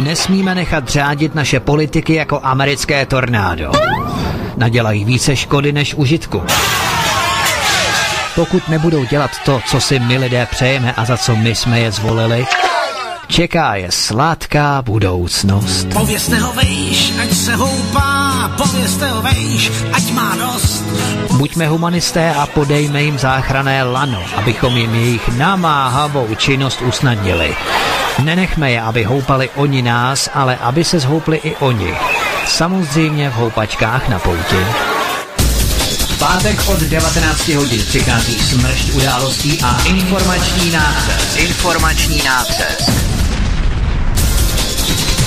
Nesmíme nechat řádit naše politiky jako americké tornádo. Nadělají více škody než užitku. Pokud nebudou dělat to, co si my lidé přejeme a za co my jsme je zvolili, čeká je sladká budoucnost. Povězte ho vejš, ať se houpá, povězte ho vejš, ať má dost. Buďme humanisté a podejme jim záchrané lano, abychom jim jejich namáhavou činnost usnadnili. Nenechme je, aby houpali oni nás, ale aby se zhoupli i oni. Samozřejmě v houpačkách na pouti. V pátek od 19 hodin přichází smršť událostí a informační nácest. Informační nácest.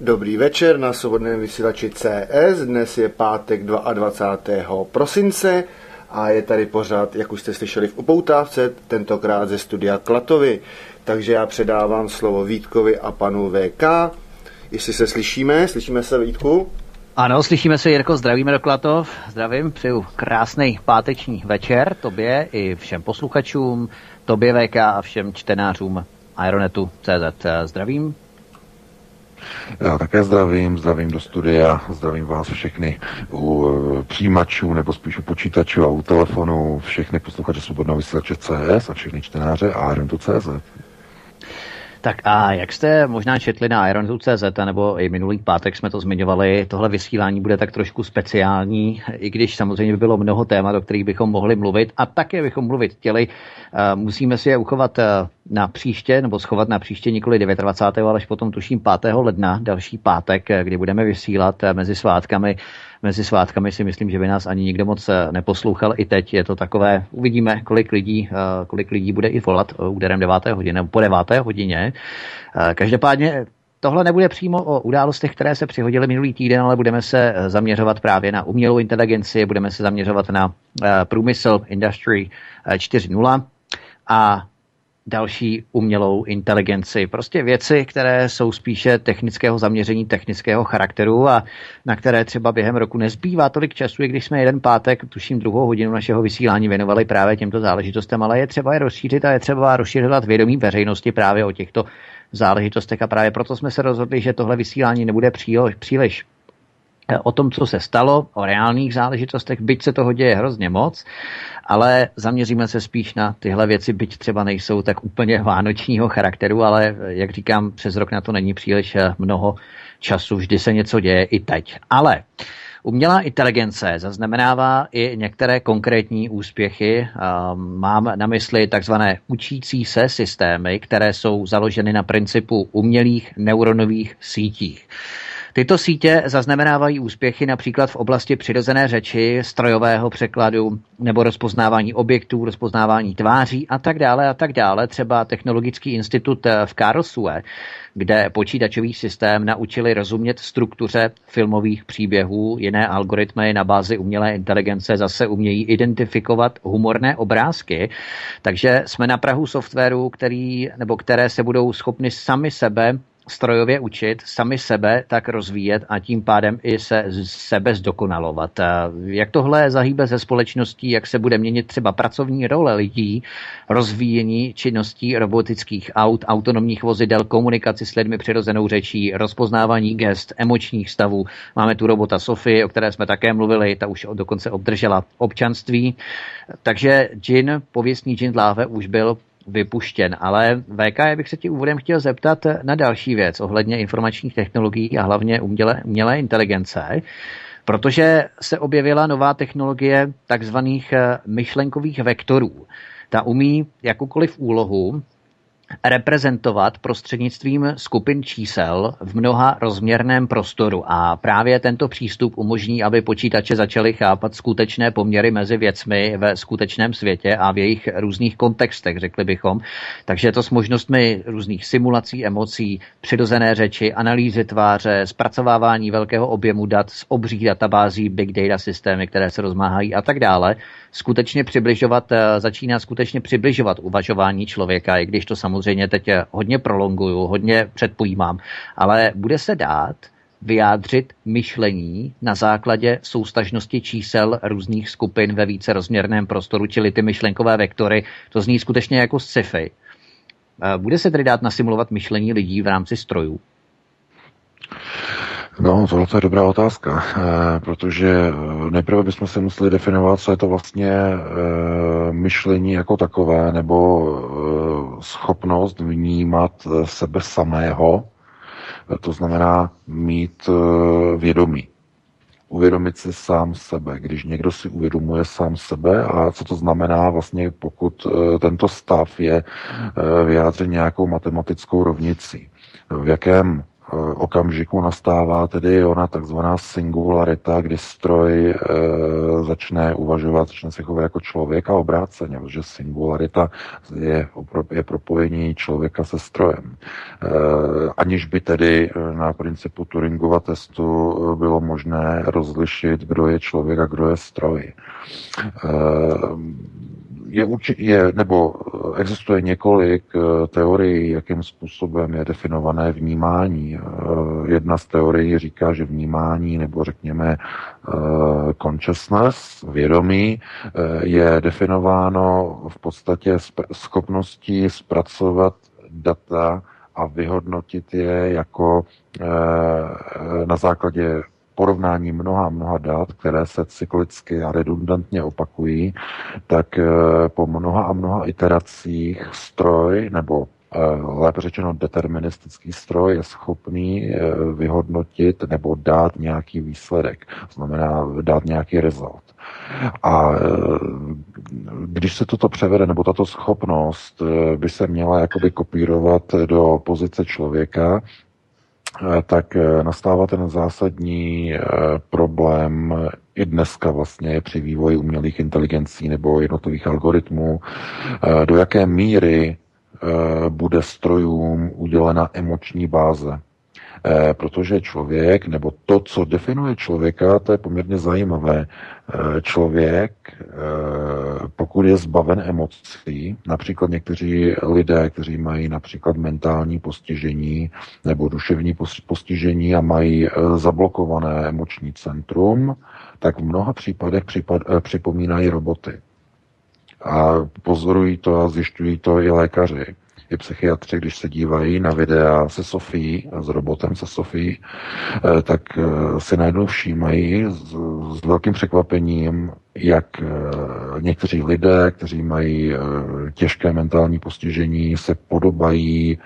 Dobrý večer na svobodném vysílači CS. Dnes je pátek 22. prosince a je tady pořád, jak už jste slyšeli v upoutávce, tentokrát ze studia Klatovy. Takže já předávám slovo Vítkovi a panu VK. Jestli se slyšíme, slyšíme se Vítku? Ano, slyšíme se, Jirko, zdravíme do Klatov, zdravím, přeju krásný páteční večer tobě i všem posluchačům, tobě VK a všem čtenářům Aeronetu CZ. Zdravím. Já také zdravím, zdravím do studia, zdravím vás všechny u e, přijímačů nebo spíš u počítačů a u telefonu, všechny posluchače Svobodného vysílače CS a všechny čtenáře Aeronetu CZ. Tak a jak jste možná četli na Iron.cz, nebo i minulý pátek jsme to zmiňovali, tohle vysílání bude tak trošku speciální, i když samozřejmě by bylo mnoho témat, o kterých bychom mohli mluvit a také bychom mluvit chtěli. Eh, musíme si je uchovat eh, na příště, nebo schovat na příště nikoli 29. ale až potom tuším 5. ledna, další pátek, eh, kdy budeme vysílat mezi svátkami mezi svátkami si myslím, že by nás ani nikdo moc eh, neposlouchal. I teď je to takové, uvidíme, kolik lidí, eh, kolik lidí bude i volat eh, úderem 9. hodiny nebo po 9. hodině. Každopádně Tohle nebude přímo o událostech, které se přihodily minulý týden, ale budeme se zaměřovat právě na umělou inteligenci, budeme se zaměřovat na průmysl Industry 4.0 a další umělou inteligenci. Prostě věci, které jsou spíše technického zaměření, technického charakteru a na které třeba během roku nezbývá tolik času, i když jsme jeden pátek, tuším druhou hodinu našeho vysílání věnovali právě těmto záležitostem, ale je třeba je rozšířit a je třeba rozšířovat vědomí veřejnosti právě o těchto záležitostech a právě proto jsme se rozhodli, že tohle vysílání nebude příliš o tom, co se stalo, o reálných záležitostech, byť se toho děje hrozně moc, ale zaměříme se spíš na tyhle věci, byť třeba nejsou tak úplně vánočního charakteru, ale jak říkám, přes rok na to není příliš eh, mnoho času, vždy se něco děje i teď. Ale Umělá inteligence zaznamenává i některé konkrétní úspěchy. Mám na mysli takzvané učící se systémy, které jsou založeny na principu umělých neuronových sítích. Tyto sítě zaznamenávají úspěchy například v oblasti přirozené řeči, strojového překladu nebo rozpoznávání objektů, rozpoznávání tváří a tak dále a tak dále. Třeba Technologický institut v Karlsruhe, kde počítačový systém naučili rozumět struktuře filmových příběhů, jiné algoritmy na bázi umělé inteligence zase umějí identifikovat humorné obrázky. Takže jsme na Prahu softwaru, který, nebo které se budou schopny sami sebe strojově učit, sami sebe tak rozvíjet a tím pádem i se sebe zdokonalovat. Jak tohle zahýbe ze společností, jak se bude měnit třeba pracovní role lidí, rozvíjení činností robotických aut, autonomních vozidel, komunikaci s lidmi přirozenou řečí, rozpoznávání gest, emočních stavů. Máme tu robota Sofie, o které jsme také mluvili, ta už dokonce obdržela občanství. Takže Jin, pověstný Jin Dláve už byl vypuštěn. Ale VK, já bych se ti úvodem chtěl zeptat na další věc ohledně informačních technologií a hlavně umělé, umělé inteligence, protože se objevila nová technologie takzvaných eh, myšlenkových vektorů. Ta umí jakoukoliv úlohu reprezentovat prostřednictvím skupin čísel v mnoha rozměrném prostoru. A právě tento přístup umožní, aby počítače začaly chápat skutečné poměry mezi věcmi ve skutečném světě a v jejich různých kontextech, řekli bychom. Takže to s možnostmi různých simulací emocí, přirozené řeči, analýzy tváře, zpracovávání velkého objemu dat z obřích databází, big data systémy, které se rozmáhají a tak dále, skutečně přibližovat, eh, začíná skutečně přibližovat uvažování člověka, i když to samozřejmě teď hodně prolonguju, hodně předpojímám, ale bude se dát vyjádřit myšlení na základě soustažnosti čísel různých skupin ve více rozměrném prostoru, čili ty myšlenkové vektory, to zní skutečně jako sci-fi. Eh, bude se tedy dát nasimulovat myšlení lidí v rámci strojů? No, tohle je dobrá otázka, eh, protože eh, nejprve bychom si museli definovat, co je to vlastně eh, myšlení jako takové, nebo schopnost vnímat sebe samého, to znamená mít vědomí. Uvědomit si sám sebe. Když někdo si uvědomuje sám sebe a co to znamená vlastně, pokud tento stav je vyjádřen nějakou matematickou rovnicí. V jakém okamžiku nastává tedy ona takzvaná singularita, kdy stroj e, začne uvažovat, začne se chovat jako člověk a obráceně, protože singularita je, je propojení člověka se strojem. E, aniž by tedy na principu Turingova testu bylo možné rozlišit, kdo je člověk a kdo je stroj. Je, je, nebo existuje několik eh, teorií, jakým způsobem je definované vnímání. Eh, jedna z teorií říká, že vnímání, nebo řekněme eh, consciousness, vědomí, je definováno v podstatě schopností zpracovat data a vyhodnotit je jako na základě porovnání mnoha mnoha dat, které se cyklicky a redundantně opakují, tak eh, po mnoha a mnoha iteracích stroj nebo eh, lépe řečeno deterministický stroj je schopný eh, vyhodnotit nebo dát nějaký výsledek, znamená dát nějaký result. A když se toto převede, nebo tato schopnost by se měla jakoby kopírovat do pozice člověka, tak eh, nastává ten zásadní eh, problém i dneska vlastně při vývoji umělých inteligencí nebo jednotlivých algoritmů, do jaké míry bude strojům udělena emoční báze. Eh, protože člověk, nebo to, co definuje člověka, to je poměrně zajímavé. Eh, člověk, eh, pokud je zbaven emocí, například někteří lidé, kteří mají například mentální postižení nebo duševní postižení a mají zablokované emoční centrum, tak v mnoha případech připad, připomínají roboty. A pozorují to a zjišťují to i lékaři i psychiatři, když se dívají na videa se Sofí, s robotem se Sofí, eh, tak eh, si najednou všímají s, s velkým překvapením, jak eh, někteří lidé, kteří mají těžké mentální postižení, se podobají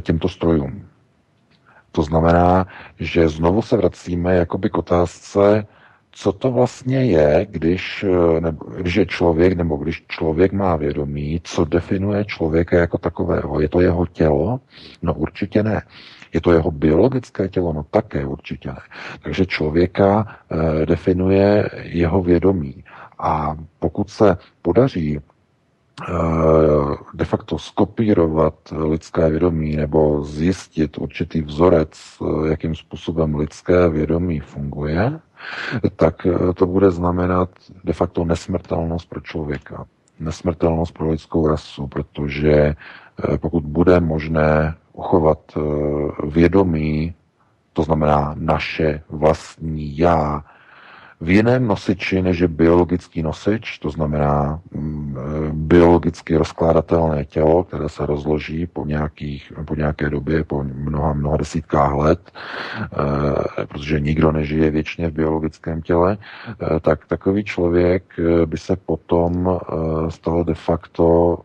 těmto strojům. To znamená, že znovu se vracíme jakoby k otázce, co to vlastně je, když, eh, nebo, když je člověk, nebo když člověk má vědomí, co definuje člověka jako takového. Je to jeho tělo? No určitě ne. Je to jeho biologické tělo? No také určitě ne. Takže člověka e, definuje jeho vědomí. A pokud se podaří eh, de facto skopírovat lidské vědomí nebo zjistit určitý vzorec, jakým způsobem lidské vědomí funguje, tak eh, to bude znamenat de facto nesmrtelnost pro člověka. Nesmrtelnost pro lidskou rasu, protože eh, pokud bude možné uchovat eh, vědomí, to znamená naše vlastní já, v jiném nosiči, než je biologický nosič, to znamená mm, e, biologicky rozkládatelné tělo, které se rozloží po, nějakých, po nějaké době, po mnoha, mnoha desítkách let, e, protože nikdo nežije věčně v biologickém těle, e, tak takový člověk by se potom stal de facto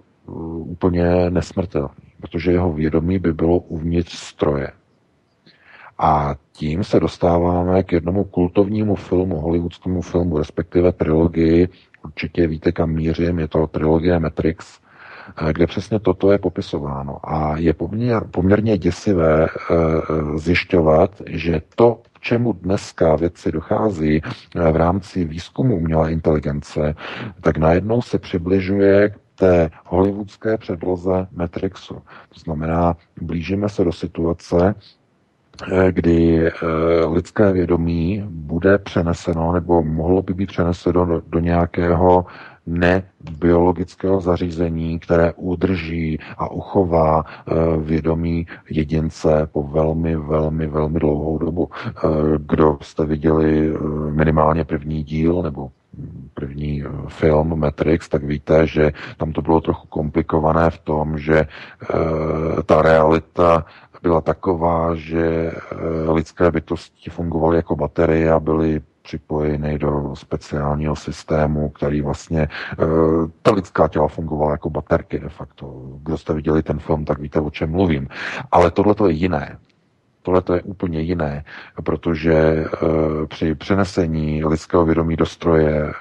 úplně nesmrtelný, protože jeho vědomí by bylo uvnitř stroje. A tím se dostáváme k jednomu kultovnímu filmu, hollywoodskému filmu, respektive trilogii. Určitě víte, kam mířím, je to trilogie Matrix. kde přesně toto je popisováno. A je poměr, poměrně děsivé zjišťovat, že to, k čemu dneska věci dochází v rámci výzkumu umělé inteligence, tak najednou se přibližuje k té hollywoodské předloze Matrixu. To znamená, blížíme se do situace, eh, kdy eh, lidské vědomí bude přeneseno nebo mohlo by být přeneseno do, nějakého nebiologického zařízení, které udrží a uchová eh, vědomí jedince po velmi, velmi, velmi dlouhou dobu. Kdo jste viděli minimálně první díl nebo první eh, film Matrix, tak víte, že tam to bylo trochu komplikované v tom, že ta realita byla taková, že e, lidské bytosti fungovaly jako baterie a byly připojeny do speciálního systému, který vlastně, e, ta lidská těla fungovala jako baterky de facto. Kdo jste viděli ten film, tak víte, o čem mluvím. Ale tohle to je jiné. Tohle to je úplně jiné, protože e, při přenesení lidského vědomí do stroje e,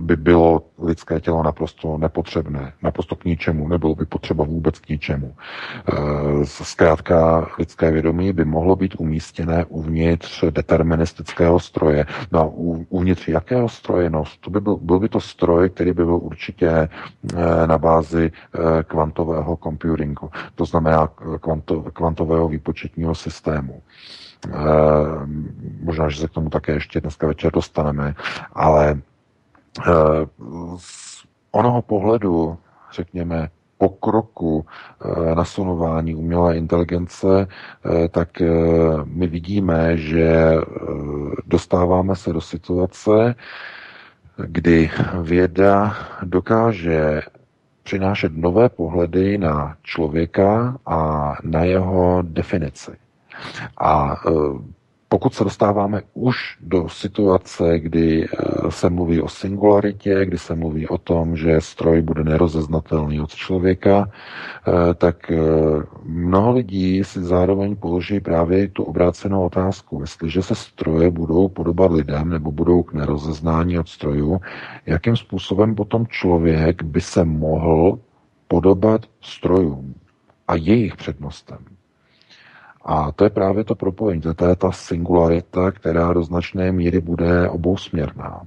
by bylo lidské tělo naprosto nepotřebné, naprosto k ničemu, nebylo by potřeba vůbec k ničemu. E, zkrátka lidské vědomí by mohlo být umístěné uvnitř deterministického stroje. No a uvnitř jakého stroje? No, to by byl, byl by to stroj, který by byl určitě na bázi kvantového computingu, to znamená kvanto, kvantového výpočetního systému systému. E, možná, že se k tomu také ještě dneska večer dostaneme, ale e, z onoho pohledu, řekněme, pokroku e, nasunování umělé inteligence, tak my vidíme, že dostáváme se do situace, kdy věda dokáže přinášet nové pohledy na člověka a na jeho definici. A e, pokud se dostáváme už do situace, kdy e, se mluví o singularitě, kdy se mluví o tom, že stroj bude nerozeznatelný od člověka, e, tak mnoho lidí si zároveň položí právě tu obrácenou otázku. Jestliže se stroje budou podobat lidem nebo budou k nerozeznání od strojů, jakým způsobem potom člověk by se mohl podobat strojům a jejich přednostem. A to je právě to propojení, to je ta singularita, která do značné míry bude obousměrná.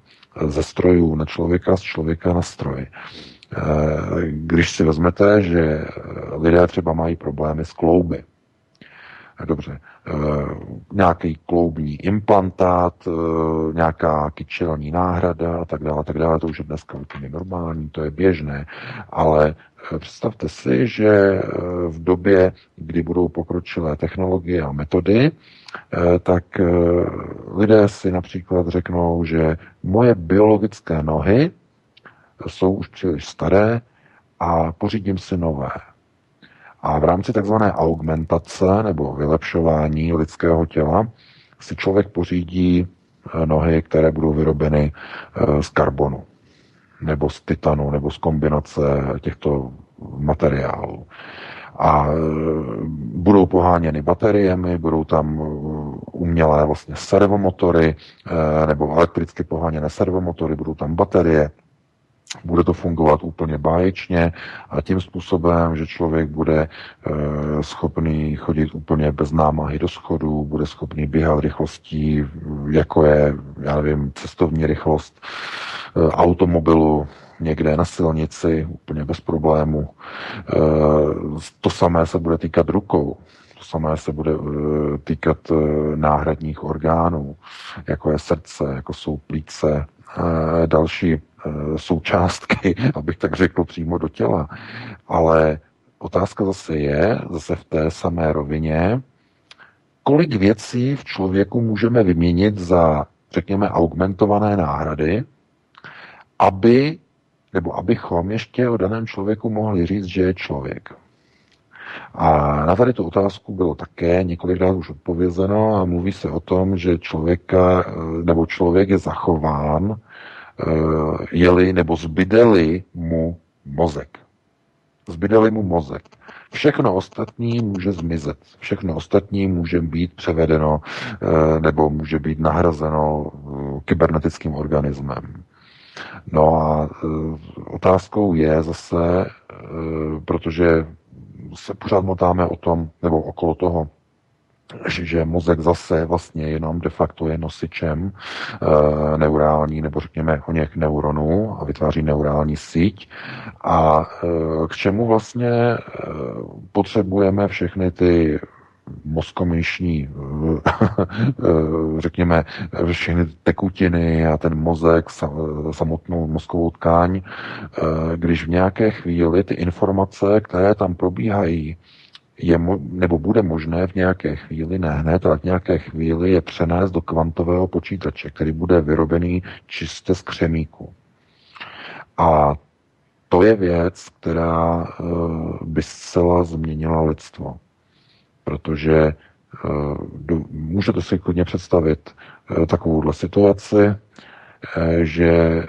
Ze strojů na člověka, z člověka na stroj. Eh, když si vezmete, že lidé třeba mají problémy s klouby, Dobře, eh, nějaký kloubní implantát, eh, nějaká kyčelní náhrada a tak dále, tak dále, to už je dneska úplně normální, to je běžné, ale Představte si, že eh, v době, kdy budou pokročilé technologie a metody, eh, tak eh, lidé si například řeknou, že moje biologické nohy jsou už příliš staré a pořídím si nové. A v rámci takzvané augmentace nebo vylepšování lidského těla si člověk pořídí nohy, které budou vyrobeny z karbonu nebo z titanu, nebo z kombinace těchto materiálů. A e, budou poháněny bateriemi, budou tam e, umělé vlastně servomotory, e, nebo elektricky poháněné servomotory, budou tam baterie, bude to fungovat úplně báječně a tím způsobem, že člověk bude e, schopný chodit úplně bez námahy do schodu, bude schopný běhat rychlostí, jako je, já nevím, cestovní rychlost e, automobilu, někde na silnici, úplně bez problému. E, to samé se bude týkat rukou. To samé se bude týkat náhradních orgánů, jako je srdce, jako jsou plíce, další součástky, abych tak řekl, přímo do těla. Ale otázka zase je, zase v té samé rovině, kolik věcí v člověku můžeme vyměnit za, řekněme, augmentované náhrady, aby, nebo abychom ještě o daném člověku mohli říct, že je člověk. A na tady tu otázku bylo také několikrát už odpovězeno a mluví se o tom, že člověka, eh, nebo člověk je zachován Eh, jeli nebo zbydeli mu mozek. Zbydeli mu mozek. Všechno ostatní může zmizet. Všechno ostatní může být převedeno eh, nebo může být nahrazeno eh, kybernetickým organismem. No a otázkou je zase, protože se pořád motáme o tom, nebo okolo toho, že mozek zase vlastně jenom de facto je nosičem e, neurální, nebo řekněme o něch neuronů a vytváří neurální síť. A e, k čemu vlastně e, potřebujeme všechny ty mozkomyšní, řekněme, všechny tekutiny a ten mozek, samotnou mozkovou tkáň, když v nějaké chvíli ty informace, které tam probíhají, je, nebo bude možné v nějaké chvíli, ne hned, ale v nějaké chvíli je přenést do kvantového počítače, který bude vyrobený čistě z křemíku. A to je věc, která eh, by zcela změnila lidstvo. Protože eh, můžete si klidně představit eh, takovouhle situaci, že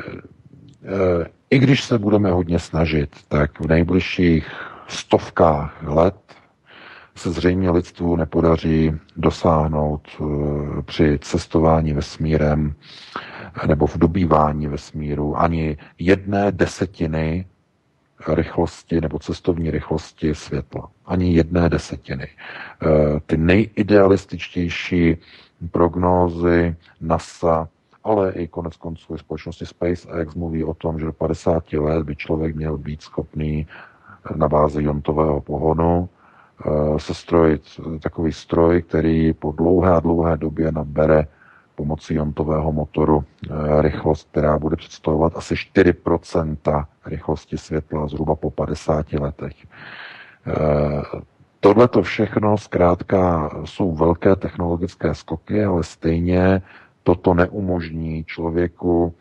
i když se budeme hodně snažit, tak v nejbližších stovkách let se zřejmě lidstvu nepodaří dosáhnout eh, při cestování vesmírem nebo v dobývání vesmíru ani jedné desetiny rychlosti nebo cestovní rychlosti světla. Ani jedné desetiny. Eh, ty nejidealističtější prognózy NASA, ale i konec konců i společnosti SpaceX mluví o tom, že do 50 let by člověk měl být schopný na bázi jontového pohonu Eh, sestrojit takový stroj, který po dlouhé a dlouhé době nabere pomocí jontového motoru eh, rychlost, která bude představovat asi 4% rychlosti světla zhruba po 50 letech. Eh, Tohle to všechno zkrátka jsou velké technologické skoky, ale stejně toto neumožní člověku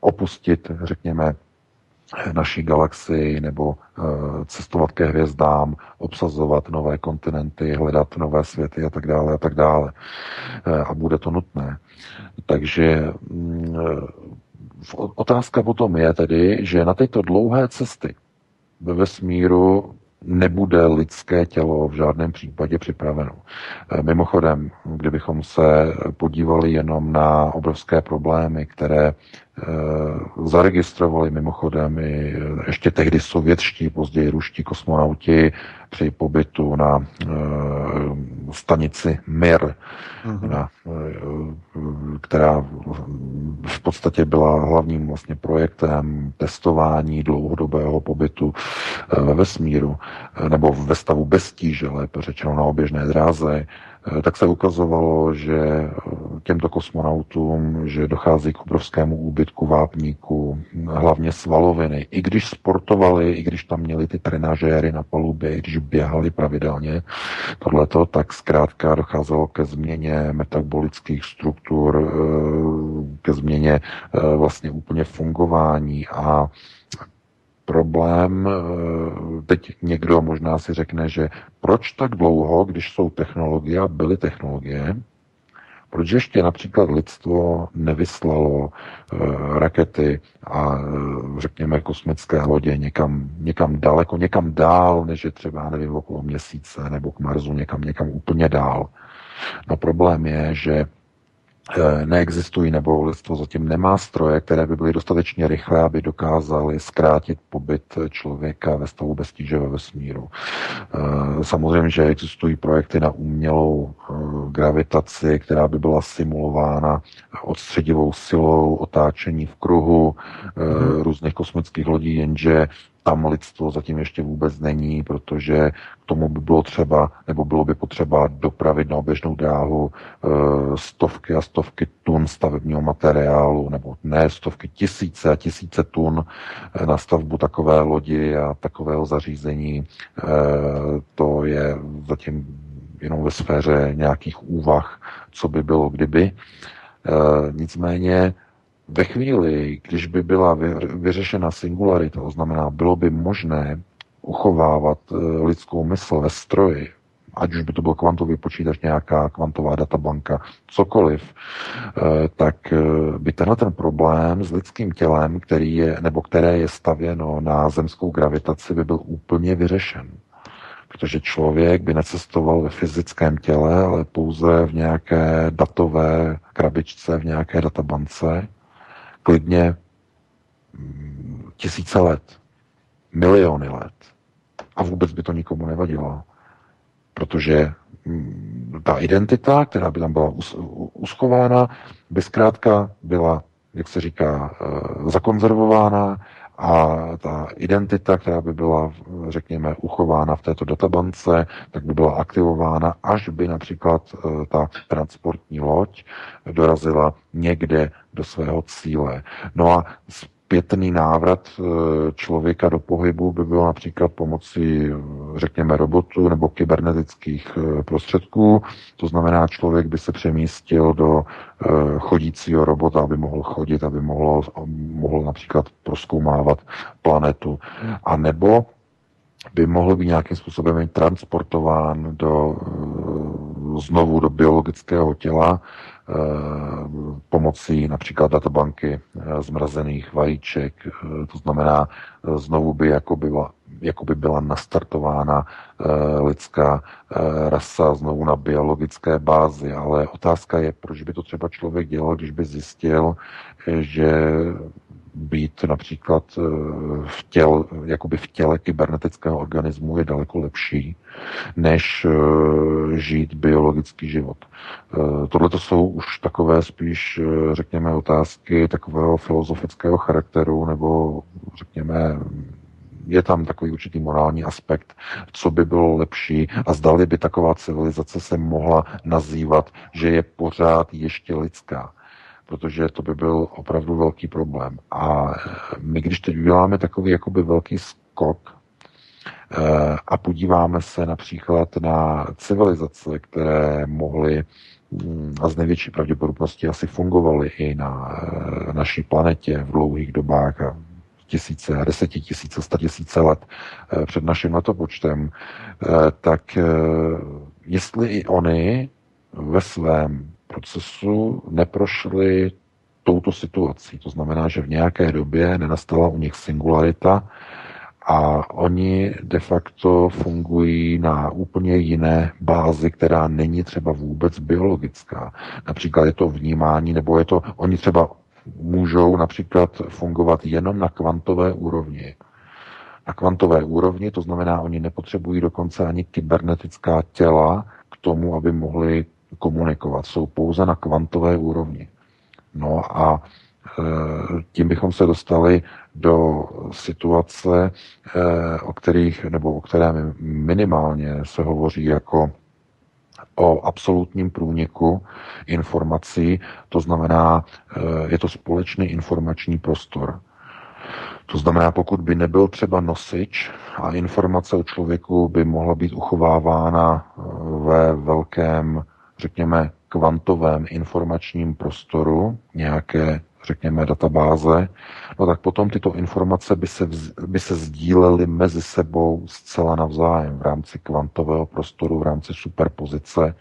opustit, řekněme, naší galaxii nebo eh, cestovat ke hvězdám, obsazovat nové kontinenty, hledat nové světy a tak dále a tak dále. Eh, a bude to nutné. Takže mm, otázka potom je tedy, že na tyto dlouhé cesty ve vesmíru nebude lidské tělo v žádném případě připraveno. Eh, mimochodem, kdybychom se podívali jenom na obrovské problémy, které Eh, zaregistrovali mimochodem i eh, ještě tehdy sovětští, později ruští kosmonauti při pobytu na uh, stanici Mir, uh-huh. na, která v podstatě byla hlavním vlastně projektem testování dlouhodobého pobytu ve vesmíru, nebo ve stavu bez tíže, lépe řečeno na oběžné dráze, Eh, tak se ukazovalo, že eh, těmto kosmonautům, že dochází k obrovskému úbytku vápníků, hlavně svaloviny. I když sportovali, i když tam měli ty trenažéry na palubě, i když běhali pravidelně, tohleto, tak zkrátka docházelo ke změně metabolických struktur, eh, ke změně vlastně úplně fungování a problém, eh, teď někdo možná si řekne, že proč tak dlouho, když jsou technologie a byly technologie, proč ještě například lidstvo nevyslalo e, rakety a e, řekněme kosmické lodě někam, někam daleko, někam dál, než je třeba, nevím, okolo měsíce nebo k Marsu, někam, někam úplně dál. No problém je, že Eh, neexistují, nebo lidstvo zatím nemá stroje, které by byly dostatečně rychlé, aby dokázaly zkrátit pobyt člověka ve stavu bez tíže ve vesmíru. Eh, samozřejmě, že existují projekty na umělou eh, gravitaci, která by byla simulována odstředivou silou, otáčení v kruhu hmm. různých kosmických lodí, jenže tam lidstvo zatím ještě vůbec není, protože k tomu by bylo třeba, nebo bylo by potřeba dopravit na oběžnou dráhu e, stovky a stovky tun stavebního materiálu, nebo ne stovky, tisíce a tisíce tun e, na stavbu takové lodi a takového zařízení. E, to je zatím jenom ve sféře nějakých úvah, co by bylo kdyby. Nicméně ve chvíli, když by byla vyřešena singularita, to znamená, bylo by možné uchovávat eh, lidskou mysl ve stroji, ať už by to byl kvantový počítač, nějaká kvantová databanka, cokoliv, eh, tak eh, by tenhle ten problém s lidským tělem, který je, nebo které je stavěno na zemskou gravitaci, by byl úplně vyřešen. Protože člověk by necestoval ve fyzickém těle, ale pouze v nějaké datové krabičce, v nějaké databance, klidně mm, tisíce let, miliony let. A vůbec by to nikomu nevadilo, protože mm, ta identita, která by tam byla uschována, by zkrátka byla, jak se říká, eh, zakonzervována a ta identita, která by byla, řekněme, uchována v této databance, tak by byla aktivována, až by například eh, ta transportní loď dorazila někde do svého cíle. No a zpětný návrat eh, člověka do pohybu by byl například pomocí, řekněme, robotu nebo kybernetických eh, prostředků. To znamená, člověk by se přemístil do chodícího robota, aby mohl chodit, aby mohl, mohl například proskoumávat planetu. A nebo by mohl být nějakým způsobem transportován do, znovu do biologického těla, Eh, pomocí například databanky eh, zmrazených vajíček. Eh, to znamená, znovu by jako byla, jako by byla nastartována lidská rasa znovu na biologické bázi. Ale otázka je, proč by to třeba člověk dělal, když by zjistil, že být například eh, v, těl, jakoby v těle kybernetického organismu je daleko lepší, než eh, žít biologický život. Eh, Tohle to jsou už takové spíš, řekněme, otázky takového filozofického charakteru, nebo řekněme, je tam takový určitý morální aspekt, co by bylo lepší a zdali by taková civilizace se mohla nazývat, že je pořád ještě lidská protože to by byl opravdu velký problém. A my, když teď uděláme takový jakoby velký skok eh, a podíváme se například na civilizace, které mohly mm, a z největší pravděpodobností asi fungovaly i na eh, naší planetě v dlouhých dobách a tisíce, desetitisíce, tisíce let před naším letopočtem, tak jestli i oni ve svém procesu neprošli touto situací. To znamená, že v nějaké době nenastala u nich singularita a oni de facto fungují na úplně jiné bázi, která není třeba vůbec biologická. Například je to vnímání, nebo je to, oni třeba můžou například fungovat jenom na kvantové úrovni. Na kvantové úrovni, to znamená, oni nepotřebují dokonce ani kybernetická těla k tomu, aby mohli komunikovat. Jsou pouze na kvantové úrovni. No a e, tím bychom se dostali do situace, e, o kterých, nebo o které minimálně se hovoří jako o absolutním průniku informací, to znamená, e, je to společný informační prostor. To znamená, pokud by nebyl třeba nosič a informace o člověku by mohla být uchovávána ve velkém řekněme, kvantovém informačním prostoru, nějaké, řekněme, databáze, no tak potom tyto informace by se, by se sdílely mezi sebou zcela navzájem v rámci kvantového prostoru, v rámci superpozice.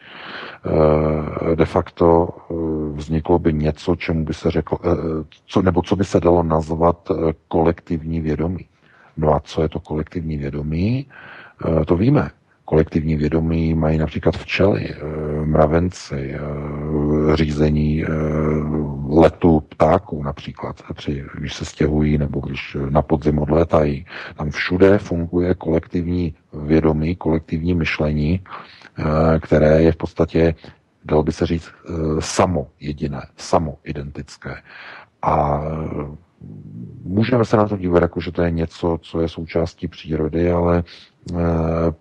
Eh, de facto eh, vzniklo by něco, čemu by se řeklo, eh, co, nebo co by se dalo nazvat kolektivní vědomí. No a co je to kolektivní vědomí? To víme kolektivní vědomí mají například včely, eh, mravenci, eh, řízení eh, letu ptáků například, při, když se stěhují nebo když na podzim odlétají. Tam všude funguje kolektivní vědomí, kolektivní myšlení, které je v podstatě, dalo by se říct, samo jediné, samo identické. A můžeme se na to dívat jako, že to je něco, co je součástí přírody, ale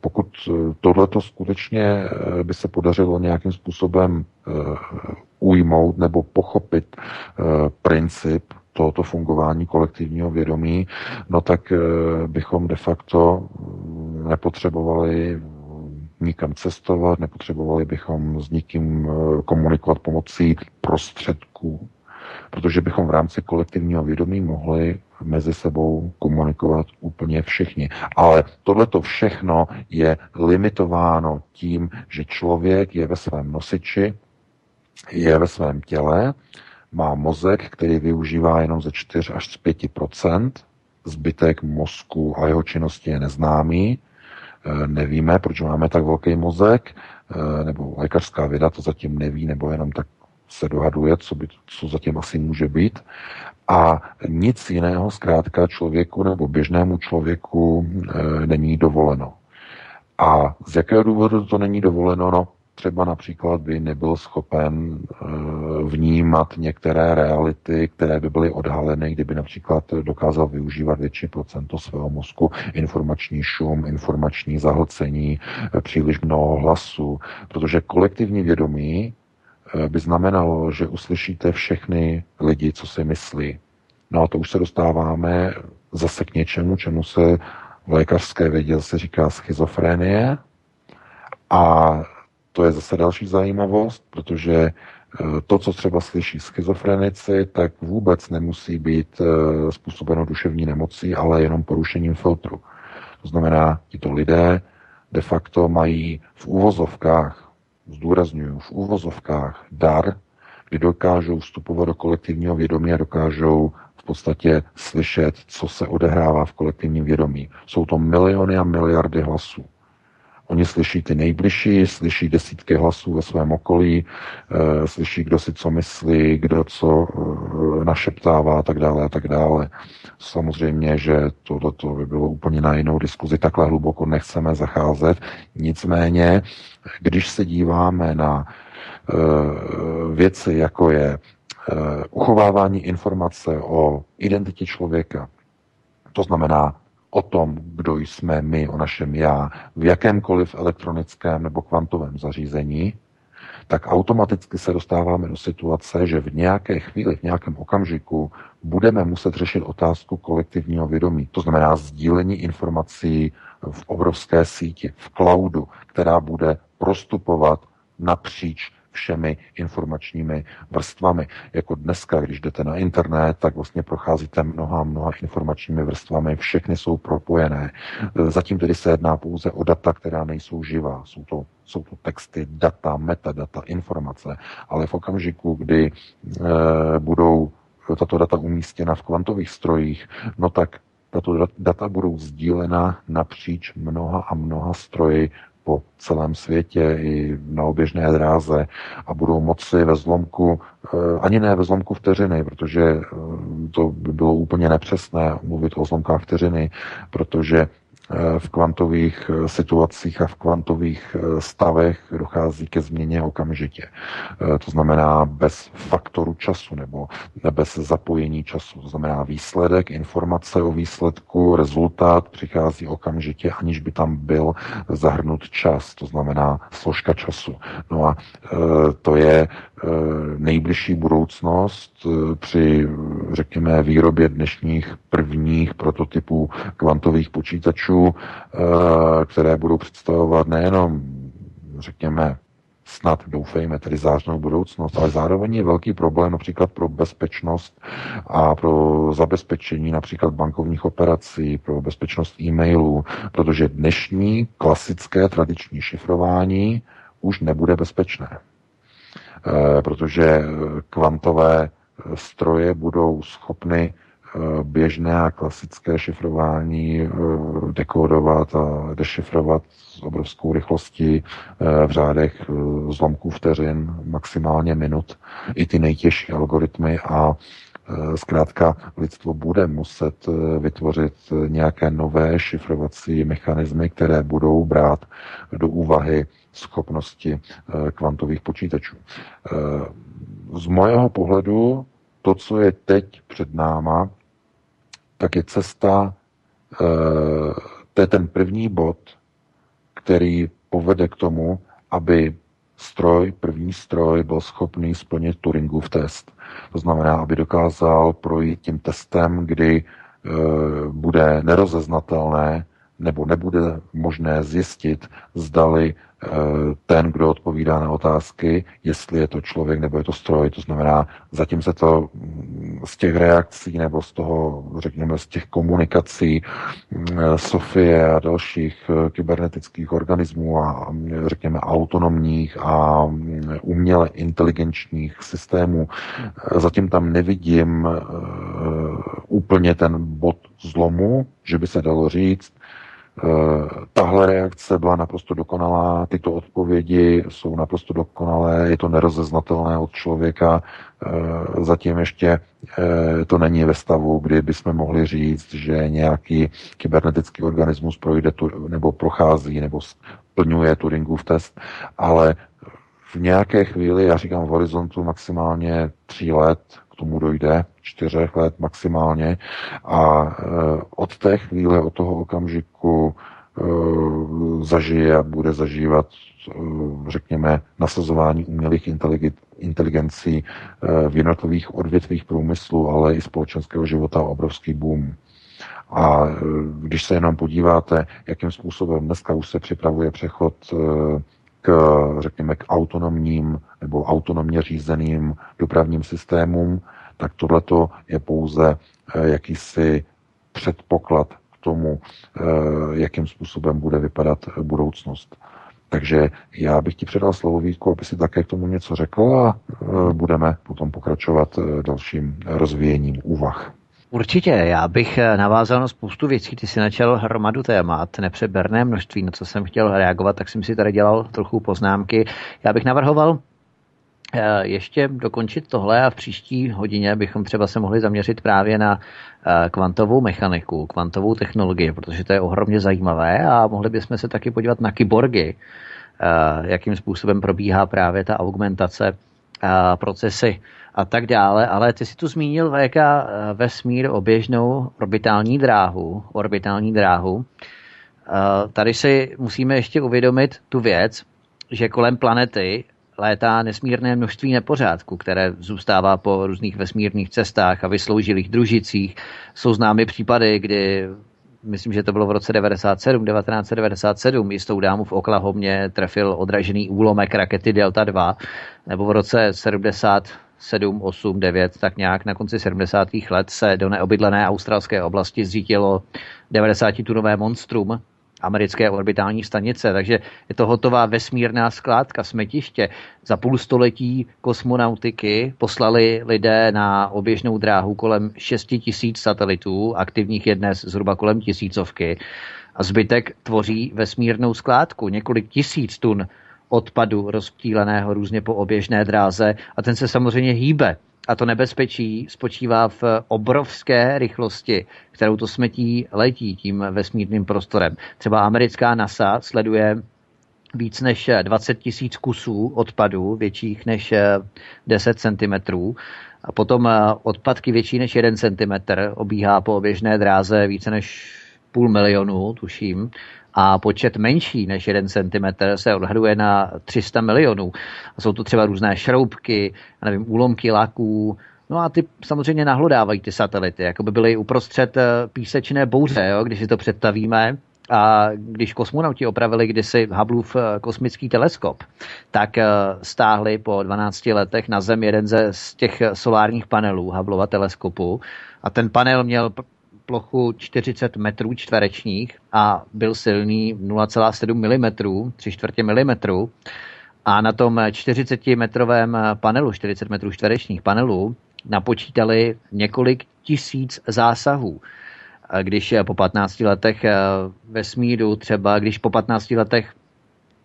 pokud tohleto skutečně eh, by se podařilo nějakým způsobem eh, ujmout nebo pochopit princip tohoto fungování kolektivního vědomí, no tak bychom de facto nepotřebovali nikam cestovat, nepotřebovali bychom s nikým komunikovat pomocí prostředků protože bychom v rámci kolektivního vědomí mohli mezi sebou komunikovat úplně všichni. Ale tohleto všechno je limitováno tím, že člověk je ve svém nosiči, je ve svém těle, má mozek, který využívá jenom ze 4 až z 5% zbytek mozku a jeho činnosti je neznámý. E, nevíme, proč máme tak velký mozek, e, nebo lékařská věda to zatím neví, nebo jenom tak se dohaduje, co, by, co zatím asi může být. A nic jiného zkrátka člověku nebo běžnému člověku e, není dovoleno. A z jakého důvodu to není dovoleno? No, třeba například by nebyl schopen e, vnímat některé reality, které by byly odhaleny, kdyby například dokázal využívat větší procento svého mozku, informační šum, informační zahlcení, e, příliš mnoho hlasu, protože kolektivní vědomí by znamenalo, že uslyšíte všechny lidi, co si myslí. No a to už se dostáváme zase k něčemu, čemu se v lékařské vědě se říká schizofrenie. A to je zase další zajímavost, protože eh, to, co třeba slyší schizofrenici, tak vůbec nemusí být eh, způsobeno duševní nemocí, ale jenom porušením filtru. To znamená, tito lidé de facto mají v úvozovkách, zdůraznuju, v úvozovkách dar, kdy dokážou vstupovat do kolektivního vědomí a dokážou v podstatě slyšet, co se odehrává v kolektivním vědomí. Jsou to miliony a miliardy hlasů. Oni slyší ty nejbližší, slyší desítky hlasů ve svém okolí, e, slyší, kdo si co myslí, kdo co e, našeptává a tak dále a tak dále. Samozřejmě, že tohle by bylo úplně na jinou diskuzi, takhle hluboko nechceme zacházet. Nicméně, když se díváme na e, věci, jako je Eh, uchovávání informace o identitě člověka, to znamená o tom, kdo jsme my, o našem já, v jakémkoliv elektronickém nebo kvantovém zařízení, tak automaticky se dostáváme do situace, že v nějaké chvíli, v nějakém okamžiku budeme muset řešit otázku kolektivního vědomí. To znamená sdílení informací v obrovské síti, v cloudu, která bude prostupovat napříč všemi informačními vrstvami. Jako dneska, když jdete na internet, tak vlastně procházíte mnoha, mnoha informačními vrstvami, všechny jsou propojené. Zatím tedy se jedná pouze o data, která nejsou živá. Jsou to, jsou to texty, data, metadata, informace, ale v okamžiku, kdy e, budou tato data umístěna v kvantových strojích, no tak tato data budou sdílena napříč mnoha a mnoha stroji po celém světě i na oběžné dráze a budou moci ve zlomku, eh, ani ne ve zlomku vteřiny, protože eh, to by bylo úplně nepřesné mluvit o zlomkách vteřiny, protože v kvantových eh, situacích a v kvantových eh, stavech dochází ke změně okamžitě. Eh, to znamená bez faktoru času nebo bez zapojení času. To znamená výsledek, informace o výsledku, rezultát přichází okamžitě, aniž by tam byl zahrnut čas. To znamená složka času. No a to je nejbližší budoucnost při, řekněme, výrobě dnešních prvních prototypů kvantových počítačů Eh, které budou představovat nejenom, řekněme, snad doufejme, tedy zářnou budoucnost, ale zároveň je velký problém například pro bezpečnost a pro zabezpečení například bankovních operací, pro bezpečnost e-mailů, protože dnešní klasické tradiční šifrování už nebude bezpečné. E, protože kvantové stroje budou schopny Eh, běžné a klasické šifrování eh, dekodovat a dešifrovat s obrovskou rychlostí eh, v řádech zlomků vteřin, maximálně minut, i ty nejtěžší algoritmy a Zkrátka lidstvo bude muset vytvořit nějaké nové šifrovací mechanismy, které budou brát do úvahy schopnosti kvantových počítačů. Z mojeho pohledu to, co je teď před náma, tak je cesta, eh, to je ten první bod, který povede k tomu, aby stroj, první stroj byl schopný splnit Turingův test. To znamená, aby dokázal projít tím testem, kdy e, bude nerozeznatelné nebo nebude možné zjistit, zdali ten, kdo odpovídá na otázky, jestli je to člověk nebo je to stroj. To znamená, zatím se to mm, z těch reakcí nebo z toho, řekněme, z těch komunikací mm, Sofie a dalších eh, kybernetických organismů a mm, řekněme autonomních a uměle inteligenčních systémů, eh, zatím tam nevidím úplně ten bod zlomu, že by se dalo říct, tahle reakce byla naprosto dokonalá, tyto odpovědi jsou naprosto dokonalé, je to nerozeznatelné od člověka, Eh, zatím ještě eh, to není ve stavu, kdy bychom mohli říct, že nějaký kybernetický organismus projde tu, nebo prochází nebo splňuje Turingův test, ale v nějaké chvíli, já říkám v horizontu maximálně tří let, tomu dojde, čtyřech let maximálně a eh, od té chvíle, od toho okamžiku zažije a bude zažívat řekněme, nasazování umělých inteligencí v jednotlivých odvětvích průmyslu, ale i společenského života obrovský boom. A když se jenom podíváte, jakým způsobem dneska už se připravuje přechod k, řekněme, k autonomním nebo autonomně řízeným dopravním systémům, tak tohleto je pouze jakýsi předpoklad k tomu, jakým způsobem bude vypadat budoucnost. Takže já bych ti předal slovo Vítku, aby si také k tomu něco řekl a budeme potom pokračovat dalším rozvíjením úvah. Určitě, já bych e, navázal na spoustu věcí, ty si načal hromadu témat, nepřeberné množství, na co jsem chtěl reagovat, tak jsem si tady dělal trochu poznámky. Já bych navrhoval ještě dokončit tohle a v příští hodině bychom třeba se mohli zaměřit právě na kvantovou mechaniku, kvantovou technologii, protože to je ohromně zajímavé a mohli bychom se taky podívat na kyborgy, jakým způsobem probíhá právě ta augmentace procesy a tak dále, ale ty si tu zmínil VK vesmír oběžnou orbitální dráhu, orbitální dráhu. Tady si musíme ještě uvědomit tu věc, že kolem planety létá nesmírné množství nepořádku, které zůstává po různých vesmírných cestách a vysloužilých družicích. Jsou známy případy, kdy myslím, že to bylo v roce 97, 1997, jistou dámu v Oklahomě trefil odražený úlomek rakety Delta 2, nebo v roce 70 7, 8, 9, tak nějak na konci 70. let se do neobydlené australské oblasti zřítilo 90-tunové monstrum, americké orbitální stanice, takže je to hotová vesmírná skládka, smetiště. Za půl století kosmonautiky poslali lidé na oběžnou dráhu kolem 6 tisíc satelitů, aktivních je dnes zhruba kolem tisícovky. A zbytek tvoří vesmírnou skládku, několik tisíc tun odpadu rozptýleného různě po oběžné dráze a ten se samozřejmě hýbe. A to nebezpečí spočívá v obrovské rychlosti, kterou to smetí letí tím vesmírným prostorem. Třeba americká NASA sleduje víc než 20 tisíc kusů odpadů, větších než 10 cm. A potom odpadky větší než 1 cm obíhá po oběžné dráze více než půl milionu, tuším a počet menší než 1 cm se odhaduje na 300 milionů. A jsou to třeba různé šroubky, nevím, úlomky laků, No a ty samozřejmě nahlodávají ty satelity, jako by byly uprostřed eh, písečné bouře, jo, když si to představíme. A když kosmonauti opravili kdysi Hubbleův eh, kosmický teleskop, tak eh, stáhli po 12 letech na Zem jeden ze z těch solárních panelů Hubbleova teleskopu a ten panel měl plochu 40 metrů čtverečních a byl silný 0,7 mm, 3 čtvrtě milimetru. A na tom 40 metrovém panelu, 40 metrů čtverečních panelů, napočítali několik tisíc zásahů. Když po 15 letech vesmíru, třeba když po 15 letech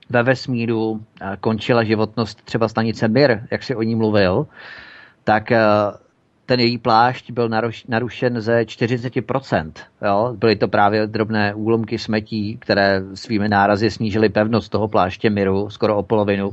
ve vesmíru končila životnost třeba stanice Mir, jak si o ní mluvil, tak ten její plášť byl narušen ze 40%. Jo? Byly to právě drobné úlomky smetí, které svými nárazy snížily pevnost toho pláště Miru skoro o polovinu.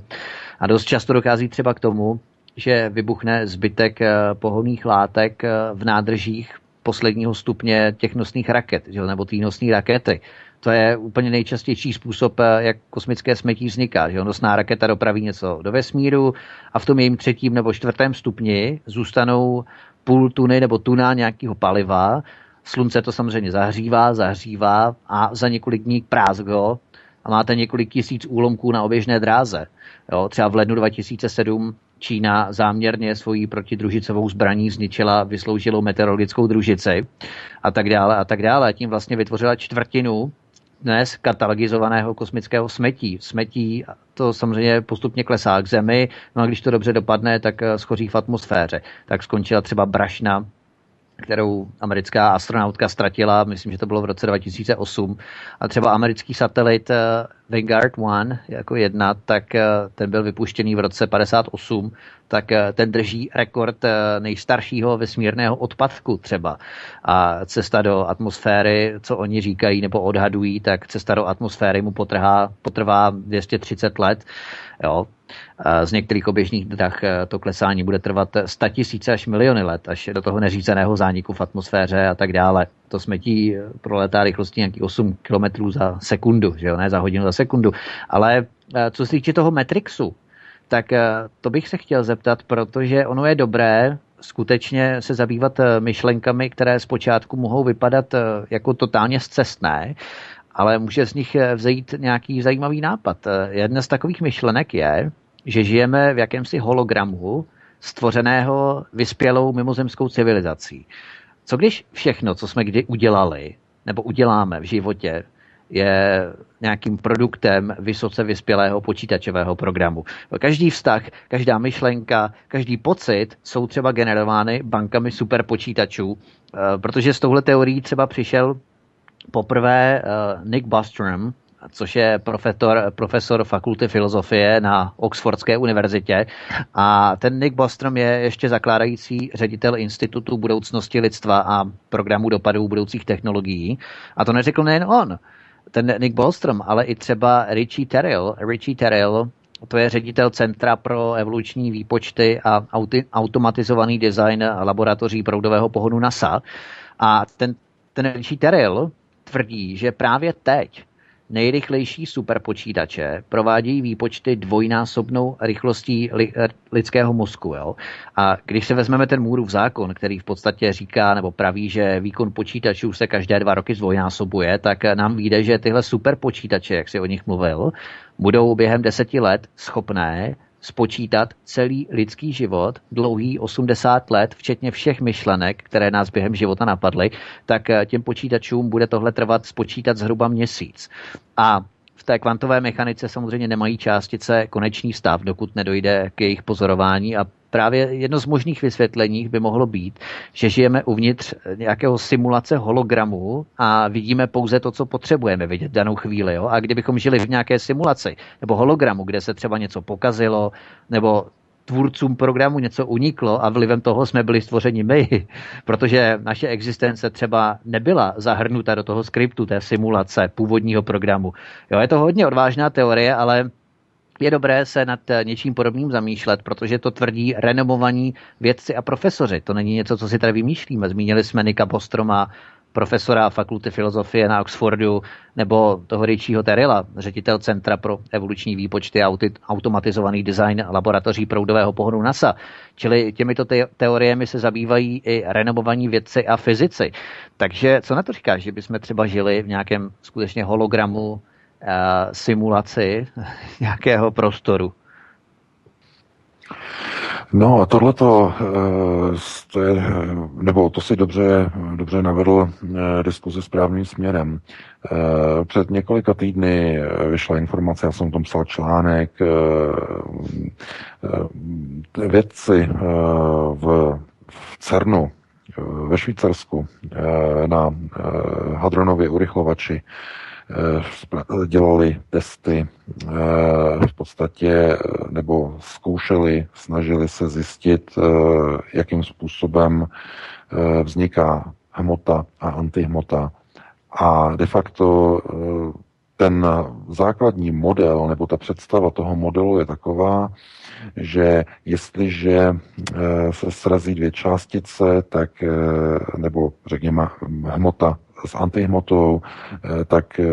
A dost často dochází třeba k tomu, že vybuchne zbytek eh, pohonných látek eh, v nádržích posledního stupně těch nosných raket, nebo té nosné rakety. To je úplně nejčastější způsob, eh, jak kosmické smetí vzniká. Že nosná raketa dopraví něco do vesmíru a v tom jejím třetím nebo čtvrtém stupni zůstanou půl tuny nebo tuna nějakého paliva. Slunce to samozřejmě zahřívá, zahřívá a za několik dní prázgo a máte několik tisíc úlomků na oběžné dráze. Jo, třeba v lednu 2007 Čína záměrně svoji protidružicovou zbraní zničila vysloužilou meteorologickou družici a tak dále a tak dále. Tím vlastně vytvořila čtvrtinu dnes katalogizovaného kosmického smetí. Smetí to samozřejmě postupně klesá k Zemi, no a když to dobře dopadne, tak eh, schoří v atmosféře. Tak skončila třeba brašna kterou americká astronautka ztratila, myslím, že to bylo v roce 2008. A třeba americký satelit eh, Vanguard 1 jako jedna, tak eh, ten byl vypuštěný v roce 58, tak eh, ten drží rekord nejstaršího vesmírného odpadku třeba. A cesta do atmosféry, co oni říkají nebo odhadují, tak cesta do atmosféry mu potrhá, potrvá 230 let. Jo. Z některých oběžných drah to klesání bude trvat 100 tisíce až miliony let, až do toho neřízeného zániku v atmosféře a tak dále. To smetí proletá rychlostí nějaký 8 km za sekundu, že jo? ne za hodinu za sekundu. Ale eh, co se týče toho Matrixu, tak eh, to bych se chtěl zeptat, protože ono je dobré skutečně se zabývat eh, myšlenkami, které zpočátku mohou vypadat jako totálně zcestné, ale může z nich vzejít nějaký zajímavý nápad. Jedna z takových myšlenek je, že žijeme v jakémsi hologramu stvořeného vyspělou mimozemskou civilizací. Co když všechno, co jsme kdy udělali, nebo uděláme v životě, je nějakým produktem vysoce vyspělého počítačového programu. Každý vztah, každá myšlenka, každý pocit jsou třeba generovány bankami superpočítačů, eh, protože s touhle teorií třeba přišel poprvé eh, Nick Bostrom, což je profesor, profesor fakulty filozofie na Oxfordské univerzitě. A ten Nick Bostrom je ještě zakládající ředitel Institutu budoucnosti lidstva a programu dopadů budoucích technologií. A to neřekl nejen on, ten Nick Bostrom, ale i třeba Richie Terrell. Richie Terrell, to je ředitel Centra pro evoluční výpočty a auti- automatizovaný design laboratoří proudového pohodu NASA. A ten, ten Richie Terrell tvrdí, že právě teď nejrychlejší superpočítače provádějí výpočty dvojnásobnou rychlostí li, eh, lidského mozku. Jo? A když se vezmeme ten Můrův zákon, který v podstatě říká nebo praví, že výkon počítačů se každé dva roky zdvojnásobuje, tak nám vyjde, že tyhle superpočítače, jak si o nich mluvil, budou během deseti let schopné spočítat celý lidský život, dlouhý 80 let, včetně všech myšlenek, které nás během života napadly, tak eh, těm počítačům bude tohle trvat spočítat zhruba měsíc. A v té kvantové mechanice samozřejmě nemají částice konečný stav, dokud nedojde k jejich pozorování a právě jedno z možných vysvětlení by mohlo být, že žijeme uvnitř nějakého simulace hologramu a vidíme pouze to, co potřebujeme vidět v danou chvíli. Jo? A kdybychom žili v nějaké simulaci nebo hologramu, kde se třeba něco pokazilo, nebo tvůrcům programu něco uniklo a vlivem toho jsme byli stvořeni my, protože naše existence třeba nebyla zahrnuta do toho skriptu, té simulace původního programu. Jo, je to hodně odvážná teorie, ale je dobré se nad eh, něčím podobným zamýšlet, protože to tvrdí renomovaní vědci a profesoři. To není něco, co si tady vymýšlíme. Zmínili jsme Nika Bostroma, profesora fakulty filozofie na Oxfordu, nebo toho Richieho Terila, ředitel Centra pro evoluční výpočty a automatizovaný design laboratoří proudového pohodu NASA. Čili těmito te- teoriemi se zabývají i renomovaní vědci a fyzici. Takže co na to říkáš, že bychom třeba žili v nějakém skutečně hologramu simulaci nějakého prostoru. No a tohleto, eh, to je, nebo to si dobře, dobře navedl eh, diskuzi správným směrem. Před několika týdny vyšla informace, já jsem o tom psal článek, vědci v, v CERNu ve Švýcarsku na hadronově urychlovači Eh, dělali testy eh, v podstatě, nebo zkoušeli, snažili se zjistit, eh, jakým způsobem vzniká hmota a antihmota. A de facto ten základní model, nebo ta představa toho modelu je taková, že jestliže se srazí dvě částice, tak, nebo řekněme hmota s antihmotou, eh, tak eh,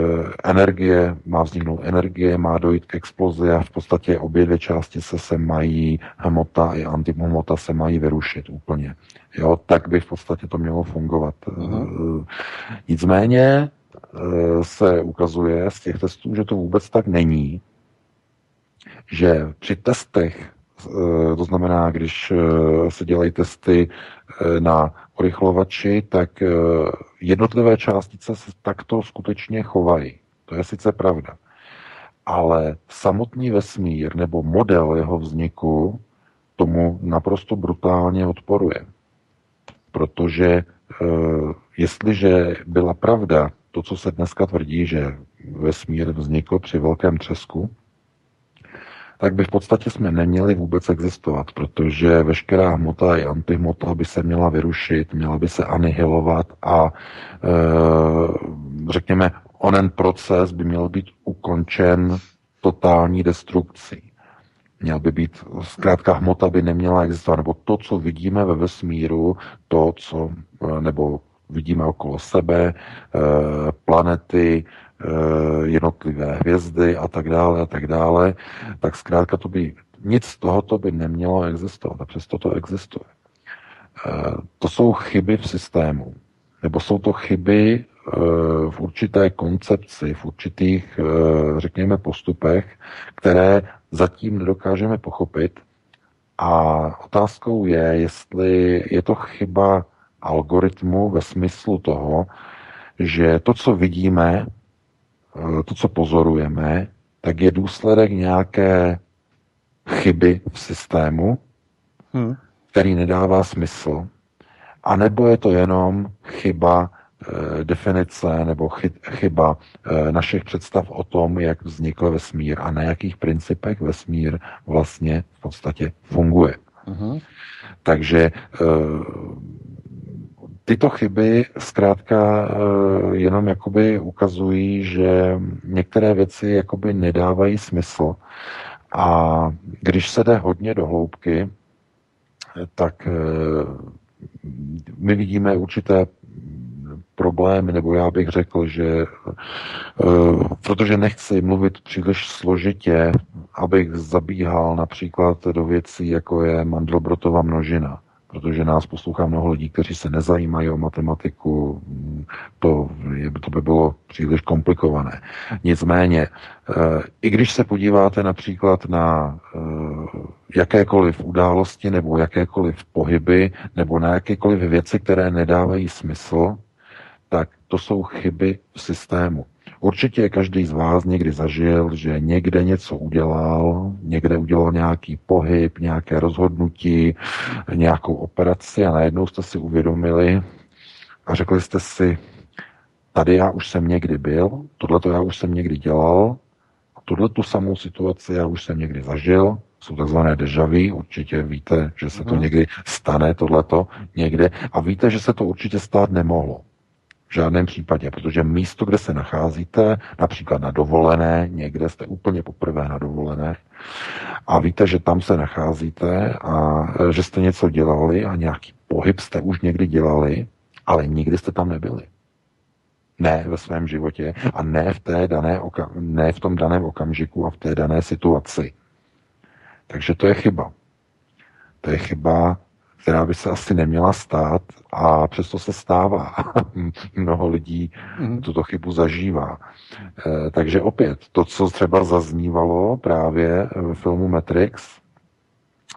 energie, má vzniknout energie, má dojít k explozi a v podstatě obě dvě části se, se mají, hmota i antihmota se mají vyrušit úplně. Jo, tak by v podstatě to mělo fungovat. Uh-huh. Nicméně se ukazuje z těch testů, že to vůbec tak není, že při testech, to znamená, když se dělají testy na urychlovači, tak eh, jednotlivé částice se takto skutečně chovají. To je sice pravda. Ale samotný vesmír nebo model jeho vzniku tomu naprosto brutálně odporuje. protože jestliže byla pravda to, co se dneska tvrdí, že vesmír vznikl při velkém třesku, tak by v podstatě jsme neměli vůbec existovat, protože veškerá hmota i antihmota by se měla vyrušit, měla by se anihilovat a e, řekněme, onen proces by měl být ukončen totální destrukcí. Měl by být, zkrátka hmota by neměla existovat, nebo to, co vidíme ve vesmíru, to, co, e, nebo vidíme okolo sebe, e, planety, jednotlivé hvězdy a tak dále a tak dále, tak zkrátka to by, nic z tohoto by nemělo existovat a přesto to existuje. Eh, to jsou chyby v systému, nebo jsou to chyby eh, v určité koncepci, v určitých, řekněme, postupech, které zatím nedokážeme pochopit. A otázkou je, jestli je to chyba algoritmu ve smyslu toho, že to, co vidíme, Eh, to, co pozorujeme, tak je důsledek nějaké chyby v systému, hmm. který nedává smysl, a nebo je to jenom chyba e, definice nebo chy, chyba e, našich představ o tom, jak vznikl vesmír a na jakých principech vesmír vlastně v podstatě funguje. Hmm. Takže e, Tyto chyby zkrátka eh, jenom jakoby ukazují, že některé věci jakoby nedávají smysl. A když se jde hodně do hloubky, tak eh, my vidíme určité problémy, nebo já bych řekl, že eh, protože nechci mluvit příliš složitě, abych zabíhal například do věcí, jako je Mandelbrotova množina protože nás poslouchá mnoho lidí, kteří se nezajímají o matematiku, to, je, to by bylo příliš komplikované. Nicméně, eh, i když se podíváte například na eh, jakékoliv události nebo jakékoliv pohyby nebo na jakékoliv věci, které nedávají smysl, tak to jsou chyby v systému. Určitě každý z vás někdy zažil, že někde něco udělal, někde udělal nějaký pohyb, nějaké rozhodnutí, nějakou operaci a najednou jste si uvědomili a řekli jste si, tady já už jsem někdy byl, tohle já už jsem někdy dělal, a tuhle tu samou situaci já už jsem někdy zažil, jsou takzvané dejavy, určitě víte, že se to mhm. někdy stane, tohleto někde, a víte, že se to určitě stát nemohlo. V žádném případě, protože místo, kde se nacházíte, například na dovolené, někde jste úplně poprvé na dovolené a víte, že tam se nacházíte a e, že jste něco dělali a nějaký pohyb jste už někdy dělali, ale nikdy jste tam nebyli. Ne ve svém životě a ne v, té dané oka- ne v tom daném okamžiku a v té dané situaci. Takže to je chyba. To je chyba která by se asi neměla stát a přesto se stává. Mnoho lidí mm. tuto chybu zažívá. E, takže opět, to, co třeba zaznívalo právě ve filmu Matrix,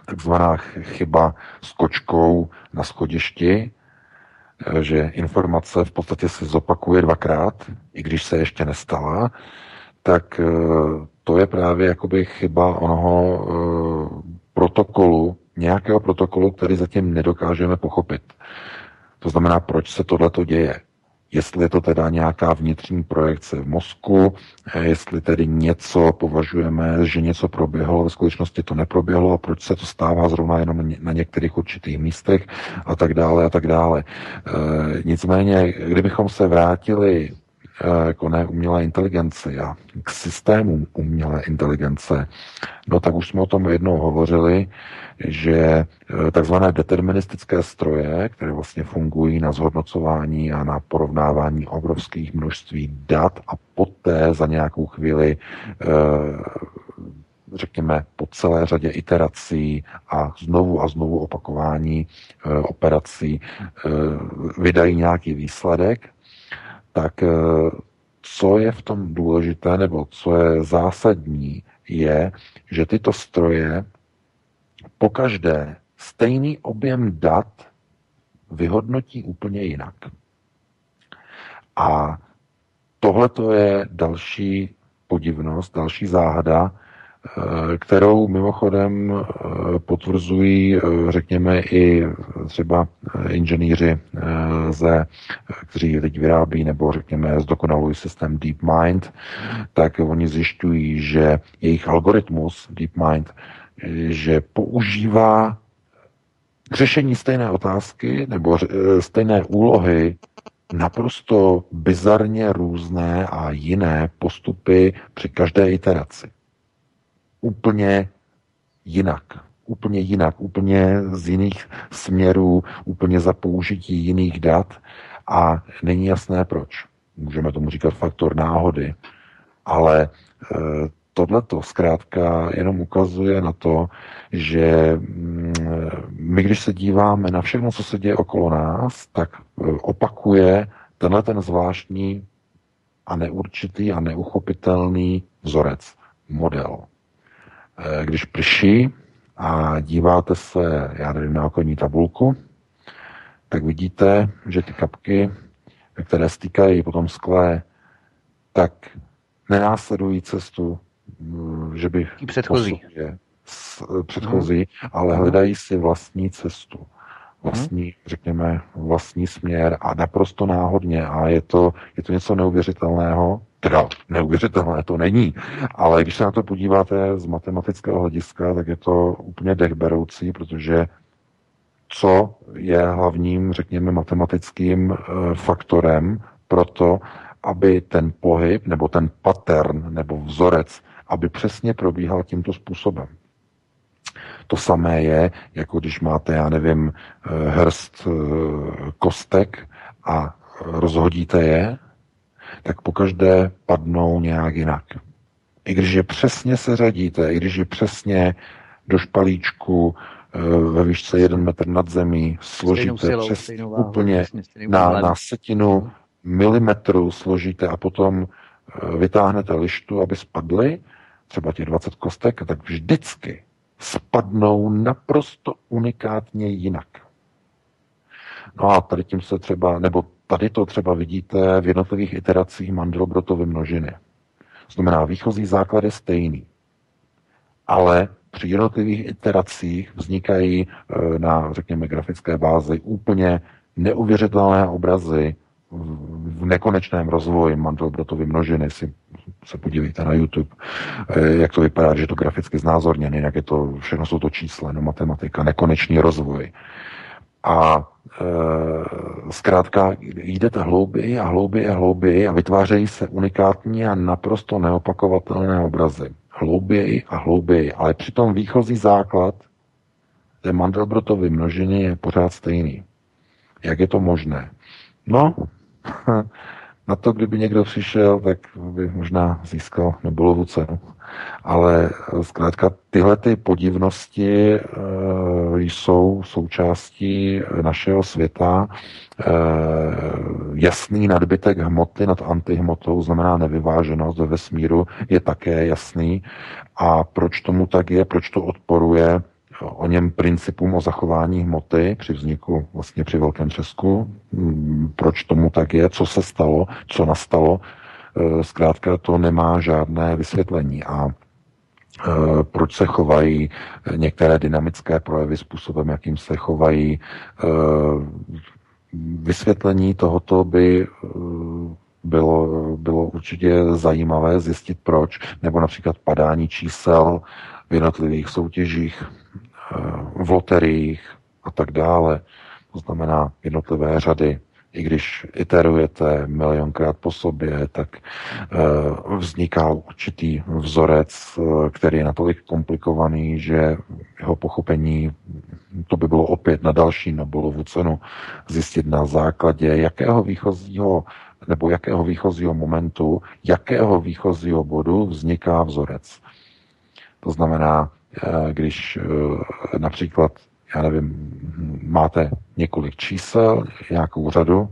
takzvaná chyba s kočkou na schodišti, e, že informace v podstatě se zopakuje dvakrát, i když se ještě nestala, tak e, to je právě jakoby chyba onoho protokolu, nějakého protokolu, který zatím nedokážeme pochopit. To znamená, proč se tohleto děje. Jestli je to teda nějaká vnitřní projekce v mozku, eh, jestli tedy něco považujeme, že něco proběhlo, ve skutečnosti to neproběhlo a proč se to stává zrovna jenom na některých určitých místech a tak dále a tak dále. E, nicméně, kdybychom se vrátili Eh, k oné umělé inteligenci a k systému umělé inteligence, no tak už jsme o tom jednou hovořili, že eh, takzvané deterministické stroje, které vlastně fungují na zhodnocování a na porovnávání obrovských množství dat a poté za nějakou chvíli eh, řekněme, po celé řadě iterací a znovu a znovu opakování operací vydají nějaký výsledek tak eh, co je v tom důležité, nebo co je zásadní, je, že tyto stroje pokaždé stejný objem dat vyhodnotí úplně jinak. A tohle to je další podivnost, další záhada, kterou mimochodem eh, potvrzují, řekněme, i třeba inženýři ze, kteří teď vyrábí nebo řekněme zdokonalují systém DeepMind, tak oni zjišťují, že jejich algoritmus DeepMind, že používá k řešení stejné otázky nebo stejné úlohy naprosto bizarně různé a jiné postupy při každé iteraci. Úplně jinak. Úplně jinak, úplně z jiných směrů, úplně za použití jiných dat a není jasné proč. Můžeme tomu říkat faktor náhody, ale e, tohleto zkrátka jenom ukazuje na to, že mm, my, když se díváme na všechno, co se děje okolo nás, tak e, opakuje tenhle ten zvláštní a neurčitý a neuchopitelný vzorec, model. E, když prší a díváte se, já nevím, na okolní tabulku, tak vidíte, že ty kapky, které stýkají po tom skle, tak nenásledují cestu Mm, že by předchozí. předchozí, hmm. ale hledají si vlastní cestu. Vlastní, hmm. řekněme, vlastní směr a naprosto náhodně. A je to, je to něco neuvěřitelného, teda neuvěřitelné to není, ale když se na to podíváte z matematického hlediska, tak je to úplně dechberoucí, protože co je hlavním, řekněme, matematickým e, faktorem pro to, aby ten pohyb nebo ten pattern nebo vzorec aby přesně probíhal tímto způsobem. To samé je, jako když máte, já nevím, eh, hrst eh, kostek a rozhodíte je, tak pokaždé padnou nějak jinak. I když je přesně seřadíte, i když je přesně do špalíčku eh, ve výšce jeden metr nad zemí složíte silou, přes úplně na, na setinu milimetru složíte a potom vytáhnete lištu, aby spadly, třeba těch 20 kostek, tak vždycky spadnou naprosto unikátně jinak. No a tady tím se třeba, nebo tady to třeba vidíte v jednotlivých iteracích Mandelbrotovy množiny. Znamená, výchozí základ je stejný, ale při jednotlivých iteracích vznikají e, na, řekněme, grafické bázi úplně neuvěřitelné obrazy v nekonečném rozvoji Mandelbrotovy množiny, si se podívejte na YouTube, eh, jak to vypadá, že to graficky znázorněné, jak je to, všechno jsou to čísla, no matematika, nekonečný rozvoj. A e, zkrátka jdete hlouběji a hlouběji a hlouběji a vytvářejí se unikátní a naprosto neopakovatelné obrazy. Hlouběji a hlouběji, ale přitom výchozí základ té Mandelbrotovy množiny je pořád stejný. Jak je to možné? No, Na to, kdyby někdo přišel, tak by možná získal Nobelovu cenu. Ale zkrátka tyhle ty podivnosti e, jsou součástí našeho světa. E, jasný nadbytek hmoty nad antihmotou, znamená nevyváženost ve vesmíru, je také jasný. A proč tomu tak je, proč to odporuje o něm principům o zachování hmoty při vzniku, vlastně při velkém třesku. Hmm, proč tomu tak je, co se stalo, co nastalo, e, zkrátka to nemá žádné vysvětlení. A e, proč se chovají některé dynamické projevy způsobem, jakým se chovají. Vysvětlení tohoto by bylo, bylo určitě zajímavé zjistit proč, nebo například padání čísel v jednotlivých soutěžích v loteriích a tak dále. To znamená jednotlivé řady. I když iterujete milionkrát po sobě, tak eh, vzniká určitý vzorec, eh, který je natolik komplikovaný, že jeho pochopení to by bylo opět na další Nobelovu cenu zjistit na základě jakého výchozího nebo jakého výchozího momentu, jakého výchozího bodu vzniká vzorec. To znamená, když eh, například, já nevím, máte několik čísel, nějakou řadu,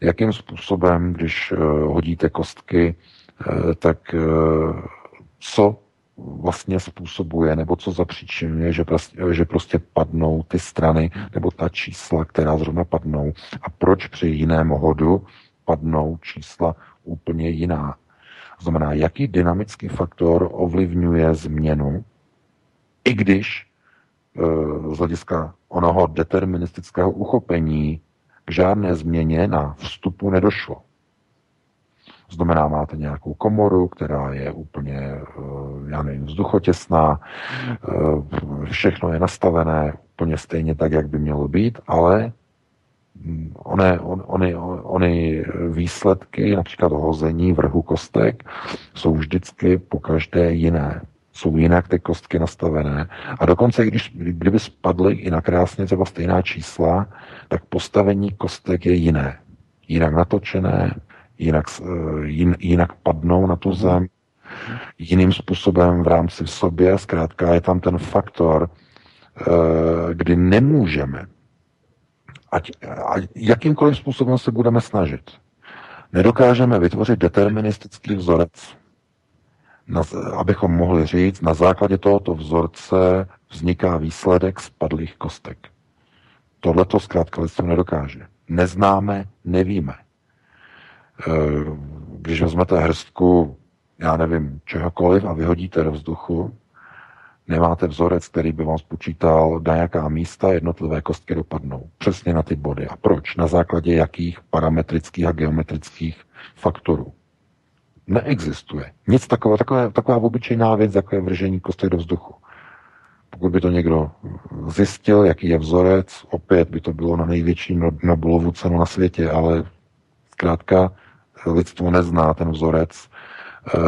jakým způsobem, když eh, hodíte kostky, tak co vlastně způsobuje, nebo co zapříčinuje, že prostě, že prostě padnou ty strany, nebo ta čísla, která zrovna padnou, a proč při jiném hodu padnou čísla úplně jiná. To znamená, jaký dynamický faktor ovlivňuje změnu i když z hlediska onoho deterministického uchopení k žádné změně na vstupu nedošlo. Znamená, máte nějakou komoru, která je úplně, eh, já nevím, vzduchotěsná, eh, všechno je nastavené úplně stejně tak, jak by mělo být, ale Ony, ony, ony výsledky, například hození vrhu kostek, jsou vždycky po každé jiné. Jsou jinak ty kostky nastavené. A dokonce, když, kdyby spadly i na krásně třeba stejná čísla, tak postavení kostek je jiné. Jinak natočené, jinak, eh, jin, jinak padnou na tu zem, jiným způsobem v rámci v sobě. Zkrátka je tam ten faktor, eh, kdy nemůžeme ať, ať jakýmkoliv způsobem se budeme snažit, nedokážeme vytvořit deterministický vzorec, na, abychom mohli říct, na základě tohoto vzorce vzniká výsledek spadlých kostek. Tohle to zkrátka lidstvo nedokáže. Neznáme, nevíme. E, když vezmete hrstku, já nevím, čehokoliv a vyhodíte do vzduchu, nemáte vzorec, který by vám spočítal, na jaká místa jednotlivé kostky dopadnou. Přesně na ty body. A proč? Na základě jakých parametrických a geometrických faktorů. Neexistuje. Nic takového, taková, taková obyčejná věc, jako je vržení kostek do vzduchu. Pokud by to někdo zjistil, jaký je vzorec, opět by to bylo na největší Nobelovu cenu na světě, ale zkrátka lidstvo nezná ten vzorec Eh,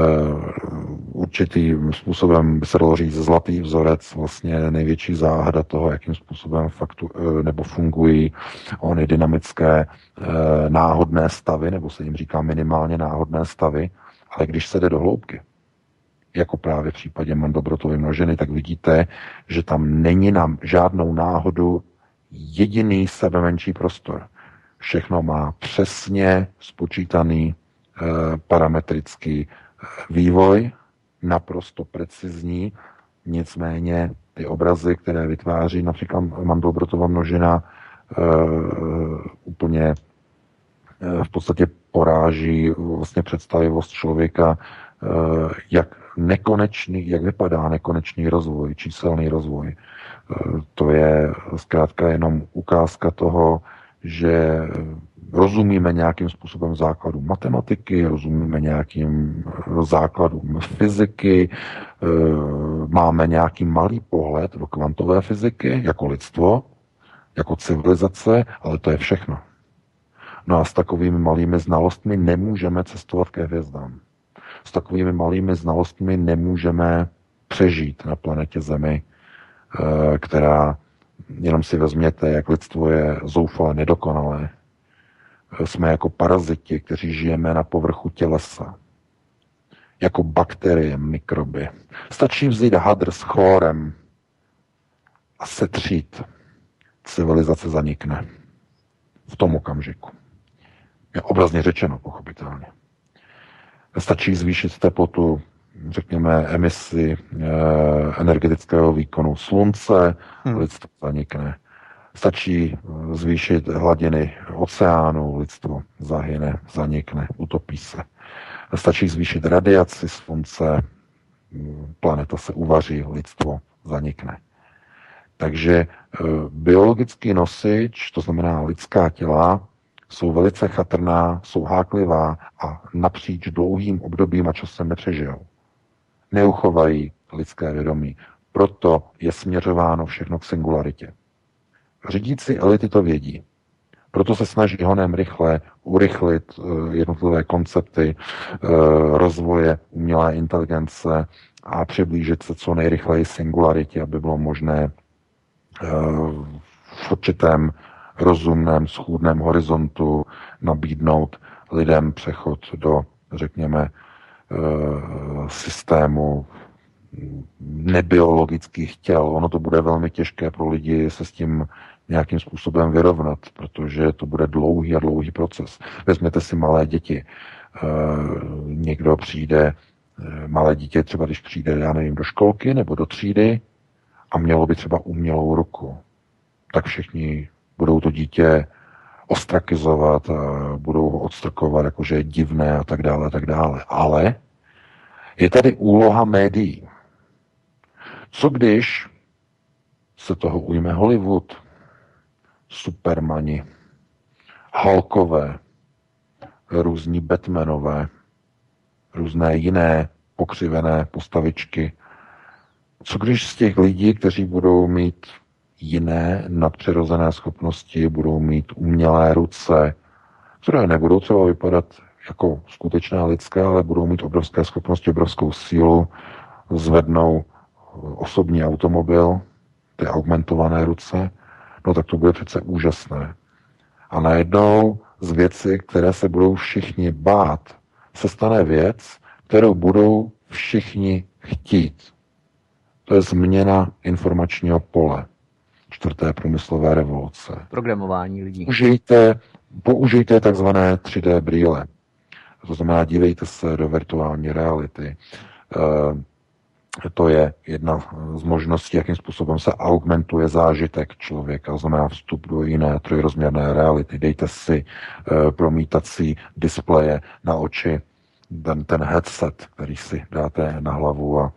určitým způsobem by se dalo říct zlatý vzorec, vlastně největší záhada toho, jakým způsobem faktu, eh, nebo fungují ony dynamické eh, náhodné stavy, nebo se jim říká minimálně náhodné stavy, ale když se jde do hloubky, jako právě v případě Mandelbrotovy množiny, tak vidíte, že tam není nám žádnou náhodu jediný sebe menší prostor. Všechno má přesně spočítaný parametrický vývoj, naprosto precizní, nicméně ty obrazy, které vytváří například Mandelbrotova množina, e, úplně e, v podstatě poráží vlastně představivost člověka, e, jak nekonečný, jak vypadá nekonečný rozvoj, číselný rozvoj. E, to je zkrátka jenom ukázka toho, že rozumíme nějakým způsobem základům matematiky, rozumíme nějakým eh, základům fyziky, eh, máme nějaký malý pohled do kvantové fyziky jako lidstvo, jako civilizace, ale to je všechno. No a s takovými malými znalostmi nemůžeme cestovat ke hvězdám. S takovými malými znalostmi nemůžeme přežít na planetě Zemi, eh, která, jenom si vezměte, jak lidstvo je zoufale nedokonalé, jsme jako paraziti, kteří žijeme na povrchu tělesa. Jako bakterie, mikroby. Stačí vzít hadr s chórem a setřít. Civilizace zanikne. V tom okamžiku. Je obrazně řečeno, pochopitelně. Stačí zvýšit teplotu, řekněme, emisi e, energetického výkonu slunce, hmm. lidstvo zanikne. Stačí eh, zvýšit hladiny oceánu, lidstvo zahyne, zanikne, utopí se. Stačí zvýšit radiaci slunce, mm, planeta se uvaří, lidstvo zanikne. Takže e, biologický nosič, to znamená lidská těla, jsou velice chatrná, jsou háklivá a napříč dlouhým obdobím a časem nepřežijou. Neuchovají lidské vědomí. Proto je směřováno všechno k singularitě. Řídící elity to vědí. Proto se snaží honem rychle urychlit eh, jednotlivé koncepty eh, rozvoje umělé inteligence a přiblížit se co nejrychleji singularitě, aby bylo možné eh, v určitém rozumném, schůdném horizontu nabídnout lidem přechod do, řekněme, systému nebiologických těl. Ono to bude velmi těžké pro lidi se s tím nějakým způsobem vyrovnat, protože to bude dlouhý a dlouhý proces. Vezměte si malé děti. Eh, někdo přijde, eh, malé dítě třeba když přijde, já nevím, do školky nebo do třídy a mělo by třeba umělou ruku, tak všichni budou to dítě ostrakizovat, a budou ho odstrkovat, jakože je divné a tak dále, a tak dále. Ale je tady úloha médií. Co když se toho ujme Hollywood, Supermani, Hulkové, různí Batmanové, různé jiné pokřivené postavičky. Co když z těch lidí, kteří budou mít jiné nadpřirozené schopnosti, budou mít umělé ruce, které nebudou třeba vypadat jako skutečná lidská, ale budou mít obrovské schopnosti, obrovskou sílu, zvednou osobní automobil, ty augmentované ruce, no tak to bude přece úžasné. A najednou z věci, které se budou všichni bát, se stane věc, kterou budou všichni chtít. To je změna informačního pole čtvrté průmyslové revoluce. Programování lidí. Použijte, použijte takzvané 3D brýle. To znamená, dívejte se do virtuální reality. Eh, to je jedna z možností, jakým způsobem se augmentuje zážitek člověka, to znamená vstup do jiné trojrozměrné reality. Dejte si eh, promítací displeje na oči, ten, ten headset, který si dáte na hlavu a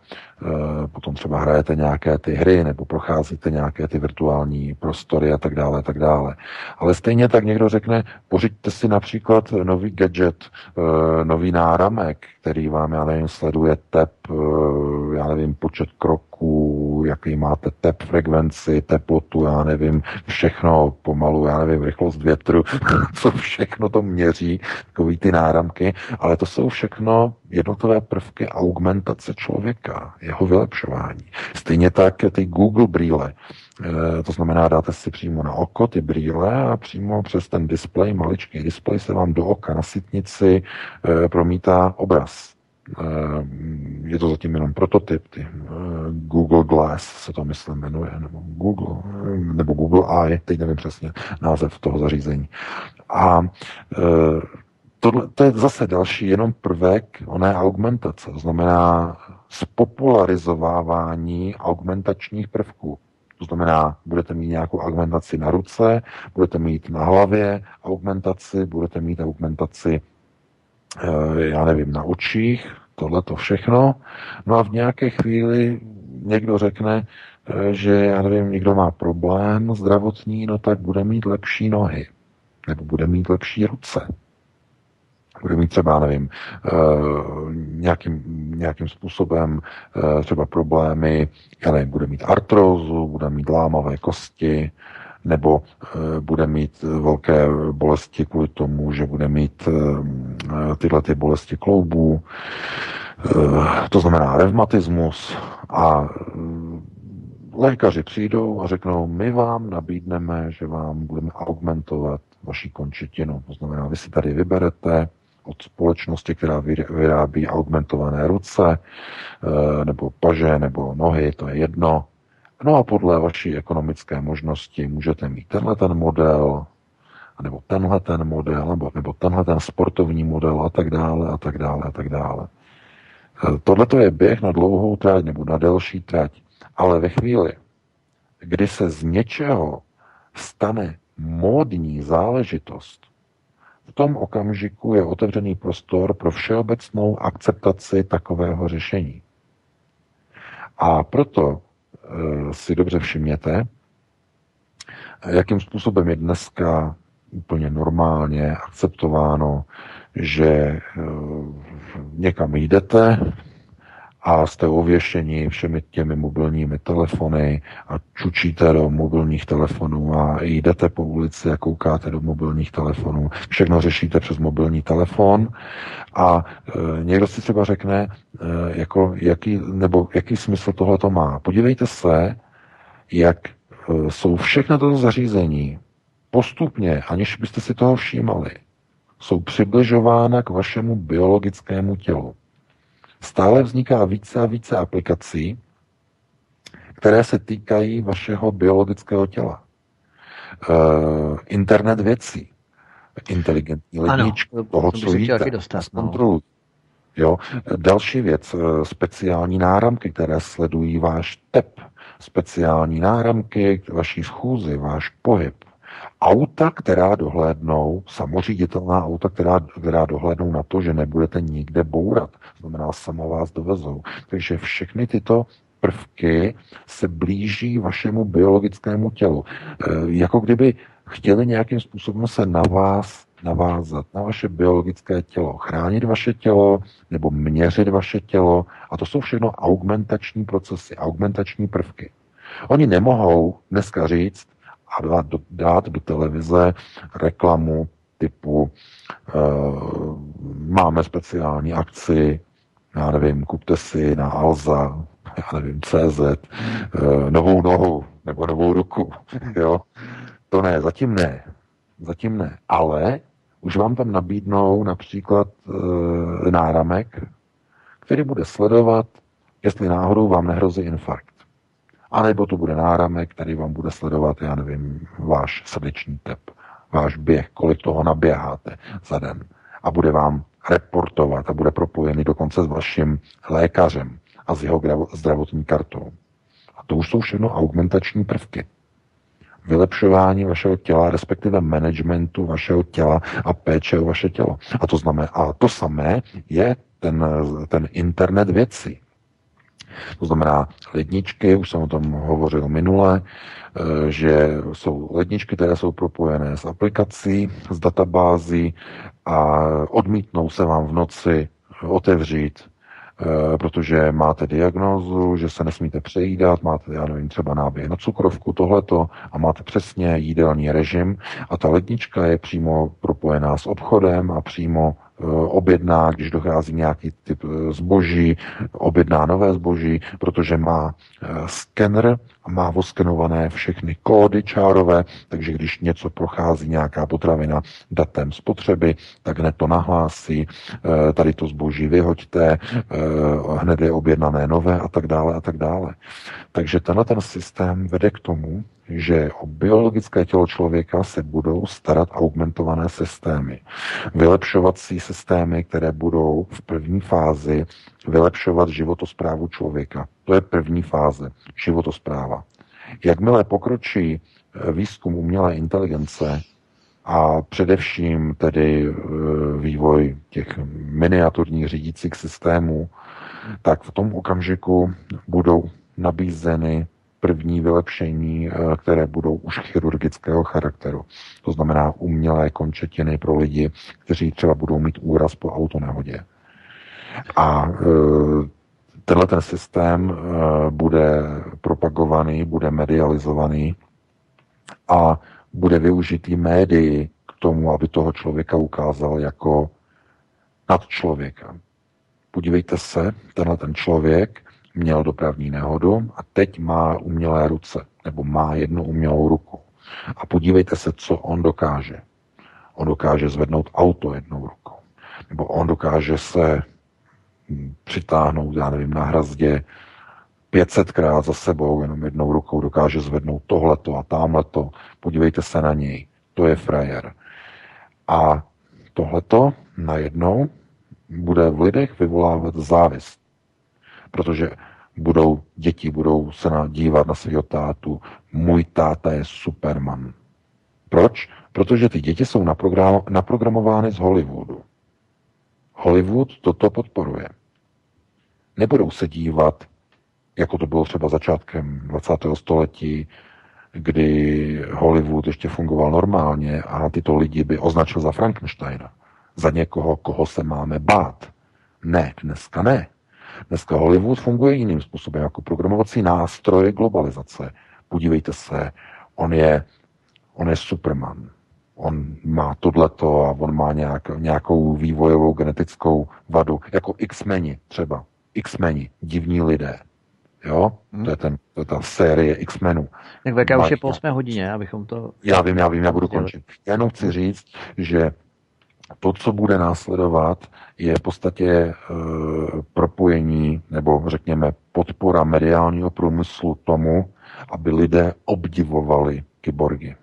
potom třeba hrajete nějaké ty hry nebo procházíte nějaké ty virtuální prostory a tak dále, a tak dále. Ale stejně tak někdo řekne, pořiďte si například nový gadget, e, nový náramek, který vám, já nevím, sleduje tep, e, já nevím, počet kroků, jaký máte tep frekvenci, teplotu, já nevím, všechno pomalu, já nevím, rychlost větru, co všechno to měří, takový ty náramky, ale to jsou všechno jednotlivé prvky augmentace člověka, jeho vylepšování. Stejně tak ty Google brýle, eh, to znamená, dáte si přímo na oko ty brýle a přímo přes ten displej, maličký displej, se vám do oka na sitnici eh, promítá obraz. Eh, je to zatím jenom prototyp, ty Google Glass se to myslím jmenuje, nebo Google, nebo Google Eye, teď nevím přesně název toho zařízení. A tohle, to je zase další jenom prvek oné augmentace, to znamená spopularizovávání augmentačních prvků. To znamená, budete mít nějakou augmentaci na ruce, budete mít na hlavě augmentaci, budete mít augmentaci, eh, já nevím, na očích, tohle to všechno. No a v nějaké chvíli někdo řekne, eh, že, já nevím, někdo má problém zdravotní, no tak bude mít lepší nohy, nebo bude mít lepší ruce bude mít třeba, nevím, eh, nějakým, nějakým způsobem eh, třeba problémy, já nevím, bude mít artrózu, bude mít lámavé kosti, nebo eh, bude mít velké bolesti kvůli tomu, že bude mít tyhle ty bolesti kloubů, to znamená revmatismus a lékaři přijdou a řeknou, my vám nabídneme, že vám budeme augmentovat vaši končetinu. To znamená, vy si tady vyberete od společnosti, která vyrábí augmentované ruce, eh, nebo paže, nebo nohy, to je jedno. No a podle vaší ekonomické možnosti můžete mít tenhle ten model, nebo tenhle ten model, nebo, nebo tenhle ten sportovní model a tak dále, a tak dále, a tak dále. Eh, tohle to je běh na dlouhou trať nebo na delší trať. Ale ve chvíli, kdy se z něčeho stane módní záležitost, v tom okamžiku je otevřený prostor pro všeobecnou akceptaci takového řešení. A proto e, si dobře všimněte, jakým způsobem je dneska úplně normálně akceptováno, že e, někam jdete, a jste ověšeni všemi těmi mobilními telefony a čučíte do mobilních telefonů a jdete po ulici a koukáte do mobilních telefonů. Všechno řešíte přes mobilní telefon a e, někdo si třeba řekne, e, jako jaký, nebo jaký smysl tohle to má. Podívejte se, jak e, jsou všechna toto zařízení postupně, aniž byste si toho všímali, jsou přibližována k vašemu biologickému tělu stále vzniká více a více aplikací, které se týkají vašeho biologického těla. Uh, internet věcí, inteligentní ledničky, ano, toho, co víte, dostat, no. Jo. Další věc, eh, speciální náramky, které sledují váš tep, speciální náramky, vaší schůzy, váš pohyb, auta, která dohlédnou, samoříditelná auta, která, která dohlédnou na to, že nebudete nikde bourat. Znamená, sama vás dovezou. Takže všechny tyto prvky se blíží vašemu biologickému tělu. E, jako kdyby chtěli nějakým způsobem se na vás navázat, na vaše biologické tělo, chránit vaše tělo nebo měřit vaše tělo. A to jsou všechno augmentační procesy, augmentační prvky. Oni nemohou dneska říct a dát do, dát do televize reklamu typu uh, máme speciální akci, já nevím, kupte si na Alza, já nevím, CZ, uh, novou nohu nebo novou ruku, jo. To ne, zatím ne. Zatím ne. Ale už vám tam nabídnou například e, náramek, který bude sledovat, jestli náhodou vám nehrozí infarkt. A nebo to bude náramek, který vám bude sledovat, já nevím, váš srdeční tep, váš běh, kolik toho naběháte za den. A bude vám reportovat a bude propojený dokonce s vaším lékařem a s jeho zdravotní kartou. A to už jsou všechno augmentační prvky vylepšování vašeho těla, respektive managementu vašeho těla a péče o vaše tělo. A to znamená, a to samé je ten, ten internet věcí. To znamená ledničky, už jsem o tom hovořil minule, eh, že jsou ledničky, které jsou propojené s aplikací, s databází a odmítnou se vám v noci otevřít Eh, protože máte diagnózu, že se nesmíte přejídat, máte, já nevím, třeba náběh na cukrovku, tohleto a máte přesně jídelní režim. A ta lednička je přímo propojená s obchodem a přímo objedná, když dochází nějaký typ eh, zboží, objedná nové zboží, protože má eh, skener a má voskenované všechny kódy čárové, takže když něco prochází, nějaká potravina datem spotřeby, tak hned to nahlásí, tady to zboží vyhoďte, hned je objednané nové a tak dále a tak dále. Takže tenhle ten systém vede k tomu, že o biologické tělo člověka se budou starat augmentované systémy. Vylepšovací systémy, které budou v první fázi vylepšovat životosprávu člověka. To je první fáze, životospráva. Jakmile pokročí eh, výzkum umělé inteligence a především tedy eh, vývoj těch miniaturních řídících systémů, tak v tom okamžiku budou nabízeny první vylepšení, eh, které budou už chirurgického charakteru. To znamená umělé končetiny pro lidi, kteří třeba budou mít úraz po autonehodě. A eh, tenhle ten systém eh, bude propagovaný, bude medializovaný a bude využitý médii k tomu, aby toho člověka ukázal jako nad člověka. Podívejte se, tenhle ten člověk měl dopravní nehodu a teď má umělé ruce, nebo má jednu umělou ruku. A podívejte se, co on dokáže. On dokáže zvednout auto jednou rukou. Nebo on dokáže se přitáhnout, já nevím, na hrazdě 500krát za sebou, jenom jednou rukou dokáže zvednout tohleto a tamhleto. Podívejte se na něj. To je frajer. A tohleto najednou bude v lidech vyvolávat závist protože budou děti budou se dívat na svého tátu. Můj táta je Superman. Proč? Protože ty děti jsou naprogram, naprogramovány z Hollywoodu. Hollywood toto podporuje. Nebudou se dívat, jako to bylo třeba začátkem 20. století, kdy Hollywood ještě fungoval normálně a tyto lidi by označil za Frankensteina. Za někoho, koho se máme bát. Ne, dneska ne. Dneska Hollywood funguje jiným způsobem, jako programovací nástroj globalizace. Podívejte se, on je, on je Superman. On má tohleto a on má nějak, nějakou vývojovou genetickou vadu, jako X-meni třeba. X-meni, divní lidé. Jo? Hmm. To, je ten, to je ta série X-menů. Tak VK už je po 8 hodině, abychom to... Já vím, já vím, já budu končit. Já jenom chci říct, že to, co bude následovat, je v podstatě e, propojení nebo řekněme podpora mediálního průmyslu tomu, aby lidé obdivovali kyborgy.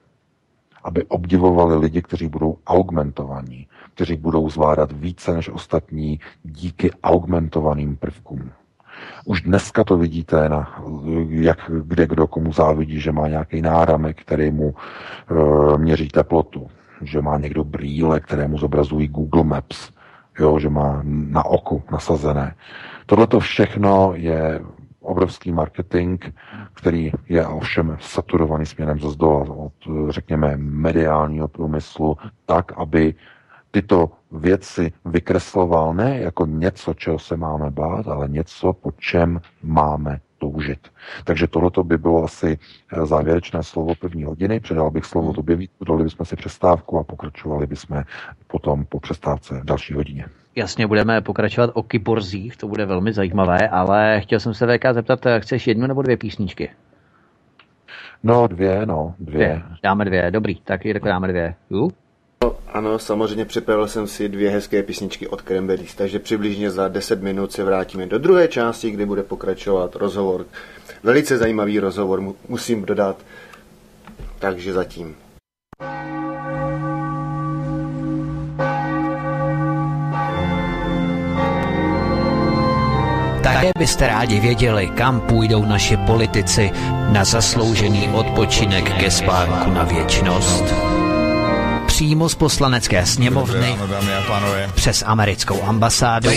Aby obdivovali lidi, kteří budou augmentovaní, kteří budou zvládat více než ostatní díky augmentovaným prvkům. Už dneska to vidíte, na, jak kde kdo komu závidí, že má nějaký náramek, který mu e, měří teplotu že má někdo brýle, které mu zobrazují Google Maps, jo, že má na oku nasazené. Tohle to všechno je obrovský marketing, který je ovšem saturovaný směrem ze zdola od, řekněme, mediálního průmyslu, tak, aby tyto věci vykresloval ne jako něco, čeho se máme bát, ale něco, po čem máme toužit. Takže tohleto by bylo asi eh, závěrečné slovo první hodiny. Předal bych slovo hmm. tobě, dali bychom si přestávku a pokračovali bychom potom po přestávce v další hodině. Jasně, budeme pokračovat o kyborzích, to bude velmi zajímavé, ale chtěl jsem se VK zeptat, eh, chceš jednu nebo dvě písničky? No, dvě, no, dvě. dvě. Dáme dvě, dobrý, tak i dáme dvě. Uh? Ano, samozřejmě připravil jsem si dvě hezké písničky od Cranberries, takže přibližně za 10 minut se vrátíme do druhé části, kdy bude pokračovat rozhovor. Velice zajímavý rozhovor, musím dodat. Takže zatím. Také byste rádi věděli, kam půjdou naši politici na zasloužený odpočinek ke spánku na věčnost přímo z poslanecké sněmovny přes americkou ambasádu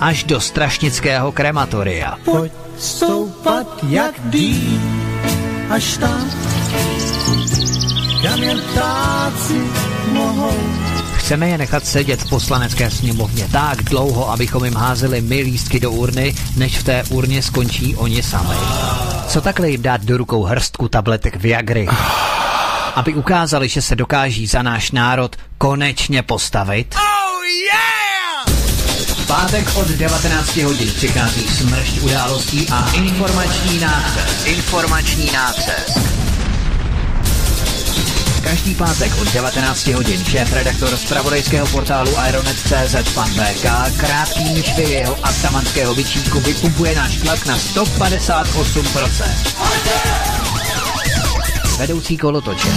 až do strašnického krematoria. Pojď stoupat jak dý, až tam, kam jen ptáci mohou. Chceme je nechat sedět v poslanecké sněmovně tak dlouho, abychom jim házeli my lístky do urny, než v té urně skončí oni sami. Co takhle jim dát do rukou hrstku tabletek Viagry? aby ukázali, že se dokáží za náš národ konečně postavit? Oh yeah! V pátek od 19 hodin přichází smršť událostí a informační nácest. Informační nácest. Každý pátek od 19 hodin šéf redaktor z pravodejského portálu Ironet.cz pan VK krátkým švy jeho atamanského vyčínku vypumpuje náš tlak na 158% vedoucí kolotoče.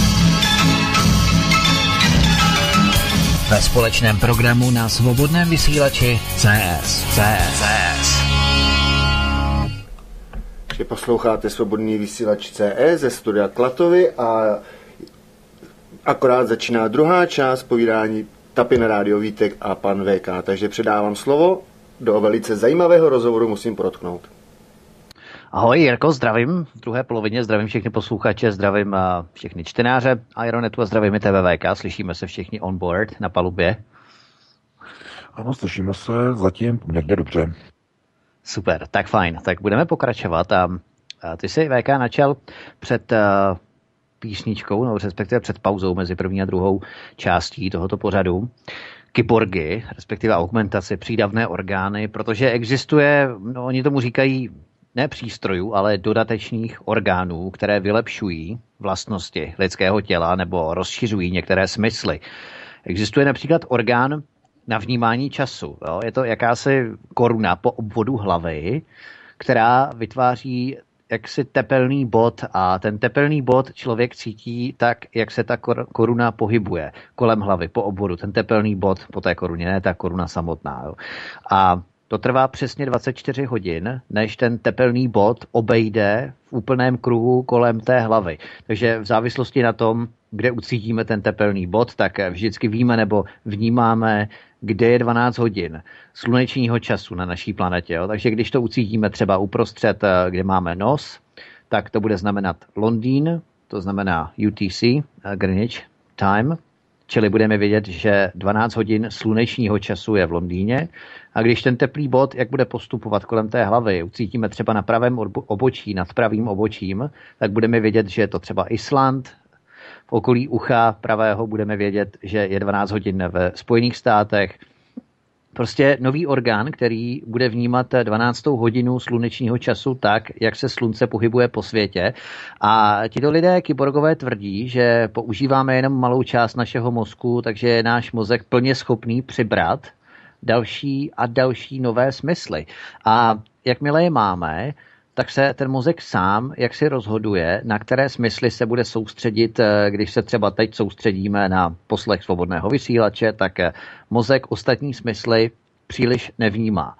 Ve společném programu na svobodném vysílači CS. CS. CS. Že posloucháte svobodný vysílač CE ze studia Klatovy a akorát začíná druhá část povídání Tapin Rádio Vítek a pan VK, takže předávám slovo do velice zajímavého rozhovoru musím protknout. Ahoj Jirko, zdravím. V druhé polovině zdravím všechny posluchače, zdravím všechny čtenáře Ironetu a zdravím i TVVK. Slyšíme se všichni on board na palubě. Ano, slyšíme se zatím poměrně dobře. Super, tak fajn. Tak budeme pokračovat. A, a ty jsi VK načal před a, písničkou, nebo respektive před pauzou mezi první a druhou částí tohoto pořadu kyborgy, respektive augmentace, přídavné orgány, protože existuje, no oni tomu říkají ne přístrojů, ale dodatečných orgánů, které vylepšují vlastnosti lidského těla nebo rozšiřují některé smysly. Existuje například orgán na vnímání času. Jo? Je to jakási koruna po obvodu hlavy, která vytváří jaksi tepelný bod a ten tepelný bod člověk cítí tak, jak se ta koruna pohybuje kolem hlavy po obvodu. Ten tepelný bod po té koruně, ne ta koruna samotná. Jo. A to trvá přesně 24 hodin, než ten tepelný bod obejde v úplném kruhu kolem té hlavy. Takže v závislosti na tom, kde ucítíme ten tepelný bod, tak vždycky víme nebo vnímáme, kde je 12 hodin slunečního času na naší planetě. Jo? Takže když to ucítíme třeba uprostřed, kde máme nos, tak to bude znamenat Londýn, to znamená UTC, Greenwich Time, čili budeme vědět, že 12 hodin slunečního času je v Londýně. A když ten teplý bod, jak bude postupovat kolem té hlavy, ucítíme třeba na pravém obočí, nad pravým obočím, tak budeme vědět, že je to třeba Island, v okolí ucha pravého budeme vědět, že je 12 hodin ve Spojených státech, prostě nový orgán, který bude vnímat 12. hodinu slunečního času tak, jak se slunce pohybuje po světě. A tito lidé, kyborgové, tvrdí, že používáme jenom malou část našeho mozku, takže je náš mozek plně schopný přibrat další a další nové smysly. A jakmile je máme, tak se ten mozek sám jak si rozhoduje, na které smysly se bude soustředit, eh, když se třeba teď soustředíme na poslech svobodného vysílače, tak eh, mozek ostatní smysly příliš nevnímá.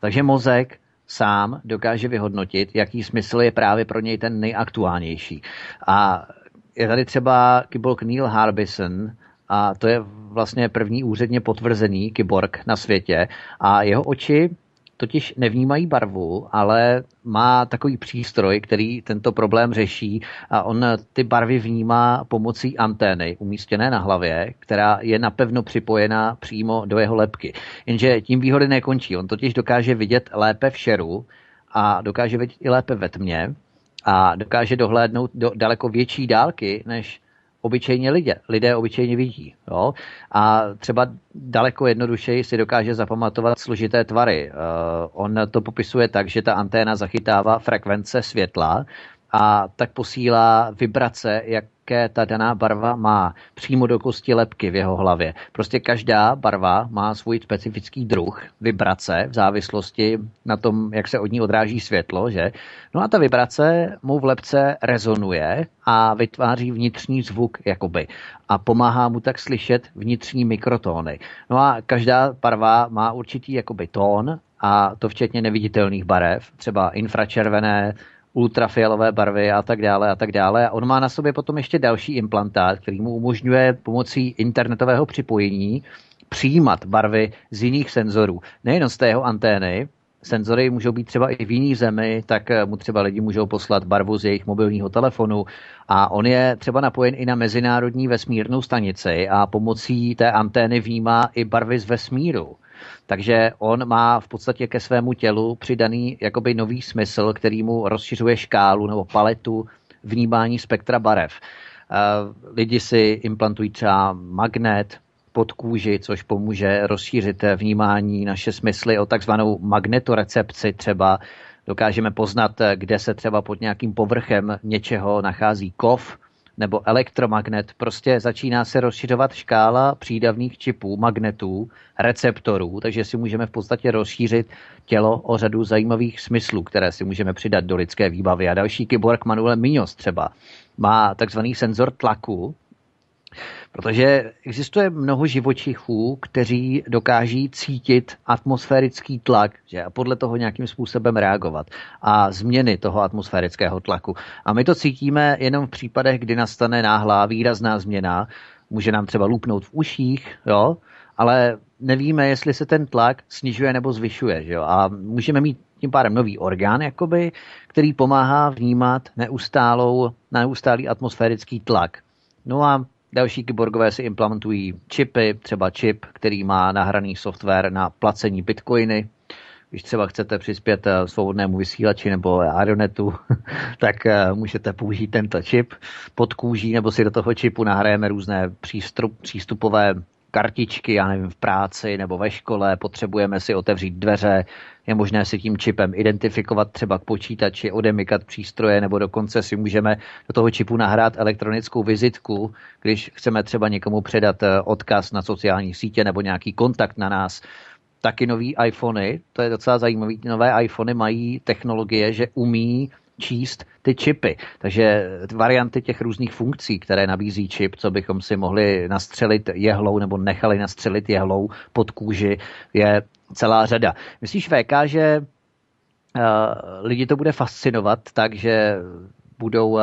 Takže mozek sám dokáže vyhodnotit, jaký smysl je právě pro něj ten nejaktuálnější. A je tady třeba kyborg Neil Harbison, a to je vlastně první úředně potvrzený kyborg na světě. A jeho oči totiž nevnímají barvu, ale má takový přístroj, který tento problém řeší a on ty barvy vnímá pomocí antény umístěné na hlavě, která je napevno připojena přímo do jeho lepky. Jenže tím výhody nekončí. On totiž dokáže vidět lépe v šeru a dokáže vidět i lépe ve tmě a dokáže dohlédnout do daleko větší dálky, než obyčejně lidé, lidé obyčejně vidí. Jo? A třeba daleko jednodušeji si dokáže zapamatovat složité tvary. Uh, on to popisuje tak, že ta anténa zachytává frekvence světla a tak posílá vibrace, jak jaké ta daná barva má přímo do kosti lepky v jeho hlavě. Prostě každá barva má svůj specifický druh vibrace v závislosti na tom, jak se od ní odráží světlo, že? No a ta vibrace mu v lepce rezonuje a vytváří vnitřní zvuk, jakoby. A pomáhá mu tak slyšet vnitřní mikrotóny. No a každá barva má určitý jakoby tón, a to včetně neviditelných barev, třeba infračervené, ultrafialové barvy a tak dále a tak dále. A on má na sobě potom ještě další implantát, který mu umožňuje pomocí internetového připojení přijímat barvy z jiných senzorů. Nejen z té jeho antény, senzory můžou být třeba i v jiný zemi, tak mu třeba lidi můžou poslat barvu z jejich mobilního telefonu a on je třeba napojen i na mezinárodní vesmírnou stanici a pomocí té antény vnímá i barvy z vesmíru. Takže on má v podstatě ke svému tělu přidaný jakoby nový smysl, který mu rozšiřuje škálu nebo paletu vnímání spektra barev. Eh, lidi si implantují třeba magnet pod kůži, což pomůže rozšířit vnímání naše smysly o takzvanou magnetorecepci třeba. Dokážeme poznat, kde se třeba pod nějakým povrchem něčeho nachází kov, nebo elektromagnet, prostě začíná se rozšiřovat škála přídavných čipů, magnetů, receptorů, takže si můžeme v podstatě rozšířit tělo o řadu zajímavých smyslů, které si můžeme přidat do lidské výbavy. A další kyborg Manuel Minos třeba má takzvaný senzor tlaku, Protože existuje mnoho živočichů, kteří dokáží cítit atmosférický tlak že, a podle toho nějakým způsobem reagovat a změny toho atmosférického tlaku. A my to cítíme jenom v případech, kdy nastane náhlá výrazná změna. Může nám třeba lupnout v uších, jo, ale nevíme, jestli se ten tlak snižuje nebo zvyšuje. Že jo? A můžeme mít tím pádem nový orgán, jakoby, který pomáhá vnímat neustálou, neustálý atmosférický tlak. No a Další kyborgové si implementují čipy, třeba čip, který má nahraný software na placení bitcoiny. Když třeba chcete přispět eh, svobodnému vysílači nebo Aeronetu, tak eh, můžete použít tento čip pod kůží, nebo si do toho čipu nahrajeme různé přístup, přístupové kartičky, já nevím, v práci nebo ve škole, potřebujeme si otevřít dveře, je možné si tím čipem identifikovat třeba k počítači, odemykat přístroje, nebo dokonce si můžeme do toho čipu nahrát elektronickou vizitku, když chceme třeba někomu předat eh, odkaz na sociální sítě nebo nějaký kontakt na nás. Taky nový iPhony, to je docela zajímavé, nové iPhony mají technologie, že umí číst ty čipy. Takže varianty těch různých funkcí, které nabízí čip, co bychom si mohli nastřelit jehlou nebo nechali nastřelit jehlou pod kůži, je celá řada. Myslíš, VK, že uh, lidi to bude fascinovat tak, že budou uh,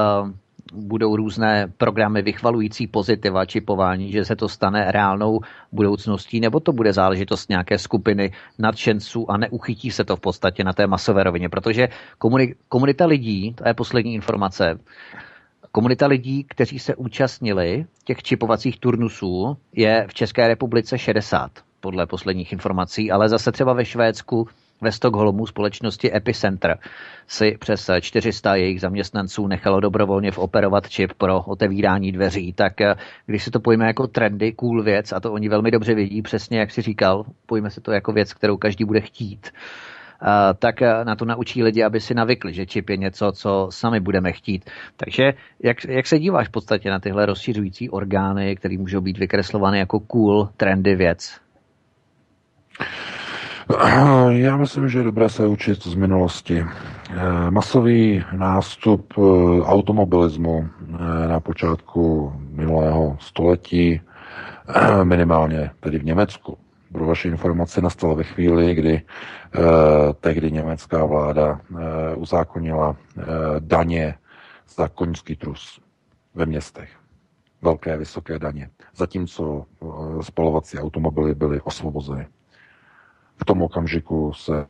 budou různé programy vychvalující pozitiva čipování, že se to stane reálnou budoucností, nebo to bude záležitost nějaké skupiny nadšenců a neuchytí se to v podstatě na té masové rovině, protože komunita lidí, to je poslední informace, komunita lidí, kteří se účastnili těch čipovacích turnusů, je v České republice 60 podle posledních informací, ale zase třeba ve Švédsku ve Stockholmu společnosti Epicenter si přes 400 jejich zaměstnanců nechalo dobrovolně operovat čip pro otevírání dveří. Tak eh, když si to pojme jako trendy, cool věc, a to oni velmi dobře vědí, přesně jak si říkal, pojme si to jako věc, kterou každý bude chtít, eh, tak eh, na to naučí lidi, aby si navykli, že čip je něco, co sami budeme chtít. Takže jak, jak se díváš v podstatě na tyhle rozšiřující orgány, které můžou být vykreslovány jako cool, trendy věc? Já myslím, že je dobré se učit z minulosti. Eh, masový nástup eh, automobilismu eh, na počátku minulého století, minimálně tedy v Německu, pro vaše informace nastal ve chvíli, kdy eh, tehdy německá vláda uzákonila daně za koňský trus ve městech. Velké, vysoké daně. Zatímco spalovací automobily byly osvobozeny v tom okamžiku se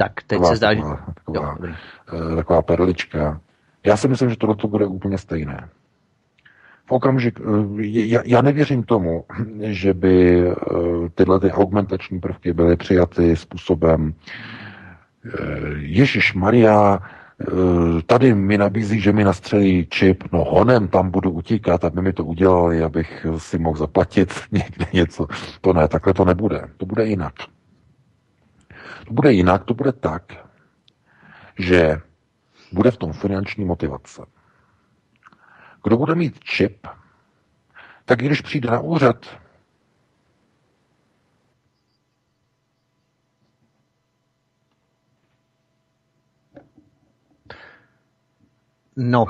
Tak, teď taková, se zdá, že... Taková, jo, eh, taková perlička. Já si myslím, že tohle to bude úplně stejné. V okamžik, eh, já, já nevěřím tomu, že by eh, tyhle ty augmentační prvky byly přijaty způsobem Ježíš Maria, tady mi nabízí, že mi nastřelí čip, no honem tam budu utíkat, aby mi to udělali, abych si mohl zaplatit někde něco. To ne, takhle to nebude. To bude jinak. To bude jinak, to bude tak, že bude v tom finanční motivace. Kdo bude mít čip, tak když přijde na úřad, No,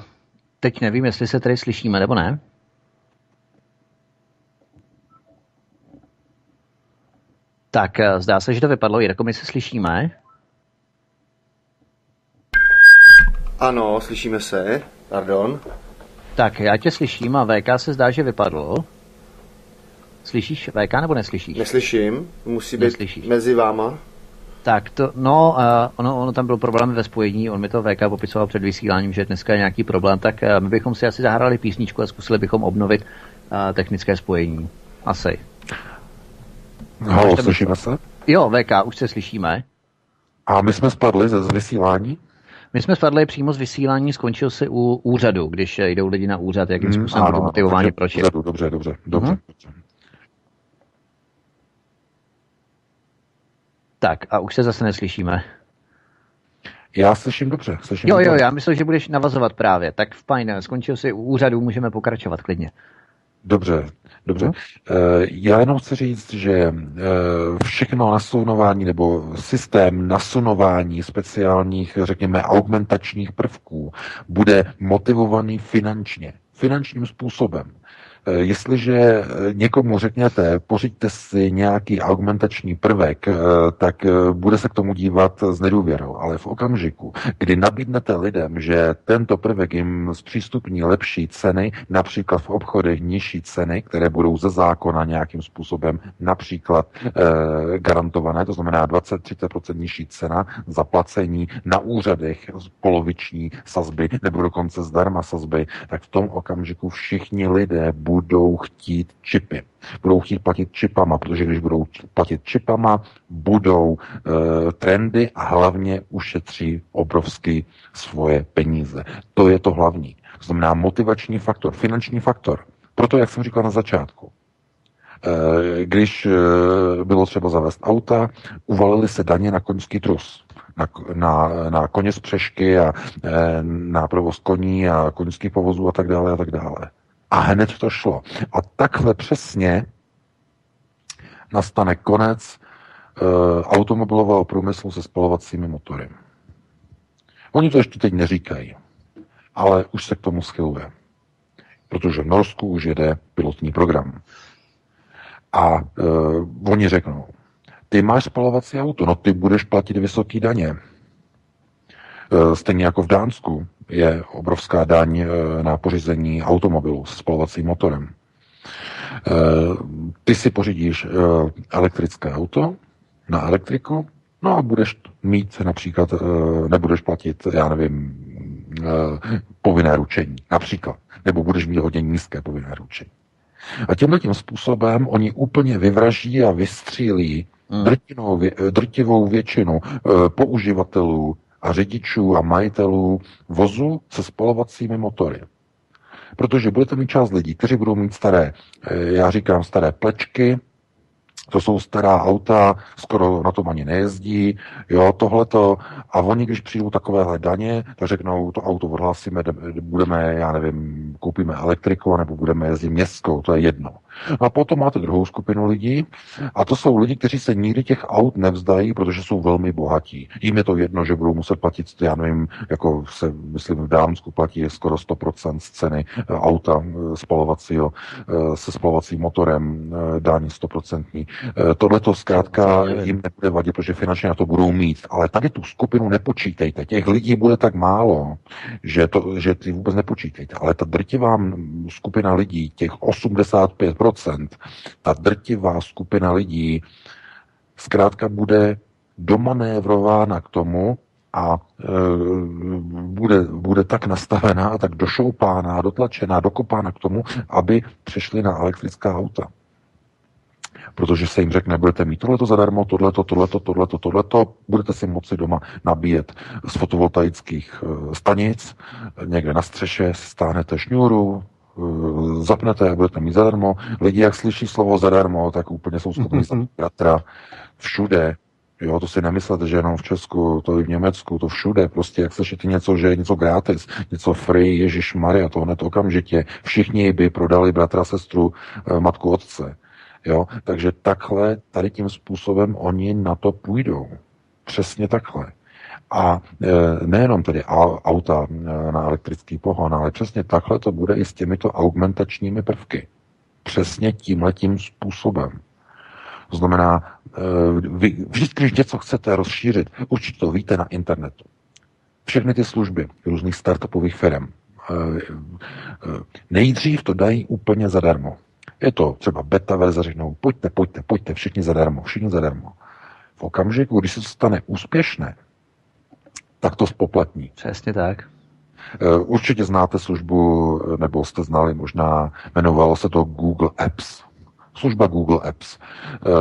teď nevím, jestli se tady slyšíme nebo ne. Tak, eh, zdá se, že to vypadlo. Jirko, my se slyšíme? Ano, slyšíme se. Pardon. Tak, já tě slyším a VK se zdá, že vypadlo. Slyšíš VK nebo neslyšíš? Neslyším. Musí být Neslyšíš. mezi váma. Tak to, no, uh, ono, ono tam byl problém ve spojení, on mi to VK popisoval před vysíláním, že dneska je nějaký problém, tak uh, my bychom si asi zahrali písničku a zkusili bychom obnovit uh, technické spojení. Asi. Halo, slyšíme se? Jo, VK, už se slyšíme. A my jsme spadli ze vysílání? My jsme spadli přímo z vysílání, skončil si u úřadu, když jdou lidi na úřad, jakým hmm, způsobem budou motivováni proč. Dobře, dobře, dobře, dobře. Uh-huh. Tak a už se zase neslyšíme. Já slyším dobře. Slyším jo, jo, já myslím, že budeš navazovat právě. Tak fajn, skončil si u úřadu, můžeme pokračovat klidně. Dobře, dobře. No. Já jenom chci říct, že eh, všechno nasunování nebo systém nasunování speciálních, řekněme, augmentačních prvků bude motivovaný finančně, finančním způsobem. Eh, jestliže eh, někomu řekněte, pořiďte si nějaký argumentační prvek, eh, tak bude se k tomu dívat s nedůvěrou. Ale v okamžiku, kdy nabídnete lidem, že tento prvek jim zpřístupní lepší ceny, například v obchodech nižší ceny, které budou ze zákona nějakým způsobem například garantované, to znamená 20-30% nižší cena, zaplacení na úřadech poloviční sazby nebo dokonce zdarma sazby, tak v tom okamžiku všichni lidé budou chtít čipy. Budou chtít platit čipama, protože když budou platit čipama, budou e, trendy a hlavně ušetří obrovsky svoje peníze. To je to hlavní. To znamená motivační faktor, finanční faktor. Proto, jak jsem říkal na začátku, e, když e, bylo třeba zavést auta, uvalili se daně na koňský trus na, na, na koně z přešky a na provoz koní a koňských povozů a tak dále a tak dále. A hned to šlo. A takhle přesně nastane konec e, automobilového průmyslu se spalovacími motory. Oni to ještě teď neříkají, ale už se k tomu schyluje. Protože v Norsku už jede pilotní program. A e, oni řeknou, ty máš spalovací auto, no ty budeš platit vysoký daně. E, stejně jako v Dánsku je obrovská daň e, na pořízení automobilu s spalovacím motorem. E, ty si pořídíš elektrické auto na elektriku, no a budeš mít například, nebudeš platit, já nevím, povinné ručení, například. Nebo budeš mít hodně nízké povinné ručení. A tímhle tím způsobem oni úplně vyvraží a vystřílí hmm. drtivou, drtivou většinu použivatelů a řidičů a majitelů vozu se spalovacími motory. Protože budete mít část lidí, kteří budou mít staré, eh, já říkám staré plečky, to jsou stará auta, skoro na tom ani nejezdí, jo, tohleto. A oni, když přijdou takovéhle daně, tak řeknou, to auto odhlásíme, budeme, já nevím, koupíme elektriku, nebo budeme jezdit městskou, to je jedno. A potom máte druhou skupinu lidí, a to jsou lidi, kteří se nikdy těch aut nevzdají, protože jsou velmi bohatí. Jím je to jedno, že budou muset platit, já nevím, jako se, myslím, v Dánsku platí skoro 100% z ceny eh, auta eh, spalovacího, eh, se spalovacím motorem, dání 100%. Tohle to zkrátka jim nebude vadit, protože finančně na to budou mít. Ale tady tu skupinu nepočítejte. Těch lidí bude tak málo, že, to, že ty vůbec nepočítejte. Ale ta drtivá skupina lidí, těch 85%, ta drtivá skupina lidí zkrátka bude domanévrována k tomu a e, bude, bude tak nastavená a tak došoupána, dotlačená, dokopána k tomu, aby přešli na elektrická auta. Protože se jim řekne, budete mít tohleto zadarmo, tohleto, tohleto, tohleto, tohleto, budete si moci doma nabíjet z fotovoltaických eh, stanic, někde na střeše stáhnete šňůru, zapnete a budete mít zadarmo. Lidi, jak slyší slovo zadarmo, tak úplně jsou schopni mm-hmm. bratra všude. Jo, to si nemyslete, že jenom v Česku, to i v Německu, to všude, prostě jak slyšíte něco, že je něco gratis, něco free, Ježíš Maria, to hned okamžitě. Všichni by prodali bratra, sestru, eh, matku, otce. Jo? Takže takhle, tady tím způsobem oni na to půjdou. Přesně takhle. A e, nejenom tedy auta e, na elektrický pohon, ale přesně takhle to bude i s těmito augmentačními prvky. Přesně tímhletím způsobem. To znamená, e, vy, vždycky, když něco chcete rozšířit, určitě to víte na internetu. Všechny ty služby různých startupových firm, nejdřív to dají úplně zadarmo. Je to třeba beta verze, řeknou, pojďte, pojďte, pojďte, všichni zadarmo, všichni zadarmo. V okamžiku, když se to stane úspěšné, tak to spoplatní. Přesně tak. Eh, určitě znáte službu, nebo jste znali možná, jmenovalo se to Google Apps. Služba Google Apps.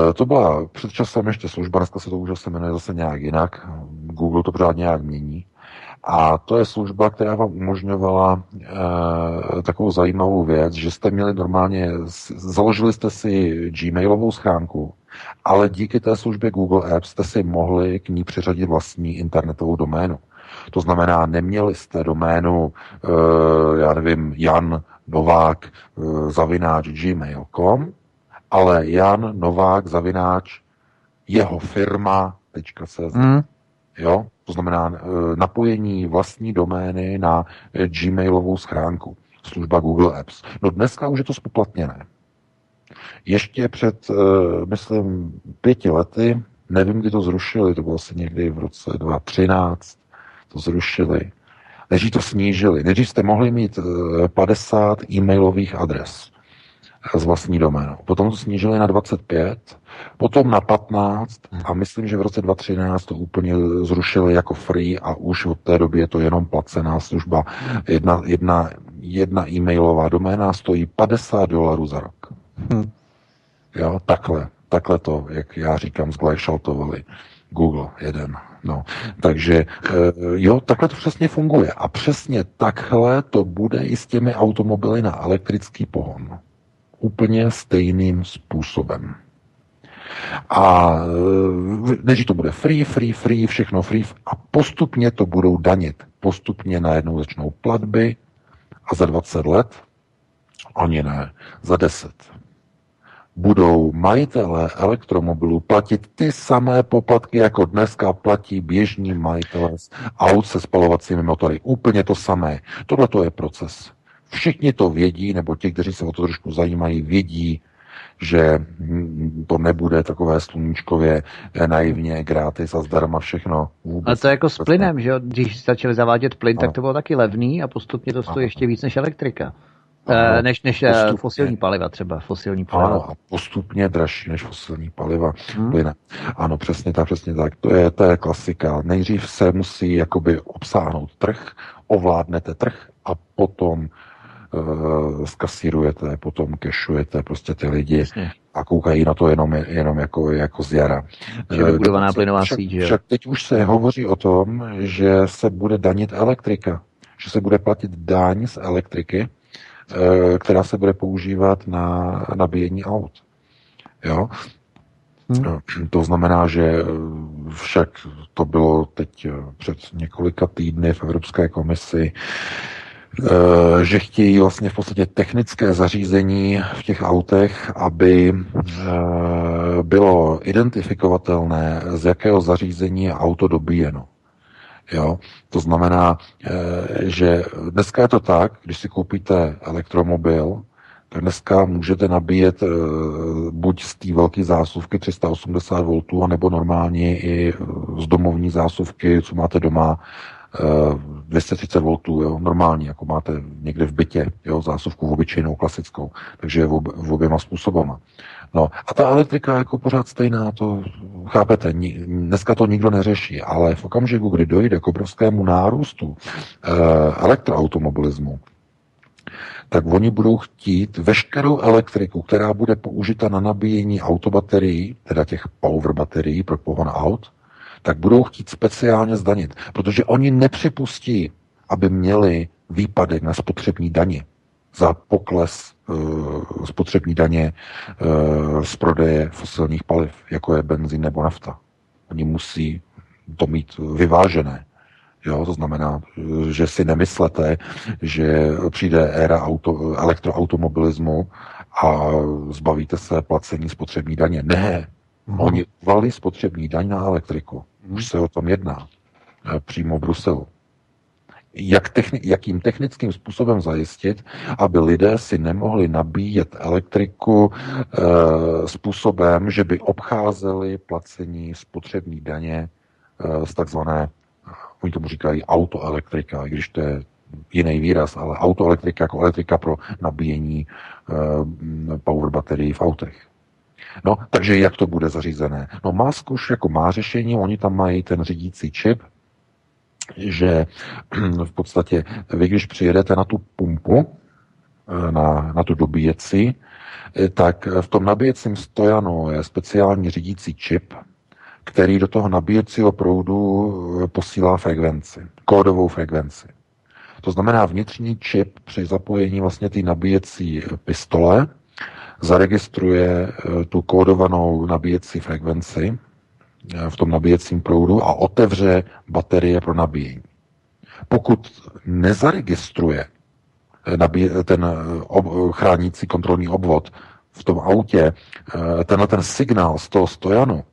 Eh, to byla před časem ještě služba, dneska se to už se jmenuje zase nějak jinak. Google to pořád nějak mění. A to je služba, která vám umožňovala e, takovou zajímavou věc, že jste měli normálně, založili jste si Gmailovou schránku, ale díky té službě Google Apps jste si mohli k ní přiřadit vlastní internetovou doménu. To znamená, neměli jste doménu, e, já nevím, Jan Novák e, zavináč gmail.com, ale Jan Novák zavináč jeho firma .cz. Mm. Jo? To znamená eh, napojení vlastní domény na eh, Gmailovou schránku, služba Google Apps. No dneska už je to spoplatněné. Ještě před, eh, myslím, pěti lety, nevím, kdy to zrušili, to bylo asi někdy v roce 2013, to zrušili. Než to snížili. Nejdřív jste mohli mít 50 e-mailových adres s vlastní doménou. Potom to snížili na 25, potom na 15 a myslím, že v roce 2013 to úplně zrušili jako free a už od té doby je to jenom placená služba. Jedna, jedna, jedna e-mailová doména stojí 50 dolarů za rok. Hm. Jo, takhle, takhle to, jak já říkám, zglajšaltovali. Google jeden. No. Takže eh, jo, takhle to přesně funguje. A přesně takhle to bude i s těmi automobily na elektrický pohon úplně stejným způsobem. A e, než to bude free, free, free, všechno free a postupně to budou danit. Postupně najednou začnou platby a za 20 let, ani ne, za 10, budou majitelé elektromobilů platit ty samé poplatky, jako dneska platí běžní majitelé aut se spalovacími motory. Úplně to samé. Tohle to je proces. Všichni to vědí, nebo ti, kteří se o to trošku zajímají, vědí, že to nebude takové sluníčkově eh, naivně, gratis a zdarma všechno. Vůbec Ale to je jako s plynem, že jo? Když začali zavádět plyn, ano. tak to bylo taky levný a postupně to stojí ještě víc než elektrika. Ano, než, než eh, postupně, fosilní paliva třeba, fosilní paliva. Ano, a postupně dražší než fosilní paliva. Hmm. Plyne. Ano, přesně tak, přesně tak. To je, to je klasika. Nejdřív se musí jakoby obsáhnout trh, ovládnete trh a potom uh, skasírujete, potom kešujete prostě ty lidi Jasně. a koukají na to jenom, jenom jako, jako z jara. Že vybudovaná plynová síť, že Však teď už se hovoří o tom, že se bude danit elektrika, že se bude platit daň z elektriky, která se bude používat na nabíjení aut. Jo? Hmm. To znamená, že však to bylo teď před několika týdny v Evropské komisi, Eh, že chtějí vlastně v podstatě technické zařízení v těch autech, aby eh, bylo identifikovatelné, z jakého zařízení je auto dobíjeno. Jo? To znamená, eh, že dneska je to tak, když si koupíte elektromobil, tak dneska můžete nabíjet buď z té velké zásuvky 380 V, anebo normálně i z domovní zásuvky, co máte doma, 230 V, jo, normální, jako máte někde v bytě, jo, zásuvku v obyčejnou, klasickou, takže v, ob, v oběma způsobama. No a ta elektrika je jako pořád stejná, to chápete, dneska to nikdo neřeší, ale v okamžiku, kdy dojde k obrovskému nárůstu e, elektroautomobilismu, tak oni budou chtít veškerou elektriku, která bude použita na nabíjení autobaterií, teda těch power baterií pro pohon aut, tak budou chtít speciálně zdanit, protože oni nepřipustí, aby měli výpadek na spotřební daně za pokles uh, spotřební daně uh, z prodeje fosilních paliv, jako je benzín nebo nafta. Oni musí to mít vyvážené. Jo, to znamená, že si nemyslete, že přijde éra auto, elektroautomobilismu a zbavíte se placení spotřební daně. Ne, hmm. oni uvali spotřební daň na elektriku. Už se o tom jedná. Eh, přímo v Bruselu. Jak techni- jakým technickým způsobem zajistit, aby lidé si nemohli nabíjet elektriku e, způsobem, že by obcházeli placení spotřební daně e, z takzvané oni tomu říkají autoelektrika, i když to je jiný výraz, ale autoelektrika jako elektrika pro nabíjení uh, power baterií v autech. No, takže jak to bude zařízené? No, Musk už jako má řešení, oni tam mají ten řídící čip, že v podstatě vy, když přijedete na tu pumpu, eh, na, na tu dobíjeci, eh, tak v tom nabíjecím stojanu je speciální řídící čip, který do toho nabíjecího proudu eh, posílá frekvenci, kódovou frekvenci. To znamená vnitřní čip při zapojení vlastně té nabíjecí pistole zaregistruje tu kódovanou nabíjecí frekvenci v tom nabíjecím proudu a otevře baterie pro nabíjení. Pokud nezaregistruje ten chránící kontrolní obvod v tom autě tenhle ten signál z toho stojanu,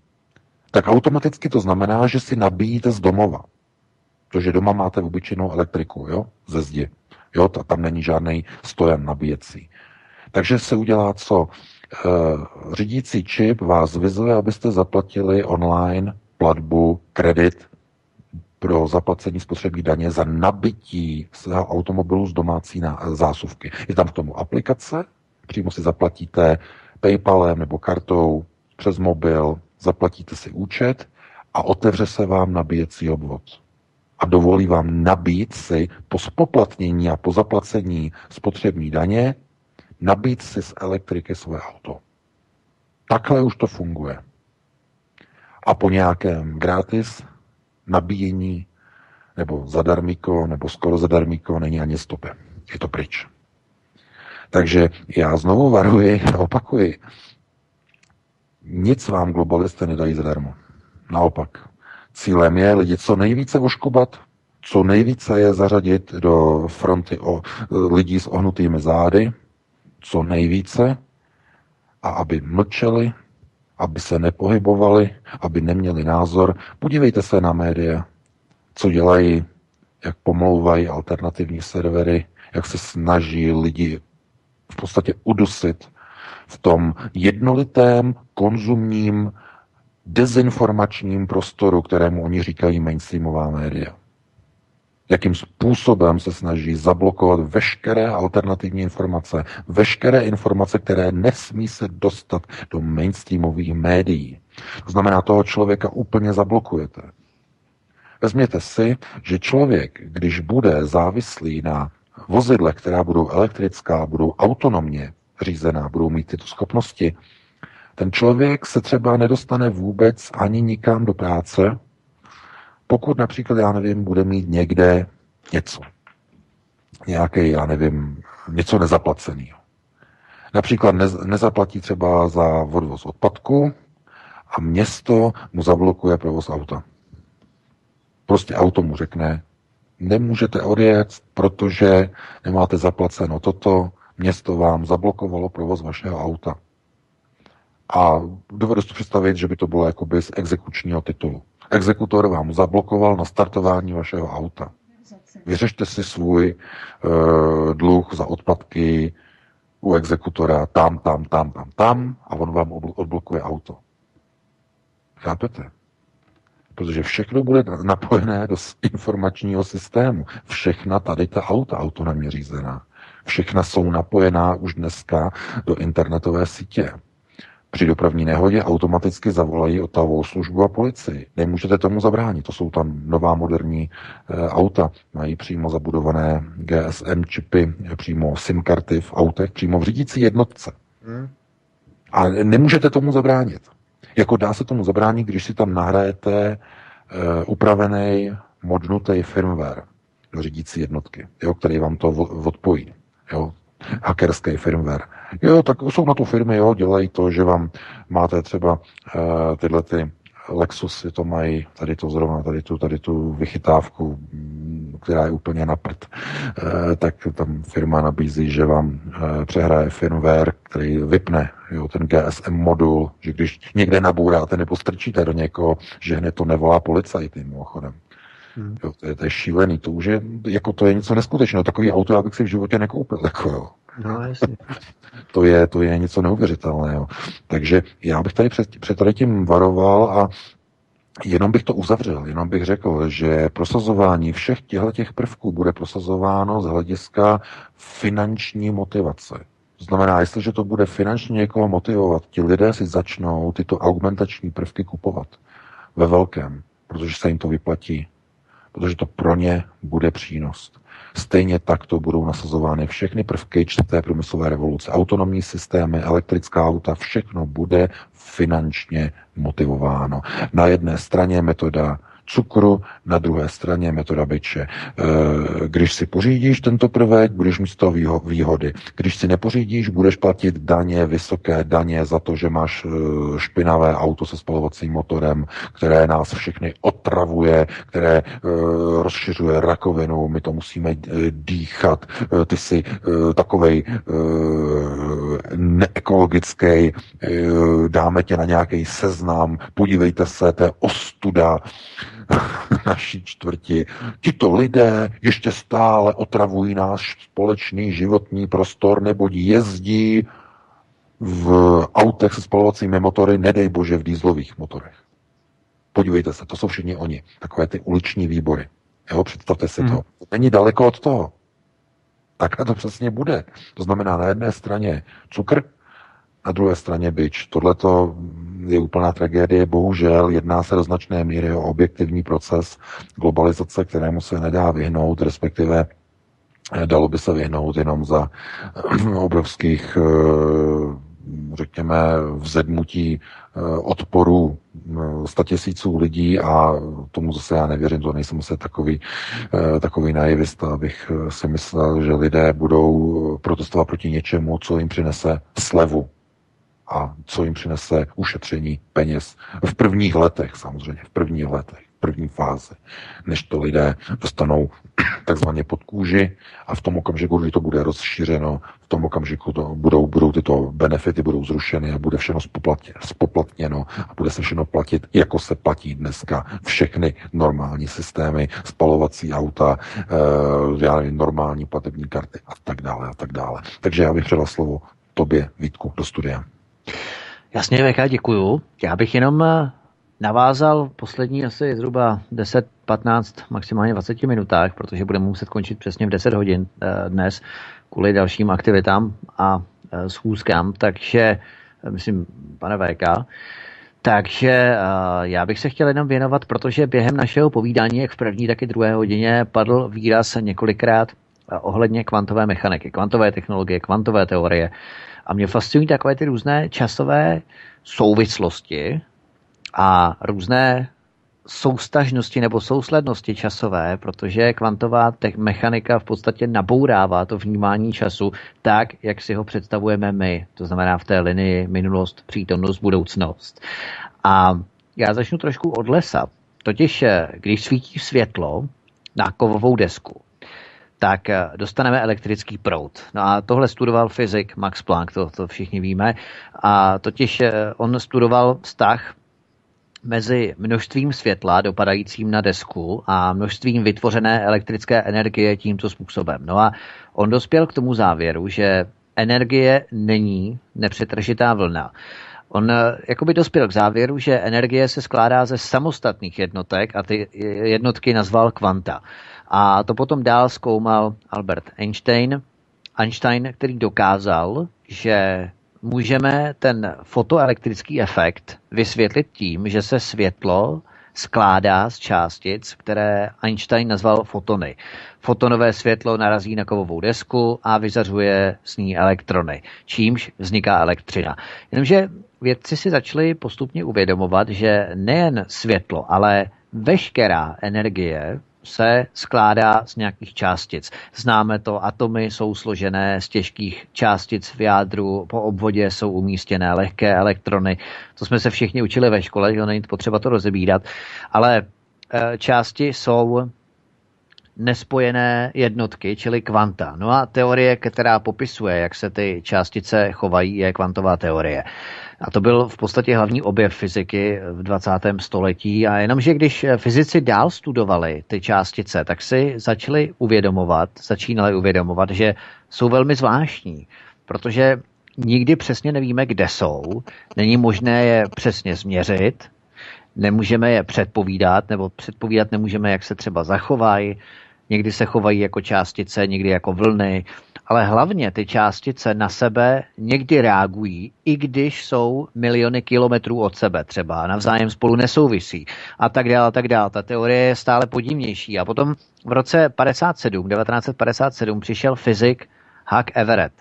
tak automaticky to znamená, že si nabíjíte z domova. Protože doma máte obyčejnou elektriku, jo, ze zdi. Jo, tam není žádný stojan nabíjecí. Takže se udělá co? E, řídící čip vás vyzve, abyste zaplatili online platbu, kredit pro zaplacení spotřební daně za nabití svého automobilu z domácí zásuvky. Je tam k tomu aplikace, přímo si zaplatíte PayPalem nebo kartou přes mobil, zaplatíte si účet a otevře se vám nabíjecí obvod. A dovolí vám nabít si po spoplatnění a po zaplacení spotřební daně, nabít si z elektriky své auto. Takhle už to funguje. A po nějakém gratis nabíjení nebo zadarmíko, nebo skoro zadarmíko, není ani stopy. Je to pryč. Takže já znovu varuji, opakuji, nic vám globalisté nedají zadarmo. Naopak. Cílem je lidi co nejvíce oškubat, co nejvíce je zařadit do fronty o lidí s ohnutými zády, co nejvíce, a aby mlčeli, aby se nepohybovali, aby neměli názor. Podívejte se na média, co dělají, jak pomlouvají alternativní servery, jak se snaží lidi v podstatě udusit v tom jednolitém konzumním dezinformačním prostoru, kterému oni říkají mainstreamová média. Jakým způsobem se snaží zablokovat veškeré alternativní informace, veškeré informace, které nesmí se dostat do mainstreamových médií. To znamená, toho člověka úplně zablokujete. Vezměte si, že člověk, když bude závislý na vozidle, která budou elektrická, budou autonomně řízená, budou mít tyto schopnosti, ten člověk se třeba nedostane vůbec ani nikam do práce, pokud například, já nevím, bude mít někde něco. Nějaký, já nevím, něco nezaplaceného. Například nez, nezaplatí třeba za odvoz odpadku a město mu zablokuje provoz auta. Prostě auto mu řekne, nemůžete odjet, protože nemáte zaplaceno toto, město vám zablokovalo provoz vašeho auta. A dovedu si představit, že by to bylo jakoby z exekučního titulu. Exekutor vám zablokoval na startování vašeho auta. Vyřešte si svůj uh, dluh za odpadky u exekutora tam, tam, tam, tam, tam a on vám odblokuje auto. Chápete? Protože všechno bude napojené do informačního systému. Všechna tady ta auta autonomně řízená. Všechna jsou napojená už dneska do internetové sítě. Při dopravní nehodě automaticky zavolají otavou službu a policii. Nemůžete tomu zabránit. To jsou tam nová moderní e, auta. Mají přímo zabudované GSM čipy, přímo SIM karty v autech, přímo v řídící jednotce. Hmm. A nemůžete tomu zabránit. Jako dá se tomu zabránit, když si tam nahrajete e, upravený, modnutý firmware do řídící jednotky, jo, který vám to odpojí. Jo, hackerský firmware. Jo, tak jsou na to firmy, jo, dělají to, že vám máte třeba uh, tyhle ty Lexusy to mají, tady to zrovna, tady tu, tady tu vychytávku, mm, která je úplně na prd, e, tak tam firma nabízí, že vám e, přehraje firmware, který vypne jo, ten GSM modul, že když někde nabouráte nebo strčíte do někoho, že hned to nevolá policajt mimochodem. Hmm. Jo, to, je, to je šílený, to už je, jako to je něco neskutečného. Takový auto já bych si v životě nekoupil. Jako, jo. No, jasně. To, je, to je něco neuvěřitelného. Takže já bych tady před, před tady tím varoval a Jenom bych to uzavřel, jenom bych řekl, že prosazování všech těchto těch prvků bude prosazováno z hlediska finanční motivace. To znamená, jestliže to bude finančně někoho motivovat, ti lidé si začnou tyto augmentační prvky kupovat ve velkém, protože se jim to vyplatí protože to pro ně bude přínos. Stejně tak to budou nasazovány všechny prvky čtvrté průmyslové revoluce. Autonomní systémy, elektrická auta, všechno bude finančně motivováno. Na jedné straně metoda cukru, na druhé straně metoda byče. E, když si pořídíš tento prvek, budeš mít z toho výhody. Když si nepořídíš, budeš platit daně, vysoké daně za to, že máš e, špinavé auto se spalovacím motorem, které nás všechny otravuje, které e, rozšiřuje rakovinu, my to musíme dýchat. Ty jsi takovej neekologický, dáme tě na nějaký seznam, podívejte se, to je ostuda naší čtvrti. Tito lidé ještě stále otravují náš společný životní prostor, neboť jezdí v autech se spalovacími motory, nedej bože v dýzlových motorech. Podívejte se, to jsou všichni oni. Takové ty uliční výbory. Jo, představte si hmm. to. Není daleko od toho. Takhle to přesně bude. To znamená na jedné straně cukr, na druhé straně byč. Tohle je úplná tragédie. Bohužel jedná se do značné míry o objektivní proces globalizace, kterému se nedá vyhnout, respektive eh, dalo by se vyhnout jenom za eh, obrovských, eh, řekněme, vzedmutí odporu tisíců lidí a tomu zase já nevěřím, to nejsem se takový, takový naivista, abych si myslel, že lidé budou protestovat proti něčemu, co jim přinese slevu a co jim přinese ušetření peněz v prvních letech, samozřejmě, v prvních letech, v první fázi, než to lidé dostanou takzvaně pod kůži a v tom okamžiku, kdy to bude rozšířeno, v tom okamžiku to budou, budou tyto benefity budou zrušeny a bude všechno spoplatněno a bude se všechno platit, jako se platí dneska všechny normální systémy, spalovací auta, e, já nevím, normální platební karty a tak dále a tak dále. Takže já bych předal slovo tobě, Vítku, do studia. Jasně, VK, děkuju. Já bych jenom eh, navázal poslední asi zhruba 10, 15, maximálně 20 minutách, protože budeme muset končit přesně v 10 hodin eh, dnes kvůli dalším aktivitám a eh, schůzkám, takže myslím, pane VK, takže já bych se chtěl jenom věnovat, protože během našeho povídání, jak v první, tak i druhé hodině, padl výraz několikrát ohledně kvantové mechaniky, kvantové technologie, kvantové teorie. A mě fascinují takové ty různé časové souvislosti a různé soustažnosti nebo souslednosti časové, protože kvantová mechanika v podstatě nabourává to vnímání času tak, jak si ho představujeme my. To znamená v té linii minulost, přítomnost, budoucnost. A já začnu trošku od lesa. Totiž, eh, když svítí světlo na kovovou desku, tak eh, dostaneme elektrický proud. No a tohle studoval fyzik Max Planck, to, to všichni víme. A totiž eh, on studoval vztah mezi množstvím světla dopadajícím na desku a množstvím vytvořené elektrické energie tímto způsobem. No a on dospěl k tomu závěru, že energie není nepřetržitá vlna. On eh, jakoby dospěl k závěru, že energie se skládá ze samostatných jednotek a ty jednotky nazval kvanta. A to potom dál zkoumal Albert Einstein, Einstein, který dokázal, že můžeme ten fotoelektrický efekt vysvětlit tím, že se světlo skládá z částic, které Einstein nazval fotony. Fotonové světlo narazí na kovovou desku a vyzařuje s ní elektrony, čímž vzniká elektřina. Jenomže vědci si začali postupně uvědomovat, že nejen světlo, ale veškerá energie se skládá z nějakých částic. Známe to, atomy jsou složené z těžkých částic v jádru, po obvodě jsou umístěné lehké elektrony. To jsme se všichni učili ve škole, že není potřeba to rozebírat. Ale e, části jsou nespojené jednotky, čili kvanta. No a teorie, která popisuje, jak se ty částice chovají, je kvantová teorie. A to byl v podstatě hlavní objev fyziky v 20. století. A jenomže když fyzici dál studovali ty částice, tak si začali uvědomovat, začínali uvědomovat, že jsou velmi zvláštní, protože nikdy přesně nevíme, kde jsou, není možné je přesně změřit, nemůžeme je předpovídat, nebo předpovídat nemůžeme, jak se třeba zachovají, někdy se chovají jako částice, někdy jako vlny, ale hlavně ty částice na sebe někdy reagují, i když jsou miliony kilometrů od sebe třeba, navzájem spolu nesouvisí a tak dále, a tak dále. Ta teorie je stále podivnější. A potom v roce 57, 1957 přišel fyzik Huck Everett.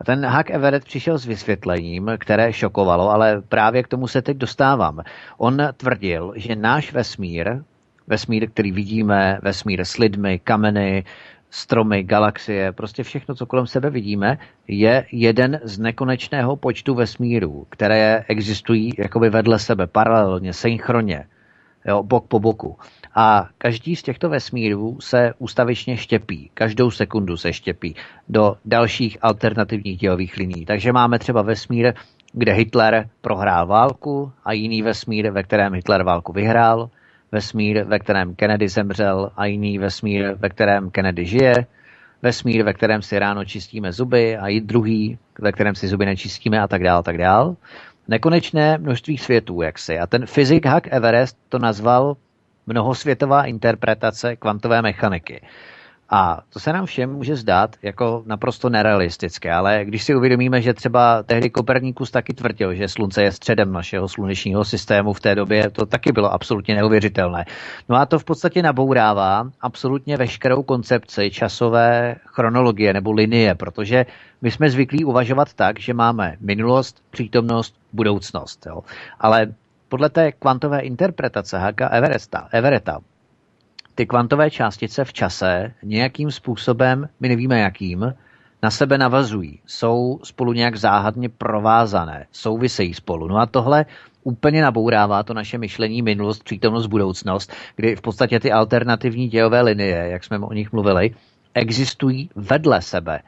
A ten Huck Everett přišel s vysvětlením, které šokovalo, ale právě k tomu se teď dostávám. On tvrdil, že náš vesmír, vesmír, který vidíme, vesmír s lidmi, kameny, stromy, galaxie, prostě všechno, co kolem sebe vidíme, je jeden z nekonečného počtu vesmírů, které existují jakoby vedle sebe, paralelně, synchronně, jo, bok po boku. A každý z těchto vesmírů se ústavičně štěpí, každou sekundu se štěpí do dalších alternativních dělových liní. Takže máme třeba vesmír, kde Hitler prohrál válku a jiný vesmír, ve kterém Hitler válku vyhrál vesmír, ve kterém Kennedy zemřel a jiný vesmír, ve kterém Kennedy žije, vesmír, ve kterém si ráno čistíme zuby a i druhý, ve kterém si zuby nečistíme a tak dál, tak dál. Nekonečné množství světů, jaksi. A ten fyzik Huck Everest to nazval mnohosvětová interpretace kvantové mechaniky. A to se nám všem může zdát jako naprosto nerealistické, ale když si uvědomíme, že třeba tehdy Koperníkus taky tvrdil, že Slunce je středem našeho slunečního systému v té době, to taky bylo absolutně neuvěřitelné. No a to v podstatě nabourává absolutně veškerou koncepci časové chronologie nebo linie, protože my jsme zvyklí uvažovat tak, že máme minulost, přítomnost, budoucnost. Jo. Ale podle té kvantové interpretace Haka Everesta, Evereta ty kvantové částice v čase nějakým způsobem, my nevíme jakým, na sebe navazují, jsou spolu nějak záhadně provázané, souvisejí spolu. No a tohle úplně nabourává to naše myšlení minulost, přítomnost, budoucnost, kdy v podstatě ty alternativní dějové linie, jak jsme o nich mluvili, existují vedle sebe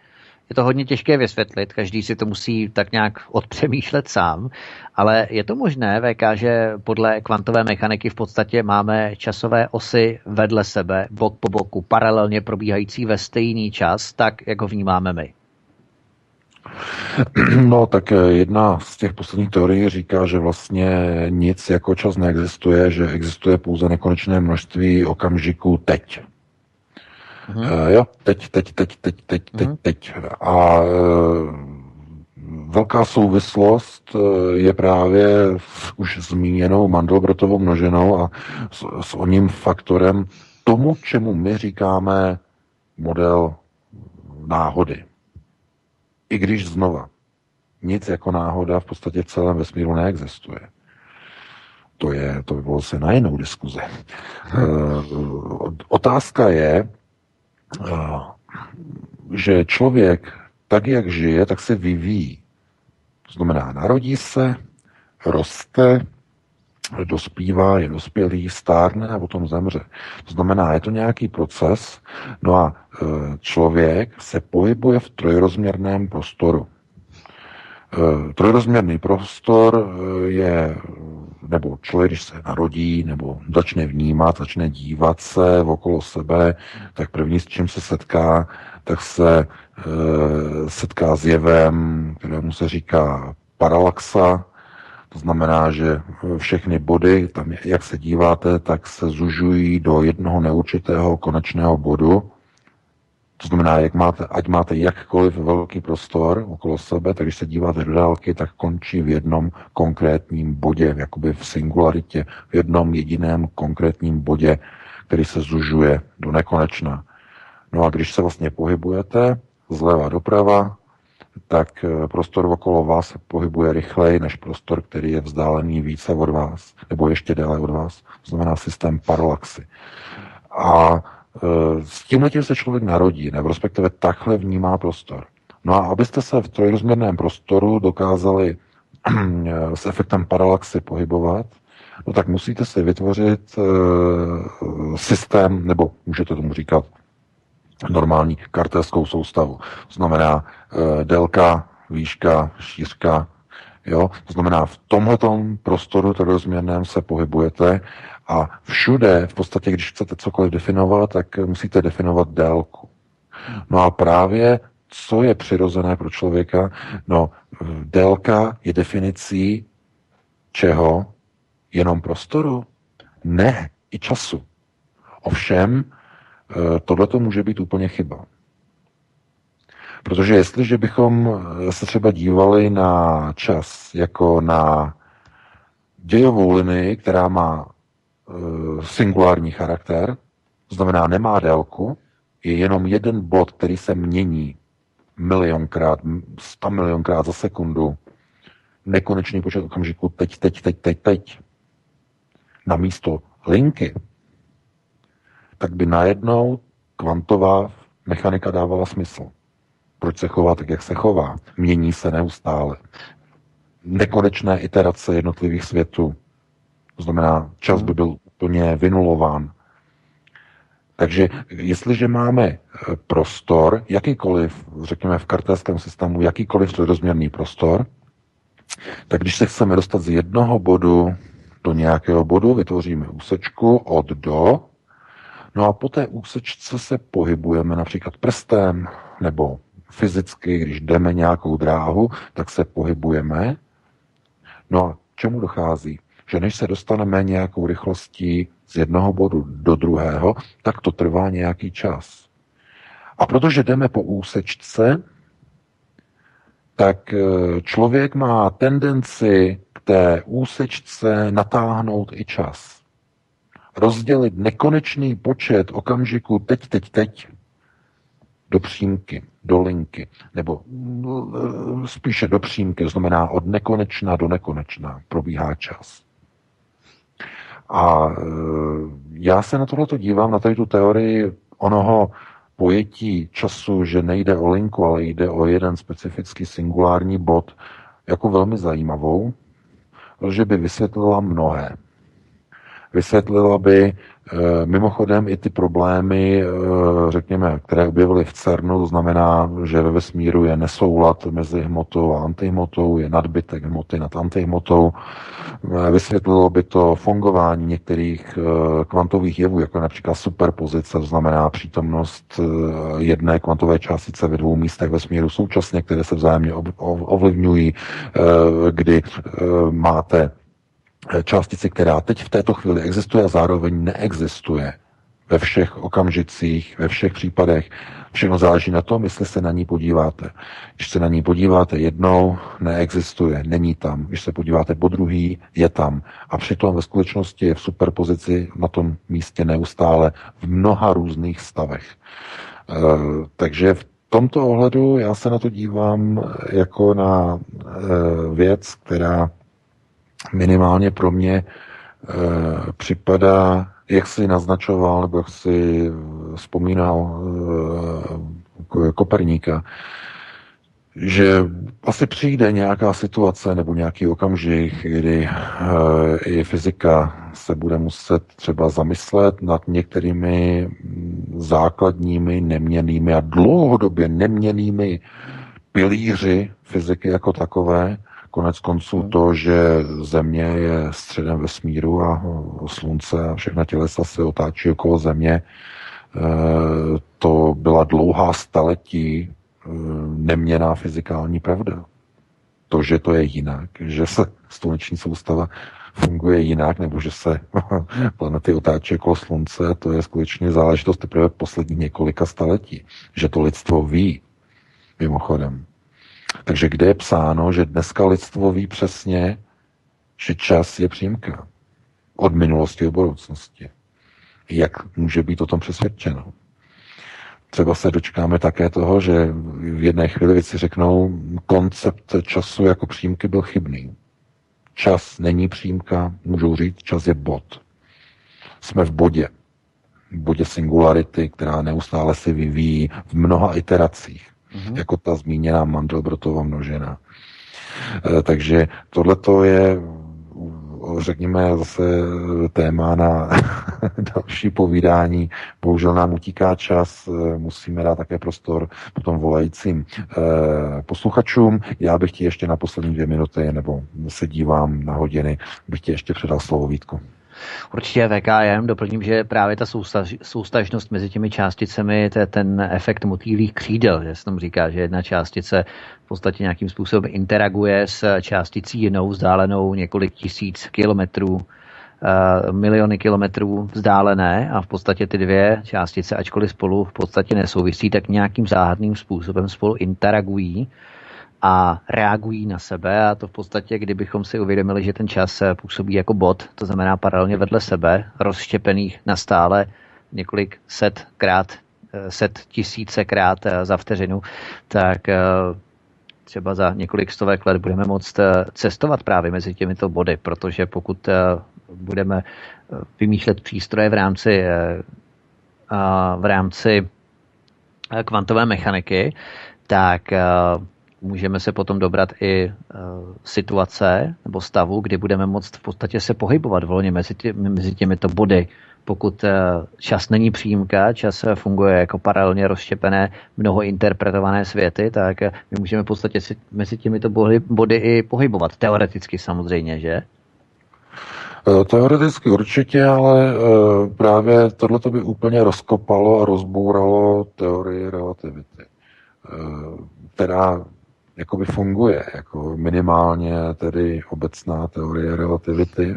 je to hodně těžké vysvětlit, každý si to musí tak nějak odpřemýšlet sám, ale je to možné, VK, že podle kvantové mechaniky v podstatě máme časové osy vedle sebe, bok po boku, paralelně probíhající ve stejný čas, tak jak ho vnímáme my. No, tak jedna z těch posledních teorií říká, že vlastně nic jako čas neexistuje, že existuje pouze nekonečné množství okamžiků teď. Uh, jo, teď, teď, teď, teď, teď, uh-huh. teď, teď. A uh, velká souvislost uh, je právě s už zmíněnou Mandelbrottovou množenou a s, s oním faktorem tomu, čemu my říkáme model náhody. I když znova, nic jako náhoda v podstatě v celém vesmíru neexistuje. To, je, to by bylo se na jinou diskuze. Uh, otázka je, že člověk tak, jak žije, tak se vyvíjí. To znamená, narodí se, roste, dospívá, je dospělý, stárne a potom zemře. To znamená, je to nějaký proces, no a e, člověk se pohybuje v trojrozměrném prostoru. E, trojrozměrný prostor e, je nebo člověk, když se narodí, nebo začne vnímat, začne dívat se okolo sebe, tak první, s čím se setká, tak se e, setká s jevem, kterému se říká paralaxa, to znamená, že všechny body, tam jak se díváte, tak se zužují do jednoho neurčitého konečného bodu. To znamená, jak máte, ať máte jakkoliv velký prostor okolo sebe, tak když se díváte do dálky, tak končí v jednom konkrétním bodě, jakoby v singularitě, v jednom jediném konkrétním bodě, který se zužuje do nekonečna. No a když se vlastně pohybujete zleva doprava, tak eh, prostor okolo vás se pohybuje rychleji než prostor, který je vzdálený více od vás, nebo ještě déle od vás. To znamená systém paralaxy. A s tímhle tím se člověk narodí, nebo respektive takhle vnímá prostor. No a abyste se v trojrozměrném prostoru dokázali s efektem paralaxy pohybovat, no tak musíte si vytvořit e, systém, nebo můžete tomu říkat normální kartelskou soustavu. To znamená e, délka, výška, šířka, Jo? To znamená, v tomhletom prostoru trojrozměrném se pohybujete a všude, v podstatě, když chcete cokoliv definovat, tak musíte definovat délku. No a právě, co je přirozené pro člověka? No, délka je definicí čeho? Jenom prostoru? Ne, i času. Ovšem, eh, tohle to může být úplně chyba. Protože jestliže bychom se třeba dívali na čas jako na dějovou linii, která má singulární charakter, to znamená nemá délku, je jenom jeden bod, který se mění milionkrát, sta milionkrát za sekundu, nekonečný počet okamžiků, teď, teď, teď, teď, teď, na místo linky, tak by najednou kvantová mechanika dávala smysl. Proč se chová tak, jak se chová? Mění se neustále. Nekonečné iterace jednotlivých světů. To znamená, čas by byl úplně vynulován. Takže jestliže máme eh, prostor, jakýkoliv, řekněme v kartelském systému, jakýkoliv rozměrný prostor, tak když se chceme dostat z jednoho bodu do nějakého bodu, vytvoříme úsečku od do, no a po té úsečce se pohybujeme například prstem nebo fyzicky, když jdeme nějakou dráhu, tak se pohybujeme. No a čemu dochází? Že než se dostaneme nějakou rychlostí z jednoho bodu do druhého, tak to trvá nějaký čas. A protože jdeme po úsečce, tak e, člověk má tendenci k té úsečce natáhnout i čas. Rozdělit nekonečný počet okamžiků teď, teď, teď do přímky, do linky, nebo mm, spíše do přímky, znamená od nekonečna do nekonečna probíhá čas. A e, já se na tohleto dívám, na tady tu teorii onoho pojetí času, že nejde o linku, ale jde o jeden specifický singulární bod, jako velmi zajímavou, protože by vysvětlila mnohé. Vysvětlila by Eh, mimochodem i ty problémy, eh, řekněme, které objevily v CERNu, to znamená, že ve vesmíru je nesoulad mezi hmotou a antihmotou, je nadbytek hmoty nad antihmotou. Eh, vysvětlilo by to fungování některých kvantových jevů, jako například superpozice, to znamená přítomnost jedné kvantové částice ve dvou místech vesmíru současně, které se vzájemně ovlivňují, kdy máte částici, která teď v této chvíli existuje a zároveň neexistuje ve všech okamžicích, ve všech případech. Všechno záleží na tom, jestli se na ní podíváte. Když se na ní podíváte jednou, neexistuje, není tam. Když se podíváte po druhý, je tam. A přitom ve skutečnosti je v superpozici na tom místě neustále v mnoha různých stavech. E, takže v tomto ohledu já se na to dívám jako na e, věc, která minimálně pro mě e, připadá, jak si naznačoval, nebo jak si vzpomínal e, Koperníka, že asi přijde nějaká situace nebo nějaký okamžik, kdy e, i fyzika se bude muset třeba zamyslet nad některými základními neměnými a dlouhodobě neměnými pilíři fyziky jako takové, Konec konců hmm. to, že Země je středem vesmíru a Slunce a všechna tělesa se otáčí okolo Země, eh, to byla dlouhá staletí eh, neměná fyzikální pravda. To, že to je jinak, že se sluneční soustava funguje jinak, nebo že se planety otáčí okolo Slunce, to je skutečně záležitost teprve posledních několika staletí. Že to lidstvo ví, mimochodem. Takže kde je psáno, že dneska lidstvo ví přesně, že čas je přímka od minulosti do budoucnosti. Jak může být o tom přesvědčeno? Třeba se dočkáme také toho, že v jedné chvíli věci řeknou, koncept času jako přímky byl chybný. Čas není přímka, můžou říct, čas je bod. Jsme v bodě. V bodě singularity, která neustále se vyvíjí v mnoha iteracích, mm-hmm. jako ta zmíněná Mandelbrotova množina. E, takže tohle je řekněme, zase téma na další povídání. Bohužel nám utíká čas, musíme dát také prostor potom volajícím eh, posluchačům. Já bych ti ještě na poslední dvě minuty, nebo se dívám na hodiny, bych ti ještě předal slovo Vítku. Určitě VKM, doplním, že právě ta soustaž, soustažnost mezi těmi částicemi, to je ten efekt motýlých křídel, že se tomu říká, že jedna částice v podstatě nějakým způsobem interaguje s částicí jinou vzdálenou několik tisíc kilometrů, Uh, miliony kilometrů vzdálené a v podstatě ty dvě částice, ačkoliv spolu v podstatě nesouvisí, tak nějakým záhadným způsobem spolu interagují a reagují na sebe a to v podstatě, kdybychom si uvědomili, že ten čas působí jako bod, to znamená paralelně vedle sebe, rozštěpených na stále několik set krát, eh, set tisícekrát eh, za vteřinu, tak eh, třeba za několik stovek let budeme moct cestovat právě mezi těmito body, protože pokud budeme vymýšlet přístroje v rámci v rámci kvantové mechaniky, tak můžeme se potom dobrat i uh, situace nebo stavu, kdy budeme moct v podstatě se pohybovat volně mezi, tě, mezi těmito body. Pokud uh, čas není přímka, čas funguje jako paralelně rozštěpené mnoho interpretované světy, tak my můžeme v podstatě si mezi těmito body, body i pohybovat. Teoreticky samozřejmě, že? Teoreticky určitě, ale právě tohle by úplně rozkopalo a rozbouralo teorii relativity, která jakoby funguje, jako minimálně tedy obecná teorie relativity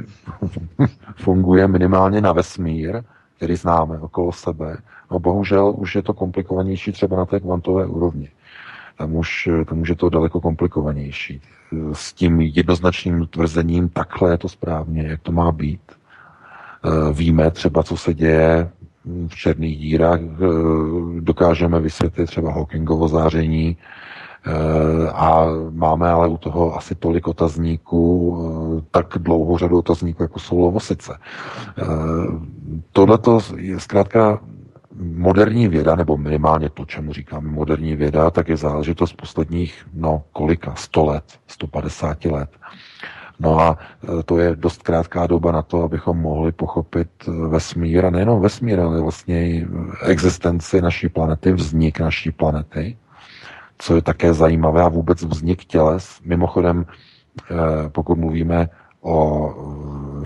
funguje minimálně na vesmír, který známe okolo sebe. No bohužel už je to komplikovanější třeba na té kvantové úrovni. Tam už, tam už je to daleko komplikovanější. S tím jednoznačným tvrzením takhle je to správně, jak to má být. Eh, víme třeba, co se děje v černých dírách, eh, dokážeme vysvětlit třeba Hawkingovo záření, a máme ale u toho asi tolik otazníků, eh, tak dlouhou řadu otazníků, jako jsou lovosice. Eh, Tohle je zkrátka moderní věda, nebo minimálně to, čemu říkáme moderní věda, tak je záležitost posledních, no kolika, 100 let, 150 let. No a to je dost krátká doba na to, abychom mohli pochopit vesmír, a nejenom vesmír, ale vlastně existenci naší planety, vznik naší planety co je také zajímavé, a vůbec vznik těles. Mimochodem, eh, pokud mluvíme o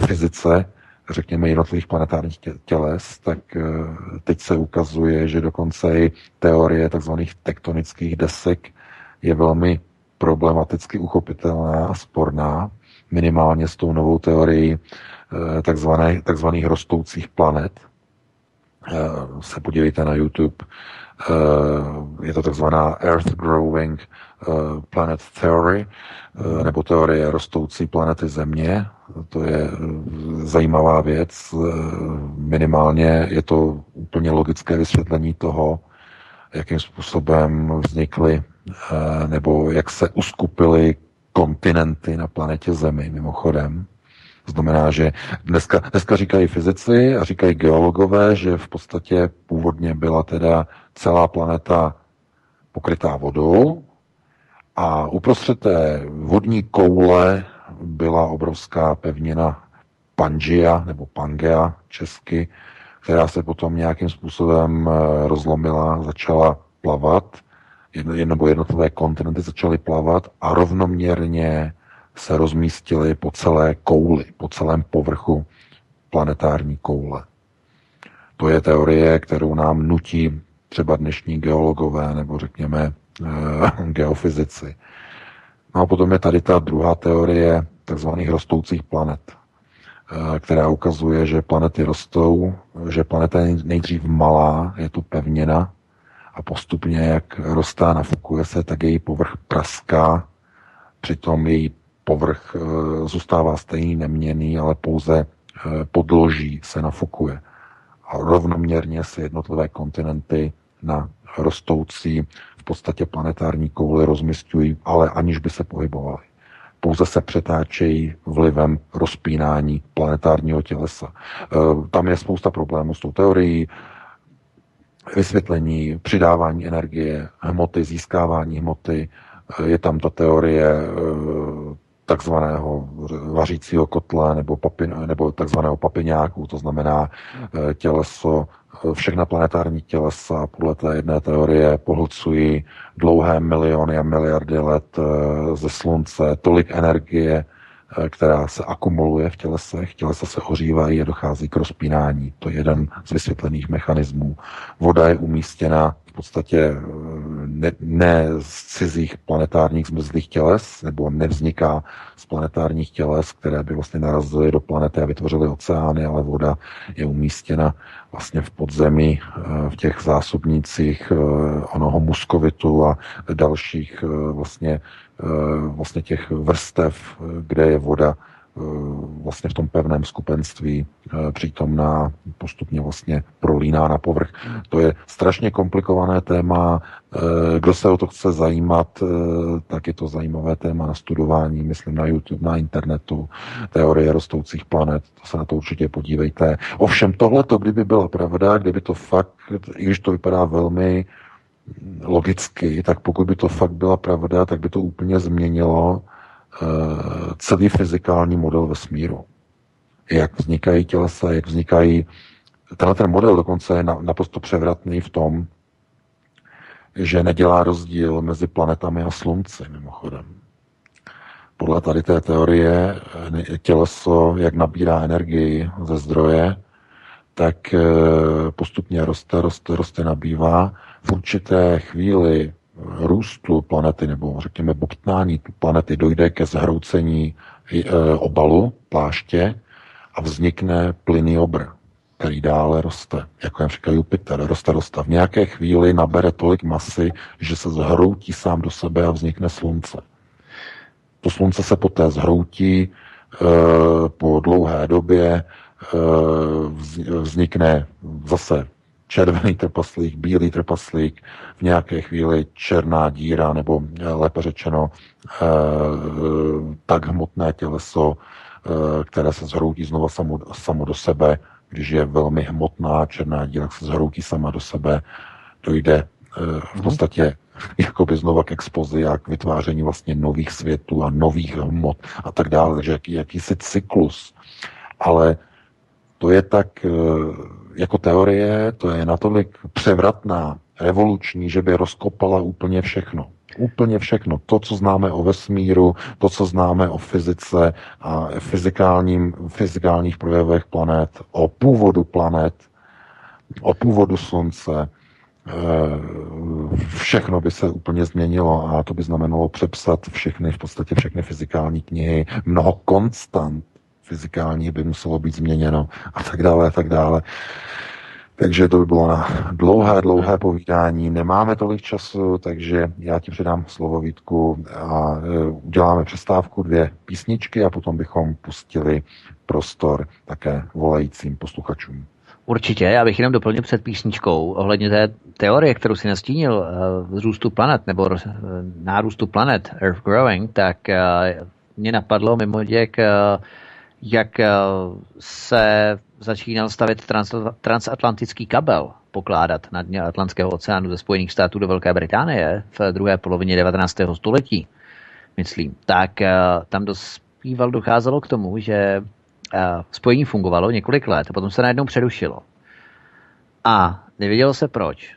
eh, fyzice, řekněme, jednotlivých planetárních těles, tak eh, teď se ukazuje, že dokonce i teorie tzv. tektonických desek je velmi problematicky uchopitelná a sporná, minimálně s tou novou teorií takzvaných, takzvaných rostoucích planet. Se podívejte na YouTube, je to takzvaná Earth Growing eh, Planet Theory, eh, nebo teorie rostoucí planety Země. To je eh, zajímavá věc. Minimálně je to úplně logické vysvětlení toho, jakým způsobem vznikly nebo jak se uskupily kontinenty na planetě Zemi, mimochodem. To znamená, že dneska, dneska říkají fyzici a říkají geologové, že v podstatě původně byla teda celá planeta pokrytá vodou a uprostřed té vodní koule byla obrovská pevnina Pangea nebo Pangea česky, která se potom nějakým způsobem eh, rozlomila, začala plavat, nebo jednotlivé kontinenty začaly plavat a rovnoměrně se rozmístily po celé kouli, po celém povrchu planetární koule. To je teorie, kterou nám nutí třeba dnešní geologové nebo řekněme eh, geofyzici. No a potom je tady ta druhá teorie takzvaných rostoucích planet. která ukazuje, že planety rostou, že planeta je nejdřív malá, je to pevněna a postupně, jak rostá, nafukuje se, tak její povrch praská, přitom její povrch zůstává stejný, neměný, ale pouze podloží se nafukuje. A rovnoměrně se jednotlivé kontinenty na rostoucí v podstatě planetární kouli rozmistují, ale aniž by se pohybovaly. Pouze se přetáčejí vlivem rozpínání planetárního tělesa. E, tam je spousta problémů s tou teorií, vysvětlení, přidávání energie, hmoty, získávání hmoty. E, je tam ta teorie e, takzvaného vařícího kotle nebo, papin, nebo takzvaného papiňáku, to znamená těleso všechna planetární tělesa podle té jedné teorie pohlcují dlouhé miliony a miliardy let eh, ze slunce, tolik energie, eh, která se akumuluje v tělesech, tělesa se ohřívají a dochází k rozpínání. To je jeden z vysvětlených mechanismů. Voda je umístěna v podstatě eh, ne, ne z cizích planetárních zmrzlých těles, nebo nevzniká z planetárních těles, které by vlastně narazily do planety a vytvořily oceány, ale voda je umístěna vlastně v podzemí, eh, v těch zásobnících eh, onoho muskovitu a dalších eh, vlastně, vlastně těch vrstev, kde je voda vlastně v tom pevném skupenství přítomná, postupně vlastně prolíná na povrch. To je strašně komplikované téma. Kdo se o to chce zajímat, tak je to zajímavé téma na studování, myslím na YouTube, na internetu, teorie rostoucích planet, to se na to určitě podívejte. Ovšem tohle, kdyby byla pravda, kdyby to fakt, i když to vypadá velmi logicky, tak pokud by to fakt byla pravda, tak by to úplně změnilo Eh, celý fyzikální model vesmíru. Jak vznikají tělesa, jak vznikají... Tenhle ten model dokonce je naprosto převratný v tom, že nedělá rozdíl mezi planetami a slunci, mimochodem. Podle tady té teorie eh, těleso, jak nabírá energii ze zdroje, tak eh, postupně roste, roste, roste, nabývá. V určité chvíli růstu planety, nebo řekněme bobtnání planety, dojde ke zhroucení e, obalu, pláště a vznikne plyný obr, který dále roste, jako například Jupiter, roste, roste. V nějaké chvíli nabere tolik masy, že se zhroutí sám do sebe a vznikne slunce. To slunce se poté zhroutí e, po dlouhé době, e, vznikne zase červený trpaslík, bílý trpaslík, v nějaké chvíli černá díra, nebo eh, lépe řečeno eh, tak hmotné těleso, eh, které se zhroutí znova samo, samo do sebe, když je velmi hmotná černá díra, se zhroutí sama do sebe, dojde v mhm. podstatě jakoby znova k expozi a k vytváření vlastně nových světů a nových hmot a tak dále, takže jaký, jakýsi cyklus. Ale to je tak jako teorie, to je natolik převratná, revoluční, že by rozkopala úplně všechno. Úplně všechno. To, co známe o vesmíru, to, co známe o fyzice a fyzikálním, fyzikálních projevech planet, o původu planet, o původu slunce, eh, všechno by se úplně změnilo a to by znamenalo přepsat všechny, v podstatě všechny fyzikální knihy, mnoho konstant fyzikální by muselo být změněno a tak dále a tak dále. Takže to by bylo na dlouhé, dlouhé povídání. Nemáme tolik času, takže já ti předám slovo Vítku a e, uděláme přestávku, dvě písničky a potom bychom pustili prostor také volajícím posluchačům. Určitě, já bych jenom doplnil před písničkou ohledně té teorie, kterou si nastínil, vzrůstu planet nebo nárůstu planet, Earth Growing, tak e, mě napadlo mimo děk jak eh, se začínal stavět trans, transatlantický kabel pokládat na dně Atlantského oceánu ze Spojených států do Velké Británie v druhé polovině 19. století, myslím, tak eh, tam dospíval, docházelo k tomu, že eh, spojení fungovalo několik let a potom se najednou přerušilo. A nevědělo se proč.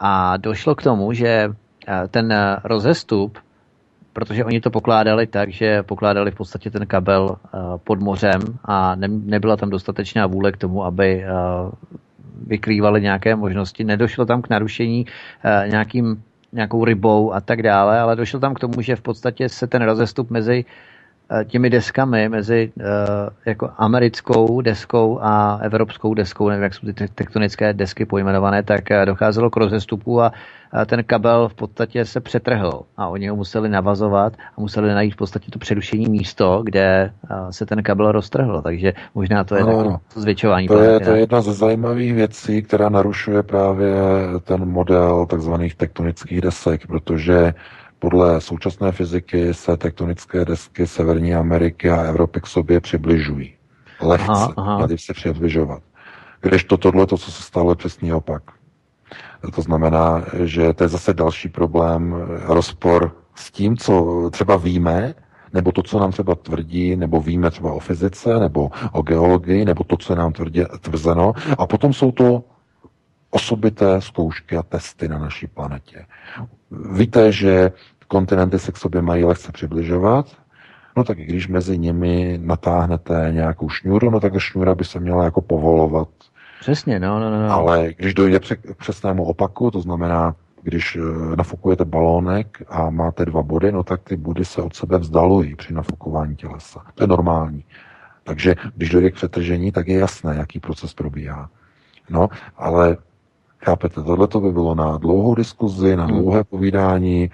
A došlo k tomu, že ten rozestup protože oni to pokládali tak, že pokládali v podstatě ten kabel uh, pod mořem a ne, nebyla tam dostatečná vůle k tomu, aby uh, vykrývali nějaké možnosti. Nedošlo tam k narušení uh, nějakým, nějakou rybou a tak dále, ale došlo tam k tomu, že v podstatě se ten rozestup mezi Eh, těmi deskami mezi uh, jako americkou deskou a evropskou deskou, nevím, jak jsou ty tektonické desky pojmenované, tak uh, docházelo k rozestupu a ten kabel v podstatě se přetrhl a oni ho museli navazovat a museli najít v podstatě to přerušení místo, kde se ten kabel roztrhl, takže možná to je no, takové zvětšování. To je, to je jedna ze zajímavých věcí, která narušuje právě ten model takzvaných tektonických desek, protože podle současné fyziky se tektonické desky Severní Ameriky a Evropy k sobě přibližují. Lehce, měly se přibližovat. Když to tohle, to, co se stalo, je přesný opak. To znamená, že to je zase další problém, rozpor s tím, co třeba víme, nebo to, co nám třeba tvrdí, nebo víme třeba o fyzice, nebo o geologii, nebo to, co je nám tvrdě, tvrzeno. A potom jsou to osobité zkoušky a testy na naší planetě. Víte, že kontinenty se k sobě mají lehce přibližovat, no tak když mezi nimi natáhnete nějakou šňůru, no tak ta šňůra by se měla jako povolovat. Přesně, no, no, no. no. Ale když dojde k přesnému opaku, to znamená, když eh, nafukujete balónek a máte dva body, no tak ty body se od sebe vzdalují při nafukování tělesa. To je normální. Takže když dojde k přetržení, tak je jasné, jaký proces probíhá. No, ale Chápete, tohle to by bylo na dlouhou diskuzi, na hmm. dlouhé povídání, e,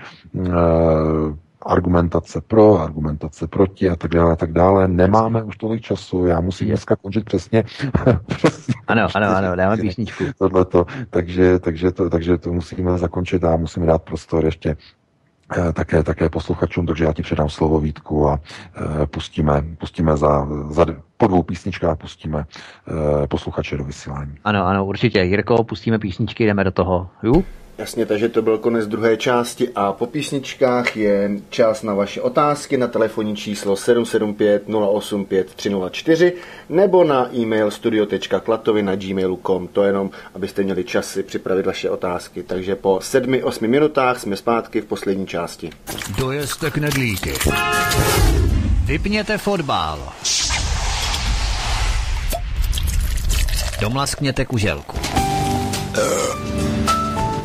argumentace pro, argumentace proti a tak dále a tak dále. Nemáme už tolik času, já musím dneska končit přesně. přesně ano, ano, ano, dáme písničku. Tohleto, takže, takže, to, takže to musíme zakončit a musíme dát prostor ještě Eh, také, také posluchačům, takže já ti předám slovo Vítku a e, pustíme, pustíme za, za, po dvou písničkách pustíme e, posluchače do vysílání. Ano, ano, určitě. Jirko, pustíme písničky, jdeme do toho. Jú? Jasně, takže to byl konec druhé části a po písničkách je čas na vaše otázky na telefonní číslo 775 085 304 nebo na e-mail studio.klatovy na gmailu.com. To jenom, abyste měli čas si připravit vaše otázky. Takže po 7-8 minutách jsme zpátky v poslední části. Dojezte knedlíky. Vypněte fotbal. Domlaskněte kuželku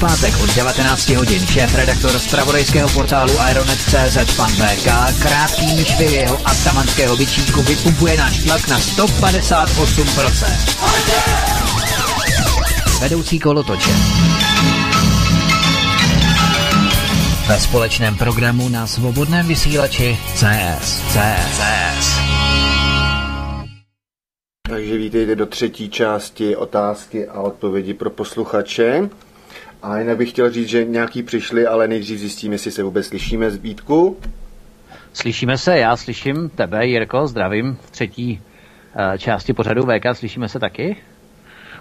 Pátek od 19 hodin šéf redaktor z pravodejského portálu Ironet.cz pan VK krátkými švy jeho atamanského bičíku vypumpuje náš tlak na 158%. Vedoucí kolotoče. Ve společném programu na svobodném vysílači CS. CS. CS. Takže vítejte do třetí části otázky a odpovědi pro posluchače. A jinak bych chtěl říct, že nějaký přišli, ale nejdřív zjistíme, jestli se vůbec slyšíme z Vítku. Slyšíme se, já slyším tebe, Jirko, zdravím v třetí uh, části pořadu VK, slyšíme se taky?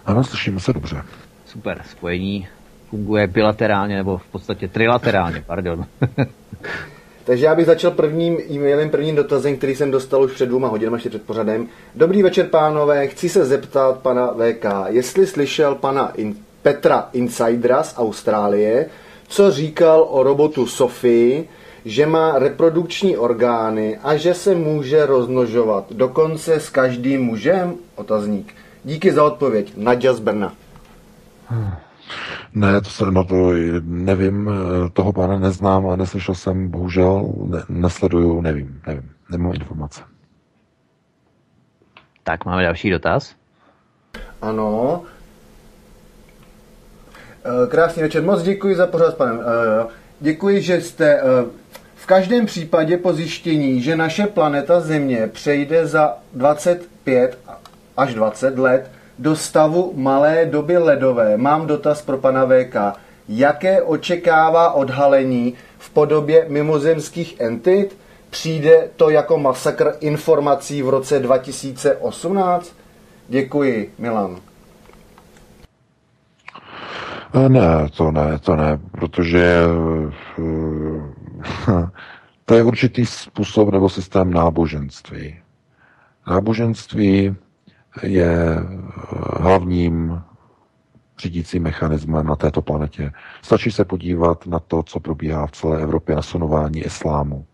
Ano, slyšíme se dobře. super, spojení funguje bilaterálně, nebo v podstatě trilaterálně, pardon. Takže já bych začal prvním e-mailem, prvním dotazem, který jsem dostal už před dvěma hodinami, ještě před pořadem. Dobrý večer, pánové. Chci se zeptat pana VK, jestli slyšel pana in- Petra Insidera z Austrálie, co říkal o robotu Sofii, že má reprodukční orgány a že se může rozmnožovat dokonce s každým mužem? Otazník. Díky za odpověď. Nadia z Brna. Hmm. Ne, to se, no to nevím, toho pána neznám a neslyšel jsem, bohužel, ne, nesleduju, nevím, nevím, nemám informace. Tak máme další dotaz. Ano. Eh, krásný večer, moc děkuji za pořád, pane. Eh, děkuji, že jste eh, v každém případě po zjištění, že naše planeta Země přejde za 25 až 20 let do stavu malé doby ledové. Mám dotaz pro pana VK. Jaké očekává odhalení v podobě mimozemských entit? Přijde to jako masakr informací v roce 2018? Děkuji, Milan. Eh, ne, to ne, to ne, protože eh, to je určitý způsob nebo systém náboženství. Náboženství je eh, hlavním řídícím mechanismem na této planetě. Stačí se podívat na to, co probíhá v celé Evropě na sunování islámu.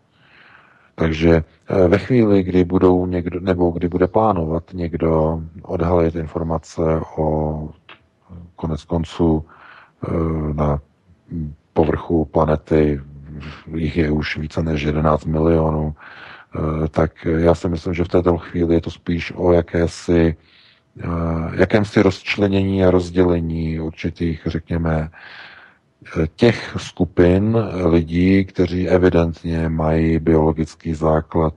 Takže ve chvíli, kdy budou někdo, nebo kdy bude plánovat někdo odhalit informace o konec konců na povrchu planety, jich je už více než 11 milionů, Eh, tak já si myslím, že v této chvíli je to spíš o jakési, eh, jakémsi rozčlenění a rozdělení určitých, řekněme, eh, těch skupin lidí, kteří evidentně mají biologický základ,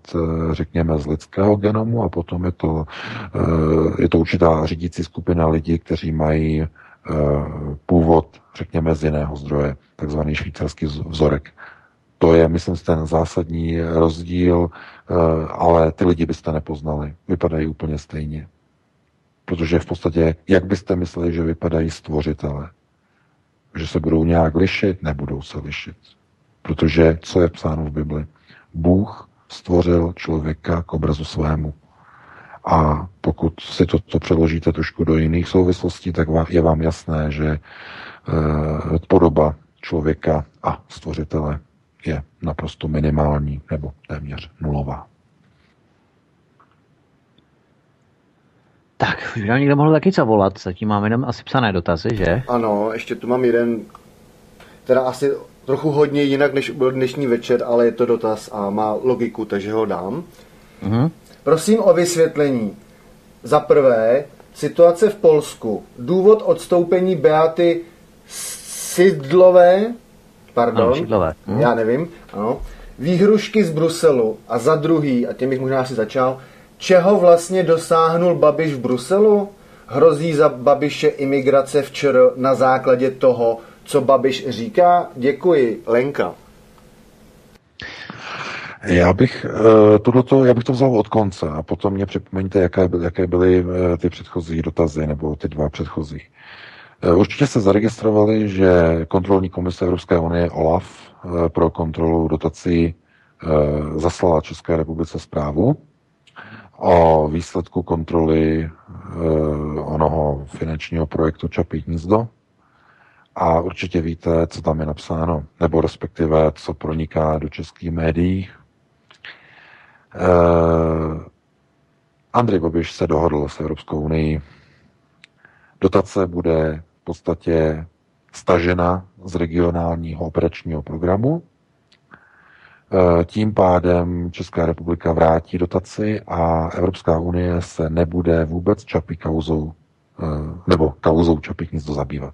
řekněme, z lidského genomu a potom je to, je to určitá řídící skupina lidí, kteří mají původ, řekněme, z jiného zdroje, takzvaný švýcarský vzorek. To je, myslím, ten zásadní rozdíl, eh, ale ty lidi byste nepoznali. Vypadají úplně stejně. Protože v podstatě, jak byste mysleli, že vypadají stvořitele? Že se budou nějak lišit? Nebudou se lišit. Protože, co je psáno v Bibli? Bůh stvořil člověka k obrazu svému. A pokud si to, to přeložíte trošku do jiných souvislostí, tak je vám jasné, že e, podoba člověka a stvořitele je naprosto minimální nebo téměř nulová. Tak, už nám někdo mohl taky zavolat, zatím máme jenom asi psané dotazy, že? Ano, ještě tu mám jeden, teda asi trochu hodně jinak, než byl dnešní večer, ale je to dotaz a má logiku, takže ho dám. Uh-huh. Prosím o vysvětlení. Za prvé, situace v Polsku. Důvod odstoupení Beaty Sidlové pardon, ano, hm. já nevím, ano, výhrušky z Bruselu a za druhý, a tím bych možná asi začal, čeho vlastně dosáhnul Babiš v Bruselu? Hrozí za Babiše imigrace včera na základě toho, co Babiš říká? Děkuji, Lenka. Já bych, uh, tohleto, já bych to vzal od konce a potom mě připomeňte, jaké, byly, jaké byly uh, ty předchozí dotazy, nebo ty dva předchozí. Eh, určitě se zaregistrovali, že kontrolní komise Evropské unie OLAF eh, pro kontrolu dotací eh, zaslala České republice zprávu o výsledku kontroly onoho finančního projektu Čapí hnízdo. A určitě víte, co tam je napsáno, nebo respektive, co proniká do českých médií. Andrej Babiš se dohodl s Evropskou unii. Dotace bude podstatě stažena z regionálního operačního programu. E, tím pádem Česká republika vrátí dotaci a Evropská unie se nebude vůbec čapí kauzou e, nebo kauzou čapí nic zabývat.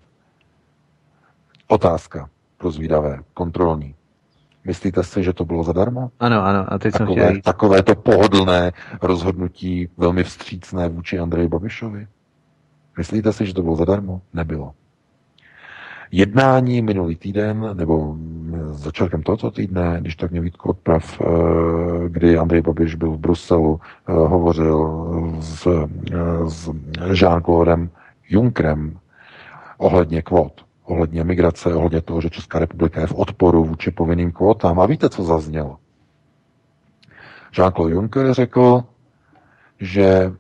Otázka pro zvídavé, kontrolní. Myslíte si, že to bylo zadarmo? Ano, ano. A teď takové, jsem takové to pohodlné rozhodnutí, velmi vstřícné vůči Andreji Babišovi? Myslíte si, že to bylo zadarmo? Nebylo. Jednání minulý týden, nebo začátkem tohoto týdne, když tak mě Vítko odprav, eh, kdy Andrej Babiš byl v Bruselu, eh, hovořil s, eh, s Jean-Claudem Junkrem ohledně kvot, ohledně migrace, ohledně toho, že Česká republika je v odporu vůči povinným kvotám. A víte, co zaznělo? Jean-Claude Juncker řekl, že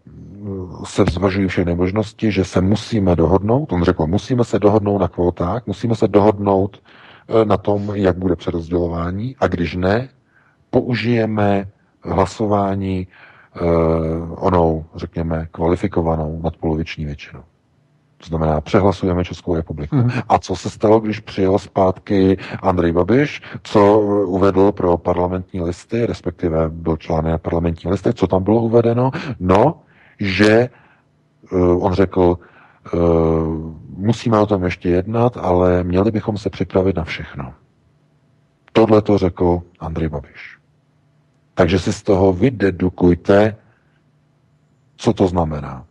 se zvažují všechny možnosti, že se musíme dohodnout, on řekl, musíme se dohodnout na kvótách, musíme se dohodnout eh, na tom, jak bude přerozdělování a když ne, použijeme hlasování eh, onou, řekněme, kvalifikovanou nadpoloviční většinou. To znamená, přehlasujeme Českou republiku. Mm. A co se stalo, když přijel zpátky Andrej Babiš, co uvedl pro parlamentní listy, respektive byl článek na parlamentní listy, co tam bylo uvedeno? No, že uh, on řekl, uh, musíme o tom ještě jednat, ale měli bychom se připravit na všechno. Tohle to řekl Andrej Babiš. Takže si z toho vydedukujte, co to znamená.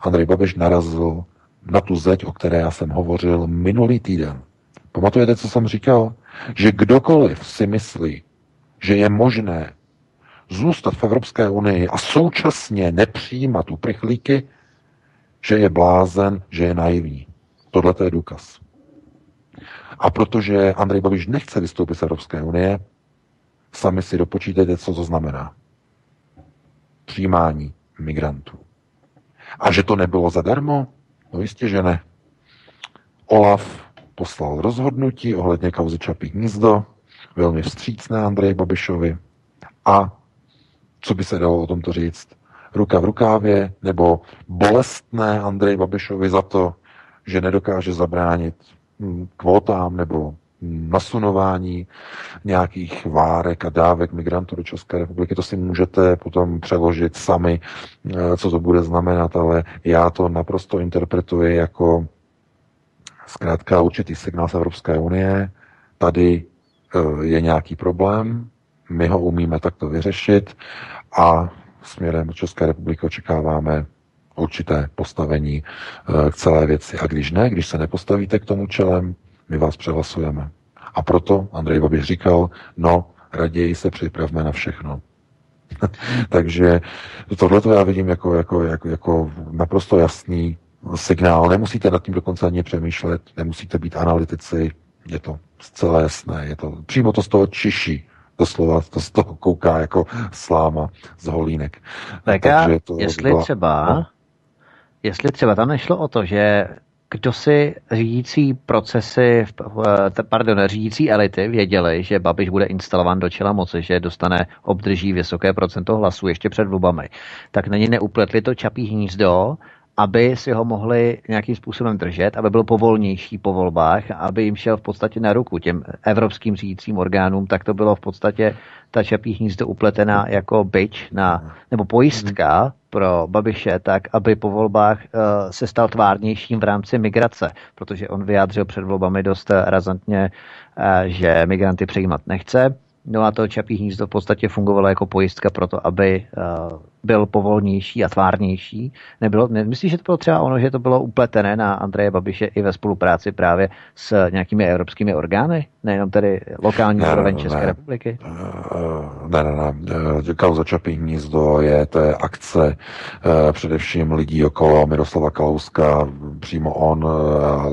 Andrej Babiš narazil na tu zeď, o které já jsem hovořil minulý týden. Pamatujete, co jsem říkal? Že kdokoliv si myslí, že je možné zůstat v Evropské unii a současně nepřijímat uprchlíky, že je blázen, že je naivní. Tohle je důkaz. A protože Andrej Babiš nechce vystoupit z Evropské unie, sami si dopočítejte, co to znamená. Přijímání migrantů. A že to nebylo zadarmo? No jistě, že ne. Olaf poslal rozhodnutí ohledně kauzy Čapí hnízdo, velmi vstřícné Andreji Babišovi a co by se dalo o tomto říct? Ruka v rukávě nebo bolestné Andrej Babišovi za to, že nedokáže zabránit hm, kvótám nebo nasunování nějakých várek a dávek migrantů do České republiky. To si můžete potom přeložit sami, eh, co to bude znamenat, ale já to naprosto interpretuji jako zkrátka určitý signál z Evropské unie. Tady eh, je nějaký problém, my ho umíme takto vyřešit a směrem České republiky očekáváme určité postavení eh, k celé věci. A když ne, když se nepostavíte k tomu čelem, my vás přehlasujeme. A proto Andrej Babiš říkal, no, raději se připravme na všechno. Takže tohle já vidím jako, jako, jako, jako naprosto jasný signál. Nemusíte nad tím dokonce ani přemýšlet, nemusíte být analytici, je to zcela jasné, je to, přímo to z toho čiší, doslova to z toho kouká jako sláma z holínek. Tak Takže to jestli byla, třeba, no. jestli třeba tam nešlo o to, že kdo si řídící procesy, pardon, řídící elity věděli, že Babiš bude instalován do čela moci, že dostane, obdrží vysoké procento hlasů ještě před volbami, tak není neupletli to čapí hnízdo, aby si ho mohli nějakým způsobem držet, aby byl povolnější po volbách, aby jim šel v podstatě na ruku těm evropským řídícím orgánům, tak to bylo v podstatě ta čapí hnízdo upletená jako byč na, nebo pojistka pro Babiše, tak aby po volbách uh, se stal tvárnějším v rámci migrace, protože on vyjádřil před volbami dost razantně, uh, že migranty přijímat nechce. No a to Čapí hnízdo v podstatě fungovalo jako pojistka pro to, aby uh, byl povolnější a tvárnější. Nebylo, nemyslíš, že to bylo třeba ono, že to bylo upletené na Andreje Babiše i ve spolupráci právě s nějakými evropskými orgány? Nejenom tedy lokální úroveň ne, České ne, republiky? Ne, ne, ne. Kauza Čapí hnízdo je, to je akce uh, především lidí okolo Miroslava Kalouska, přímo on,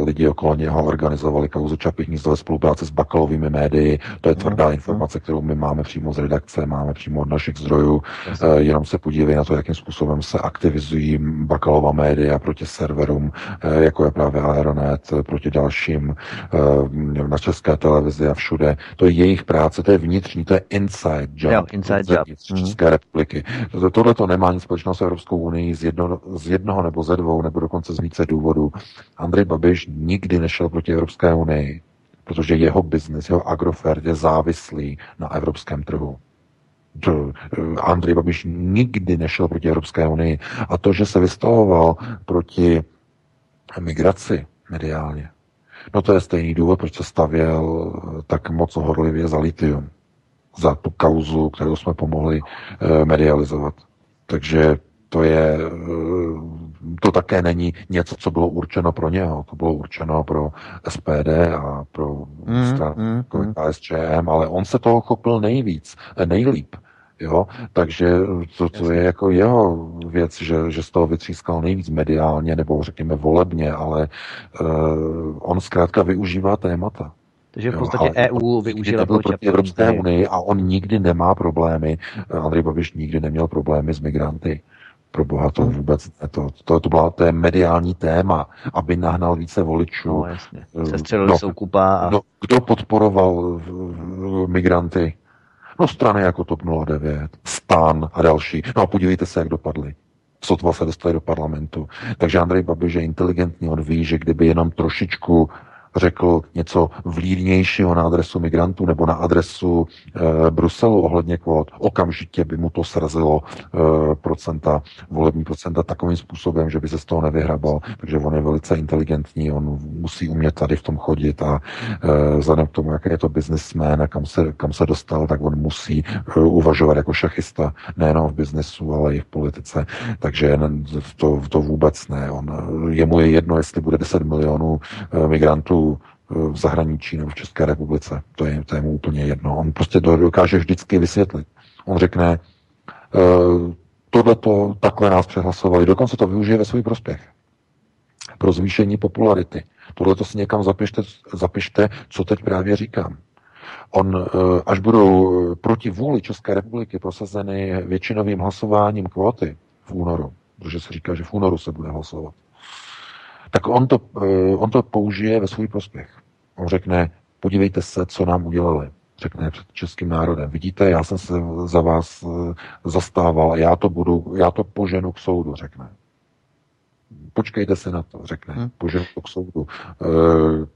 lidi okolo něho organizovali kauzu Čapí hnízdo ve spolupráci s bakalovými médii. To je tvrdá uh, informace, kterou my máme přímo z redakce, máme přímo od našich zdrojů. Jenom se podívej na to, jakým způsobem se aktivizují bakalová média proti serverům, uh, jako je právě Aeronet, proti dalším uh, na české televizi a všude. To je jejich práce, to je vnitřní, to je inside job. Jo, inside job. Z mhm. České republiky. Tohle to nemá nic společného s Evropskou unii z, jedno, z jednoho nebo ze dvou, nebo dokonce z více důvodů. Andrej Babiš nikdy nešel proti Evropské unii protože jeho biznis, jeho agrofert je závislý na evropském trhu. Eh, Andrej Babiš nikdy nešel proti Evropské unii. A to, že se vystavoval proti migraci mediálně, no to je stejný důvod, proč se stavěl tak moc horlivě za litium. Za tu kauzu, kterou jsme pomohli eh, medializovat. Takže to je to také není něco, co bylo určeno pro něho. To bylo určeno pro SPD a pro mm, stranu mm, mm. KSČM, ale on se toho chopil nejvíc, nejlíp. Jo? Takže to, to je jako jeho věc, že, že z toho vytřískal nejvíc mediálně, nebo řekněme volebně, ale uh, on zkrátka využívá témata. Takže v podstatě jo, EU využila to proti Evropské unii a on nikdy nemá problémy. Andrej Babiš nikdy neměl problémy s migranty. Pro boha to vůbec ne. To, to, to, byla, to je mediální téma, aby nahnal více voličů. No, jasně. Se no, soukupa. A... No, kdo podporoval migranty? No strany jako TOP 09, STAN a další. No a podívejte se, jak dopadly. Sotva se dostali do parlamentu. Takže Andrej Babiš je inteligentní, on ví, že kdyby jenom trošičku řekl něco vlídnějšího na adresu migrantů nebo na adresu e, Bruselu ohledně kvót, okamžitě by mu to srazilo e, procenta, volební procenta takovým způsobem, že by se z toho nevyhrabal. Takže on je velice inteligentní, on musí umět tady v tom chodit a e, vzhledem k tomu, jaký je to businessman a kam se, kam se dostal, tak on musí e, uvažovat jako šachista, nejenom v biznesu, ale i v politice. Takže to, to vůbec ne. On, jemu je jedno, jestli bude 10 milionů migrantů Eh, v zahraničí nebo v České republice. To je, to je mu úplně jedno. On prostě dokáže vždycky vysvětlit. On řekne, eh, tohle to takhle nás přehlasovali. Dokonce to využije ve svůj prospěch. Pro zvýšení popularity. Tohle to si někam zapište, zapište, co teď právě říkám. On, eh, až budou proti vůli České republiky prosazeny většinovým hlasováním kvóty v únoru, protože se říká, že v únoru se bude hlasovat, tak on to, eh, on to použije ve svůj prospěch. On řekne, podívejte se, co nám udělali. Řekne před českým národem. Vidíte, já jsem se za vás eh, zastával, já to budu, já to poženu k soudu, řekne. Počkejte se na to, řekne. Hmm. Poženu to k soudu, eh,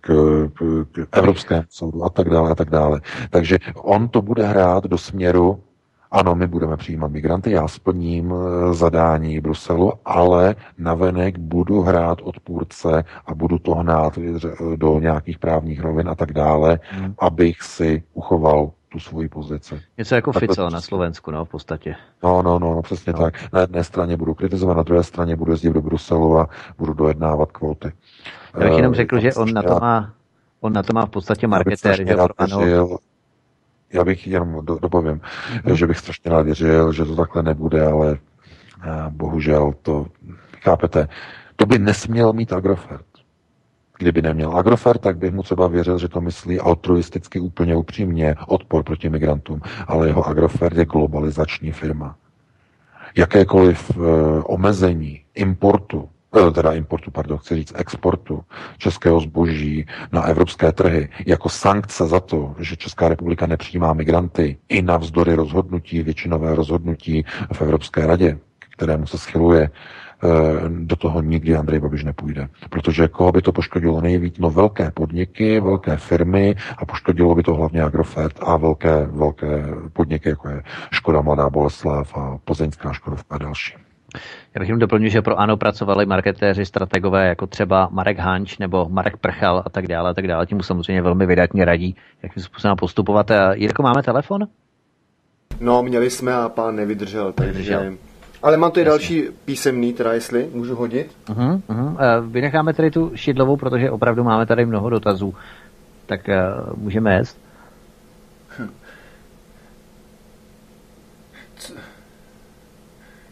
k, k, k Evropskému soudu a tak dále a tak dále. Takže on to bude hrát do směru ano, my budeme přijímat migranty, já splním eh, zadání Bruselu, ale navenek budu hrát odpůrce a budu to hnát do nějakých právních rovin a tak dále, hmm. abych si uchoval tu svoji pozici. Něco jako Fico na Slovensku, no, v podstatě. No, no, no, no přesně no. tak. Na jedné straně budu kritizovat, na druhé straně budu jezdit do Bruselu a budu dojednávat kvóty. Já bych jenom eh, řekl, že on na to má, on na to má v podstatě marketér, že ano, já bych jenom do, dopovím, hmm. že bych strašně rád věřil, že to takhle nebude, ale eh, bohužel to, chápete, to by nesměl mít Agrofert. Kdyby neměl Agrofert, tak bych mu třeba věřil, že to myslí altruisticky úplně upřímně, odpor proti migrantům, ale jeho Agrofert je globalizační firma. Jakékoliv uh, omezení importu teda importu, pardon, chci říct exportu českého zboží na evropské trhy jako sankce za to, že Česká republika nepřijímá migranty i navzdory rozhodnutí, většinové rozhodnutí v Evropské radě, kterému se schyluje, eh, do toho nikdy Andrej Babiš nepůjde. Protože koho by to poškodilo nejvíc? No velké podniky, velké firmy a poškodilo by to hlavně Agrofert a velké, velké podniky, jako je Škoda Mladá Boleslav a Plzeňská Škodovka a další. Já bych jim doplnil, že pro ANO pracovali marketéři, strategové, jako třeba Marek Hanč nebo Marek Prchal a tak dále, a tak dále. Tím mu samozřejmě velmi vydatně radí, jakým způsobem postupovat. Jirko, máme telefon? No, měli jsme a pán nevydržel, takže... Nevydržel. Ale mám tady další písemný, teda jestli můžu hodit. Uh-huh, uh-huh. Vynecháme tady tu šidlovou, protože opravdu máme tady mnoho dotazů. Tak uh, můžeme jet.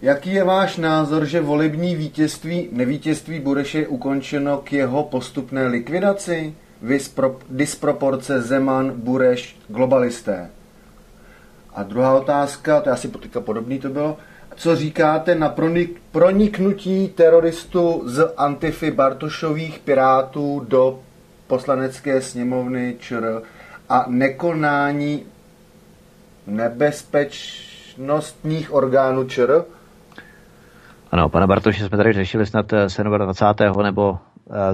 Jaký je váš názor, že volební vítězství, nevítězství Bureš je ukončeno k jeho postupné likvidaci? Vyspro, disproporce Zeman, Bureš, globalisté. A druhá otázka, to je asi teďka podobný to bylo, co říkáte na pronik, proniknutí teroristů z Antify Bartošových pirátů do poslanecké sněmovny ČR a nekonání nebezpečnostních orgánů ČR? Ano, pana Bartoše jsme tady řešili snad 27. Eh, nebo uh,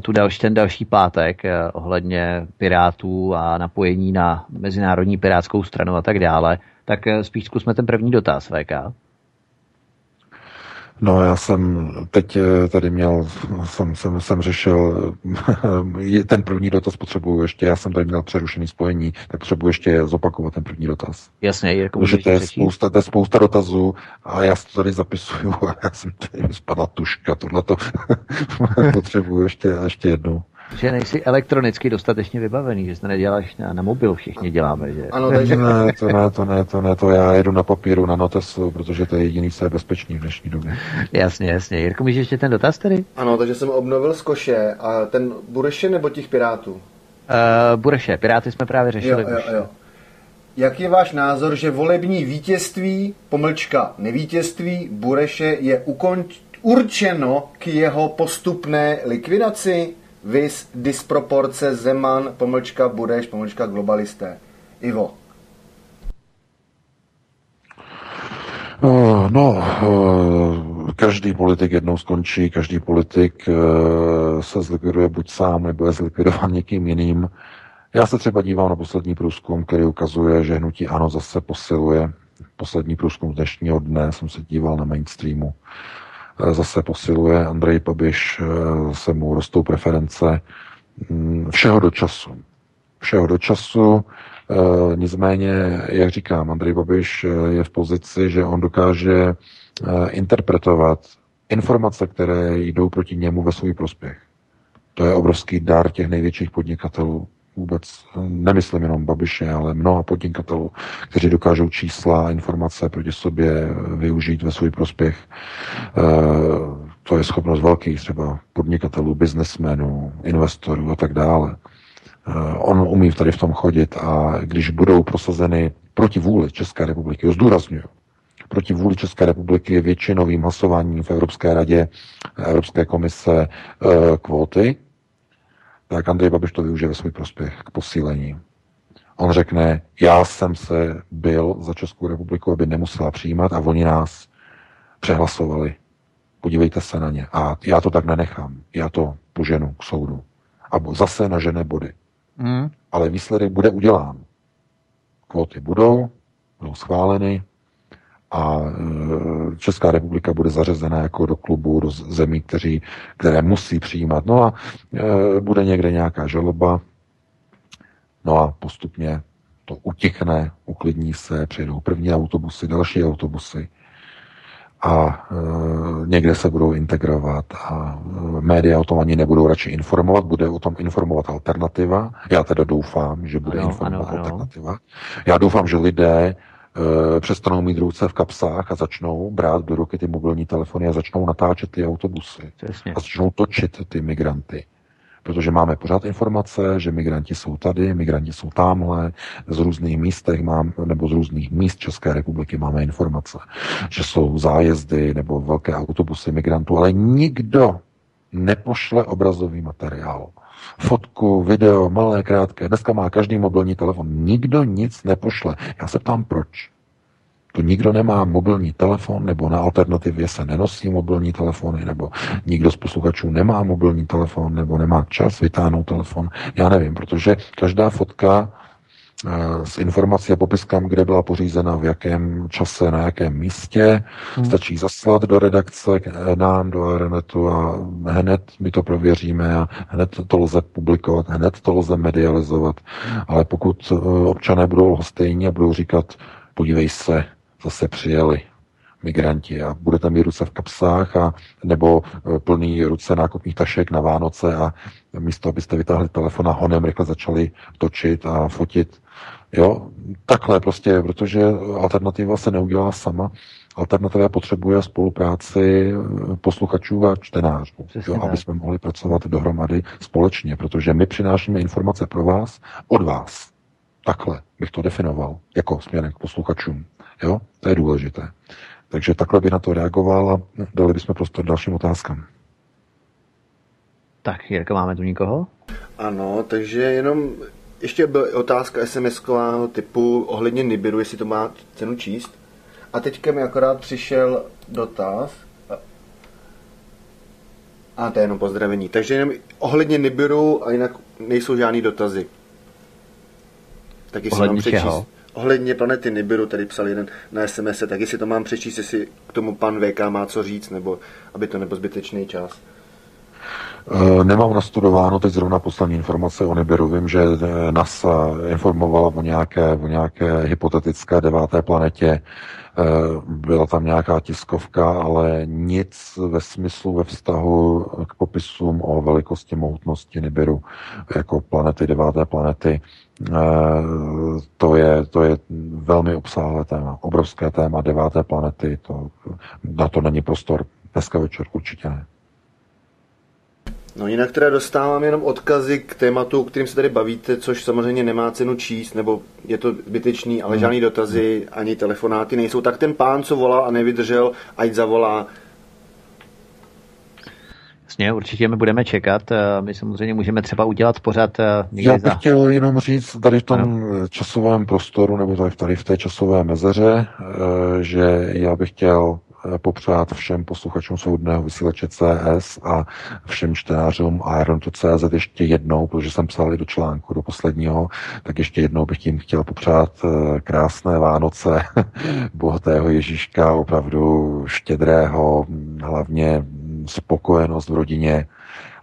tu další, ten další pátek uh, ohledně Pirátů a napojení na Mezinárodní pirátskou stranu a tak dále. Tak spíš zkusme ten první dotaz, VK. No já jsem teď eh, tady měl, jsem, jsem, jsem řešil, ten první dotaz potřebuju ještě, já jsem tady měl přerušený spojení, tak potřebuji ještě zopakovat ten první dotaz. Jasně, jako Protože to je, spousta, to je spousta dotazů a já to tady zapisuju a já jsem tady spadla tuška, tohle to potřebuji ještě, ještě jednou. Že nejsi elektronicky dostatečně vybavený, že to neděláš na, na mobil, všichni děláme, že? Ano, takže... ne, to ne, to ne, to ne, to já jedu na papíru, na notesu, protože to je jediný, co je bezpečný v dnešní době. Jasně, jasně. Jirko, můžeš ještě ten dotaz tedy? Ano, takže jsem obnovil z koše a ten Bureše nebo těch Pirátů? Uh, Bureše, Piráty jsme právě řešili. Jo, jo, jo. Jak je váš názor, že volební vítězství, pomlčka nevítězství Bureše je ukonč, určeno k jeho postupné likvidaci? Vis disproporce Zeman, pomlčka Bureš, pomlčka globalisté. Ivo. Uh, no, uh, každý politik jednou skončí, každý politik uh, se zlikviduje buď sám, nebo je zlikvidován někým jiným. Já se třeba dívám na poslední průzkum, který ukazuje, že hnutí ANO zase posiluje. Poslední průzkum dnešního dne jsem se díval na mainstreamu. Eh, zase posiluje Andrej Babiš, eh, se mu rostou preference mm, všeho do času. Všeho do času, eh, nicméně, jak říkám, Andrej Babiš je v pozici, že on dokáže interpretovat informace, které jdou proti němu ve svůj prospěch. To je obrovský dar těch největších podnikatelů vůbec nemyslím jenom Babiše, ale mnoha podnikatelů, kteří dokážou čísla a informace proti sobě využít ve svůj prospěch. Eh, to je schopnost velkých třeba podnikatelů, biznesmenů, investorů a tak dále. Eh, on umí tady v tom chodit a když budou prosazeny proti vůli České republiky, zdůraznuju, proti vůli České republiky většinovým hlasováním v Evropské radě, Evropské komise eh, kvóty, tak Andrej Babiš to využije ve svůj prospěch k posílení. On řekne, já jsem se byl za Českou republiku, aby nemusela přijímat a oni nás přehlasovali. Podívejte se na ně. A já to tak nenechám. Já to poženu k soudu. A zase nažené body. Mm. Ale výsledek bude udělán. Kvóty budou, budou schváleny, a e, Česká republika bude zařazena jako do klubu, do zemí, kteří, které musí přijímat. No a e, bude někde nějaká žaloba, no a postupně to utichne, uklidní se, přijedou první autobusy, další autobusy a e, někde se budou integrovat a e, média o tom ani nebudou radši informovat, bude o tom informovat alternativa. Já teda doufám, že bude ano, informovat ano, alternativa. Ano. Já doufám, že lidé přestanou mít ruce v kapsách a začnou brát do ruky ty mobilní telefony a začnou natáčet ty autobusy. Přesně. A začnou točit ty migranty. Protože máme pořád informace, že migranti jsou tady, migranti jsou tamhle, z různých místech mám, nebo z různých míst České republiky máme informace, že jsou zájezdy nebo velké autobusy migrantů, ale nikdo nepošle obrazový materiál fotku, video, malé, krátké. Dneska má každý mobilní telefon. Nikdo nic nepošle. Já se ptám, proč. To nikdo nemá mobilní telefon, nebo na alternativě se nenosí mobilní telefony, nebo nikdo z posluchačů nemá mobilní telefon, nebo nemá čas vytáhnout telefon. Já nevím, protože každá fotka Eh, s informací a popiskám, kde byla pořízena, v jakém čase, na jakém místě. Hmm. Stačí zaslat do redakce eh, nám, do Aeronetu a hned my to prověříme a hned to lze publikovat, hned to lze medializovat. Ale pokud eh, občané budou lhostejní a budou říkat, podívej se, zase přijeli, migranti a budete mít ruce v kapsách a nebo plný ruce nákupních tašek na Vánoce a místo, abyste vytáhli telefon a honem rychle začali točit a fotit, Jo, takhle prostě, protože alternativa se neudělá sama. Alternativa potřebuje spolupráci eh, posluchačů a čtenářů, jo, aby jsme mohli pracovat dohromady společně, protože my přinášíme informace pro vás, od vás. Takhle bych to definoval, jako směrem k posluchačům. Jo, to je důležité. Takže takhle by na to reagoval a dali bychom prostor dalším otázkám. Tak, Jirka, máme tu nikoho? Ano, takže jenom ještě byla otázka sms typu ohledně Nibiru, jestli to má cenu číst. A teďka mi akorát přišel dotaz. A to je jenom pozdravení. Takže jenom ohledně Nibiru a jinak nejsou žádný dotazy. Tak jestli ohledně mám přečíst. Čeho? Ohledně planety Nibiru, tady psal jeden na SMS, tak jestli to mám přečíst, jestli k tomu pan VK má co říct, nebo aby to nebyl zbytečný čas. Nemám nastudováno teď zrovna poslední informace o Nibiru. Vím, že NASA informovala o nějaké, o nějaké hypotetické deváté planetě. Byla tam nějaká tiskovka, ale nic ve smyslu ve vztahu k popisům o velikosti mohutnosti Nibiru jako planety, deváté planety. To je, to je velmi obsáhlé téma, obrovské téma deváté planety. To, na to není prostor dneska večer, určitě ne. No jinak teda dostávám jenom odkazy k tématu, o kterým se tady bavíte, což samozřejmě nemá cenu číst, nebo je to zbytečný, ale hmm. žádný dotazy ani telefonáty nejsou. Tak ten pán, co volal a nevydržel, ať zavolá. Jasně, určitě my budeme čekat. My samozřejmě můžeme třeba udělat pořád eh, někdy Já bych za... chtěl jenom říct tady v tom ano. časovém prostoru, nebo tady v té časové mezeře, eh, že já bych chtěl Eh, popřát všem posluchačům svobodného vysílače CS a všem čtenářům Iron.cz ještě jednou, protože jsem psal i do článku, do posledního, tak ještě jednou bych jim chtěl popřát eh, krásné Vánoce, bohatého Ježíška, opravdu štědrého, hlavně spokojenost v rodině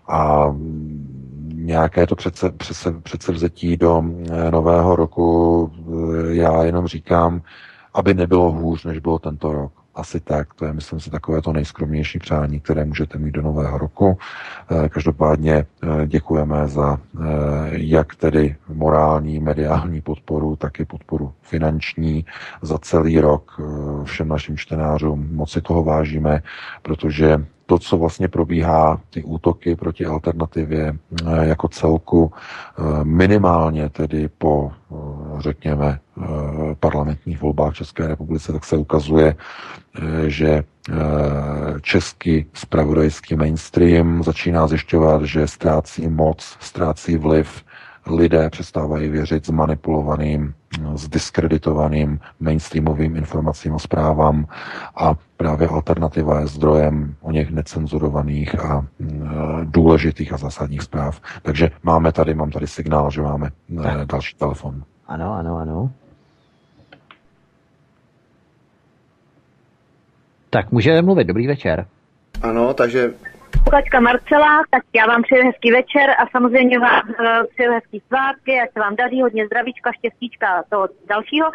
a nějaké to přece, přece, přece vzetí do eh, nového roku, já jenom říkám, aby nebylo hůř, než bylo tento rok. Asi tak, to je, myslím si, takové to nejskromnější přání, které můžete mít do nového roku. Eh, každopádně eh, děkujeme za eh, jak tedy morální, mediální podporu, tak i podporu finanční za celý rok všem našim čtenářům. Moc si toho vážíme, protože to, co vlastně probíhá, ty útoky proti alternativě jako celku, minimálně tedy po, řekněme, parlamentních volbách v České republice, tak se ukazuje, že český spravodajský mainstream začíná zjišťovat, že ztrácí moc, ztrácí vliv, lidé přestávají věřit zmanipulovaným, zdiskreditovaným mainstreamovým informacím a zprávám a právě alternativa je zdrojem o něch necenzurovaných a důležitých a zásadních zpráv. Takže máme tady, mám tady signál, že máme další telefon. Ano, ano, ano. Tak můžeme mluvit. Dobrý večer. Ano, takže posluchačka Marcela, tak já vám přeju hezký večer a samozřejmě vám uh, přeju hezký svátky, ať se vám daří hodně zdravíčka, štěstíčka toho dalšího.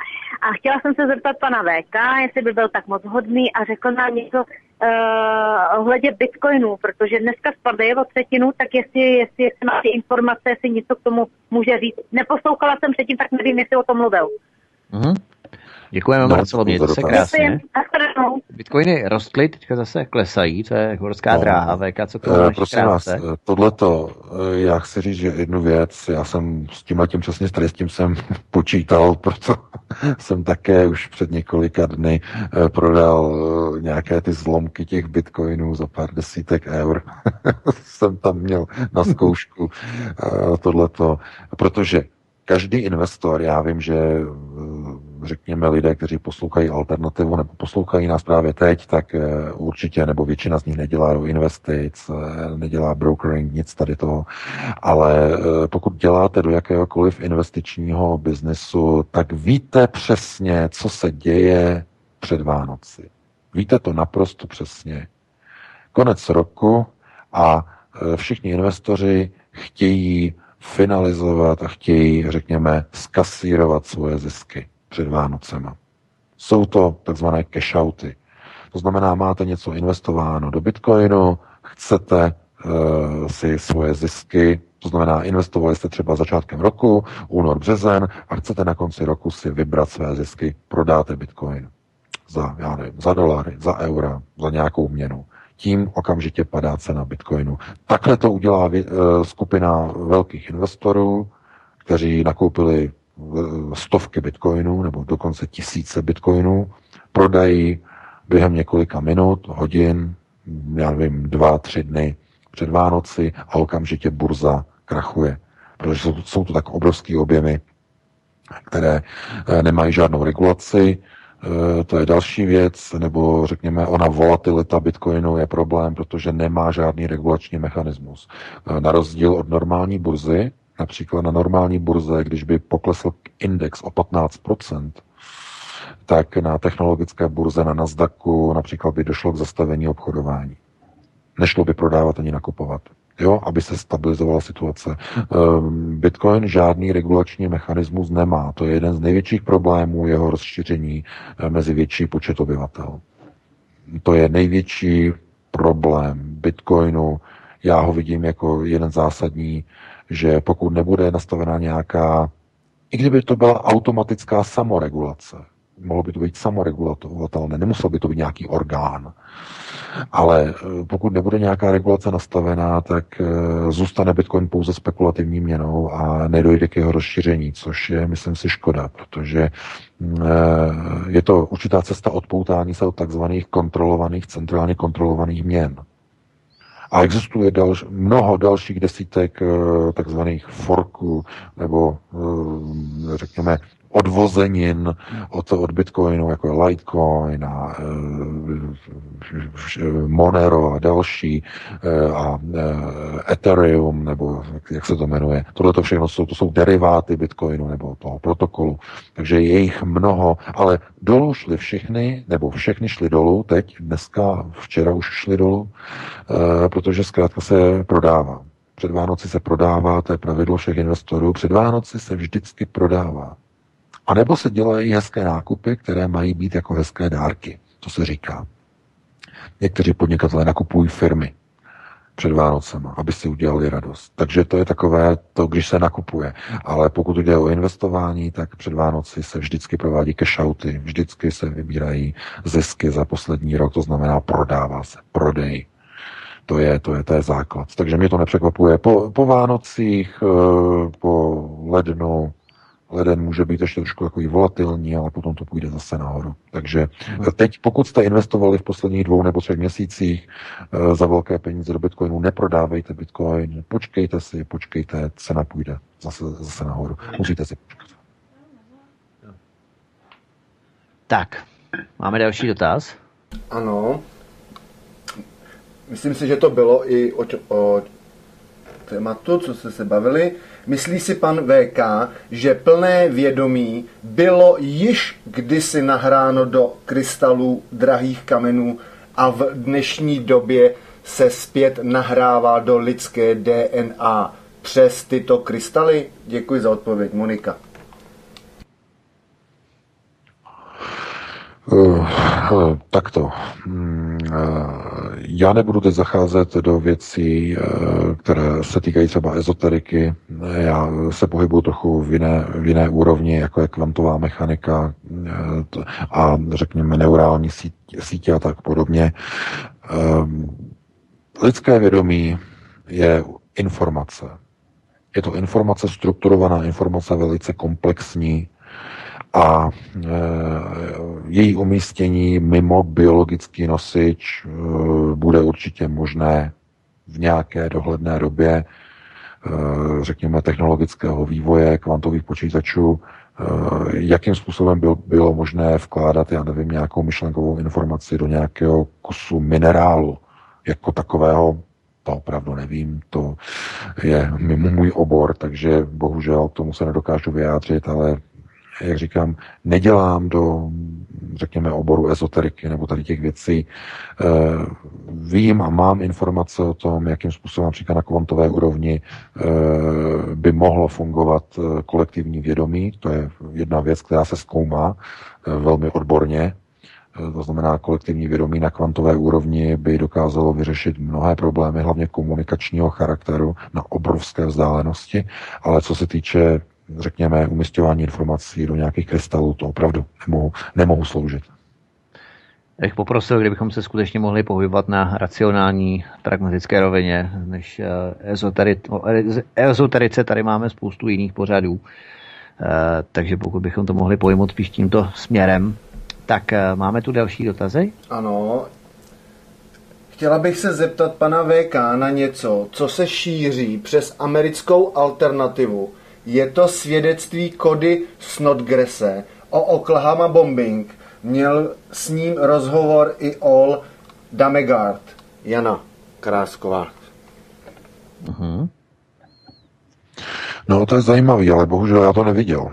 A chtěla jsem se zeptat pana VK, jestli by byl tak moc hodný a řekl nám něco uh, ohledě bitcoinů, protože dneska spadají o třetinu, tak jestli, jestli, jestli máte informace, jestli něco k tomu může říct. Neposlouchala jsem předtím, tak nevím, jestli o tom mluvil. Uh-huh. Děkujeme, no, Marcelo, mějte se krásně. Bitcoiny rostly, teďka zase klesají, to je horská no, dráha, VK, co to uh, Prosím vás, eh, tohleto, eh, já chci říct, že jednu věc, já jsem s tím letím přesně tady s tím jsem počítal, proto jsem také už před několika dny prodal nějaké ty zlomky těch bitcoinů za pár desítek eur. jsem tam měl na zkoušku tohleto, protože každý investor, já vím, že řekněme, lidé, kteří poslouchají alternativu nebo poslouchají nás právě teď, tak eh, určitě, nebo většina z nich nedělá do investic, eh, nedělá brokering, nic tady toho. Ale eh, pokud děláte do jakéhokoliv investičního biznesu, tak víte přesně, co se děje před Vánoci. Víte to naprosto přesně. Konec roku a všichni investoři chtějí finalizovat a chtějí, řekněme, skasírovat svoje zisky před Vánocema. Jsou to takzvané cashouty. To znamená, máte něco investováno do Bitcoinu, chcete uh, si svoje zisky, to znamená, investovali jste třeba začátkem roku, únor, březen a chcete na konci roku si vybrat své zisky, prodáte Bitcoin za, já nevím, za dolary, za eura, za nějakou měnu. Tím okamžitě padá cena Bitcoinu. Takhle to udělá uh, skupina velkých investorů, kteří nakoupili stovky bitcoinů nebo dokonce tisíce bitcoinů, prodají během několika minut, hodin, já nevím, dva, tři dny před Vánoci a okamžitě burza krachuje. Protože jsou, jsou to tak obrovské objemy, které eh, nemají žádnou regulaci, eh, to je další věc, nebo řekněme, ona volatilita Bitcoinu je problém, protože nemá žádný regulační mechanismus. Eh, na rozdíl od normální burzy, Například na normální burze, když by poklesl index o 15%, tak na technologické burze na Nasdaqu například by došlo k zastavení obchodování. Nešlo by prodávat ani nakupovat. jo, aby se stabilizovala situace. Ehm, Bitcoin žádný regulační mechanismus nemá. To je jeden z největších problémů jeho rozšíření eh, mezi větší počet obyvatel. To je největší problém Bitcoinu. Já ho vidím jako jeden zásadní, že pokud nebude nastavená nějaká, i kdyby to byla automatická samoregulace, mohlo by to být samoregulatovatelné, nemusel by to být nějaký orgán. Ale eh, pokud nebude nějaká regulace nastavená, tak eh, zůstane Bitcoin pouze spekulativní měnou a nedojde k jeho rozšíření, což je, myslím si, škoda, protože mm, eh, je to určitá cesta odpoutání se od takzvaných kontrolovaných, centrálně kontrolovaných měn. A existuje dalš, mnoho dalších desítek takzvaných forků nebo řekněme odvozenin od, od Bitcoinu, jako je Litecoin a e, Monero a další e, a e, Ethereum, nebo jak, jak se to jmenuje. Tohle to všechno jsou, to jsou deriváty Bitcoinu nebo toho protokolu. Takže je jich mnoho, ale dolů šly všechny, nebo všechny šly dolů, teď, dneska, včera už šly dolů, e, protože zkrátka se prodává. Před Vánoci se prodává, to je pravidlo všech investorů, před Vánoci se vždycky prodává. A nebo se dělají hezké nákupy, které mají být jako hezké dárky. To se říká. Někteří podnikatelé nakupují firmy před Vánocema, aby si udělali radost. Takže to je takové to, když se nakupuje. Ale pokud jde o investování, tak před Vánoci se vždycky provádí cashouty, vždycky se vybírají zisky za poslední rok, to znamená prodává se, prodej. To je, to je, to je základ. Takže mě to nepřekvapuje. Po, po Vánocích, eh, po lednu, leden může být ještě trošku takový volatilní, ale potom to půjde zase nahoru. Takže teď, pokud jste investovali v posledních dvou nebo třech měsících eh, za velké peníze do Bitcoinu, neprodávejte Bitcoin, počkejte si, počkejte, cena půjde zase, zase nahoru. Musíte si počkat. Tak, máme další dotaz. Ano. Myslím si, že to bylo i o, o tématu, co jste se bavili. Myslí si pan VK, že plné vědomí bylo již kdysi nahráno do krystalů drahých kamenů a v dnešní době se zpět nahrává do lidské DNA přes tyto krystaly? Děkuji za odpověď, Monika. Uh, takto. Hmm, uh, já nebudu teď zacházet do věcí, které se týkají třeba ezoteriky. Já se pohybuju trochu v jiné, v jiné úrovni, jako je kvantová mechanika a řekněme neurální sítě a tak podobně. Lidské vědomí je informace. Je to informace, strukturovaná informace, velice komplexní, a e, její umístění mimo biologický nosič e, bude určitě možné v nějaké dohledné době, e, řekněme, technologického vývoje kvantových počítačů, e, jakým způsobem byl, bylo možné vkládat, já nevím, nějakou myšlenkovou informaci do nějakého kusu minerálu, jako takového, to opravdu nevím, to je mimo můj obor, takže bohužel tomu se nedokážu vyjádřit, ale jak říkám, nedělám do, řekněme, oboru ezoteriky nebo tady těch věcí. Eh, vím a mám informace o tom, jakým způsobem například na kvantové úrovni eh, by mohlo fungovat eh, kolektivní vědomí. To je jedna věc, která se zkoumá velmi odborně. To znamená, kolektivní vědomí na kvantové úrovni by dokázalo vyřešit mnohé problémy, hlavně komunikačního charakteru na obrovské vzdálenosti, ale co se týče řekněme, umistování informací do nějakých krystalů, to opravdu nemohu, nemohu sloužit. Já bych poprosil, kdybychom se skutečně mohli pohybovat na racionální, pragmatické rovině, než eh, ezoteri, o ezoterice tady máme spoustu jiných pořadů. Eh, takže pokud bychom to mohli pojmout spíš tímto směrem, tak eh, máme tu další dotazy? Ano. Chtěla bych se zeptat pana VK na něco, co se šíří přes americkou alternativu je to svědectví Kody Snodgrese o Oklahoma bombing. Měl s ním rozhovor i All Damegard. Jana Krásková. Uh-huh. No to je zajímavý, ale bohužel já to neviděl.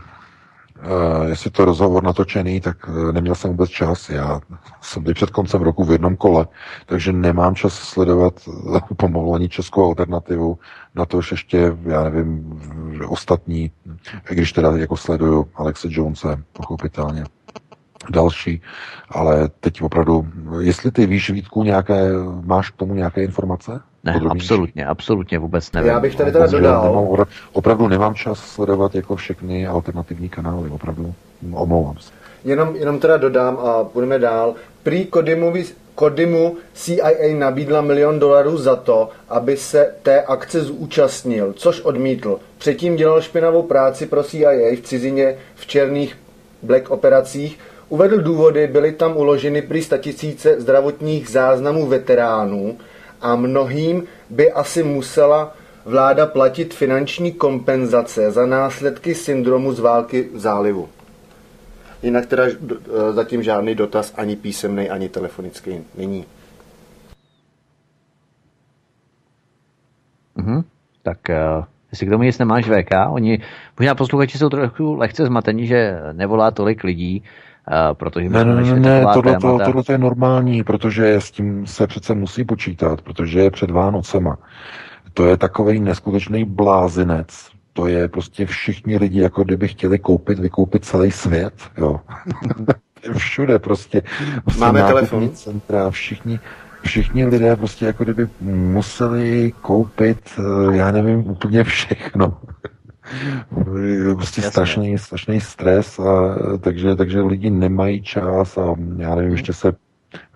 Uh, jestli to rozhovor natočený, tak uh, neměl jsem vůbec čas. Já jsem byl před koncem roku v jednom kole, takže nemám čas sledovat uh, pomalu ani českou alternativu. Na to už ještě, já nevím, ostatní, když teda jako sleduju Alexe Jonese, pochopitelně další, ale teď opravdu, jestli ty víš, Vítku, nějaké, máš k tomu nějaké informace? Ne, podrobnější? absolutně, absolutně vůbec nevím. Já bych tady teda dodal. Nemám, opravdu nemám čas sledovat jako všechny alternativní kanály, opravdu omlouvám se. Jenom, jenom teda dodám a půjdeme dál. Prý Kodimu, Kodimu CIA nabídla milion dolarů za to, aby se té akce zúčastnil, což odmítl. Předtím dělal špinavou práci pro CIA v cizině v černých black operacích, Uvedl důvody, byly tam uloženy prý statisíce zdravotních záznamů veteránů a mnohým by asi musela vláda platit finanční kompenzace za následky syndromu z války v zálivu. Jinak teda zatím žádný dotaz ani písemný, ani telefonický není. Mm-hmm. Tak uh, jestli k tomu nic nemáš VK, oni, možná posluchači jsou trochu lehce zmatení, že nevolá tolik lidí, Uh, protože ne, ne, ne, ne tohle, to, tohle to je normální, protože s tím se přece musí počítat, protože je před Vánocema. To je takový neskutečný blázinec. To je prostě všichni lidi, jako kdyby chtěli koupit, vykoupit celý svět. Jo. Všude prostě. prostě Máme telefon. Centra, všichni, všichni lidé prostě jako kdyby museli koupit, eh, já nevím, úplně všechno prostě strašný, strašný stres, a, takže, takže lidi nemají čas a já nevím, ještě se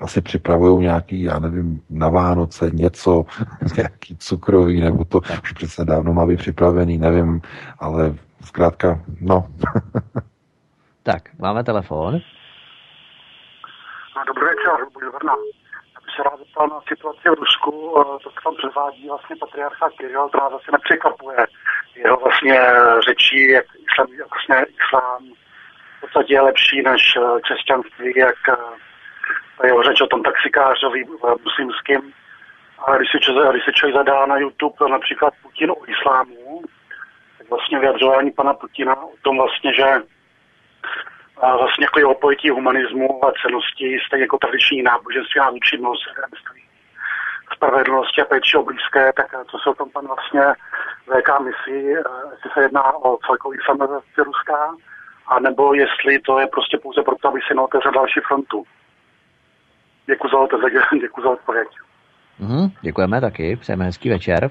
asi připravují nějaký, já nevím, na Vánoce něco, nějaký cukrový, nebo to už přece dávno má být připravený, nevím, ale zkrátka, no. tak, máme telefon. No, dobrý večer, budu vrna. Já bych se rád zeptal na situaci v Rusku, to, co tam předvádí vlastně patriarcha Kirill, to nás asi nepřekvapuje jeho vlastně řečí, jak islám, vlastně islám v podstatě je lepší než eh, křesťanství, jak eh, jeho řeč o tom taxikářovi eh, muslimským. Ale když si, člověk, když člověk zadá na YouTube například Putin o islámu, tak vlastně vyjadřování pana Putina o tom vlastně, že vlastně jako jeho pojetí humanismu a cenosti, stejně jako tradiční náboženství a účinnost, spravedlnosti a péči o blízké, tak co se o tom pan vlastně VK myslí, eh, jestli se jedná o celkový samozáci Ruská, anebo jestli to je prostě pouze proto, aby si neotevřel další frontu. Děkuji za odpověď. Děkuji za odpověď. Mm, děkujeme taky, přejeme hezký večer.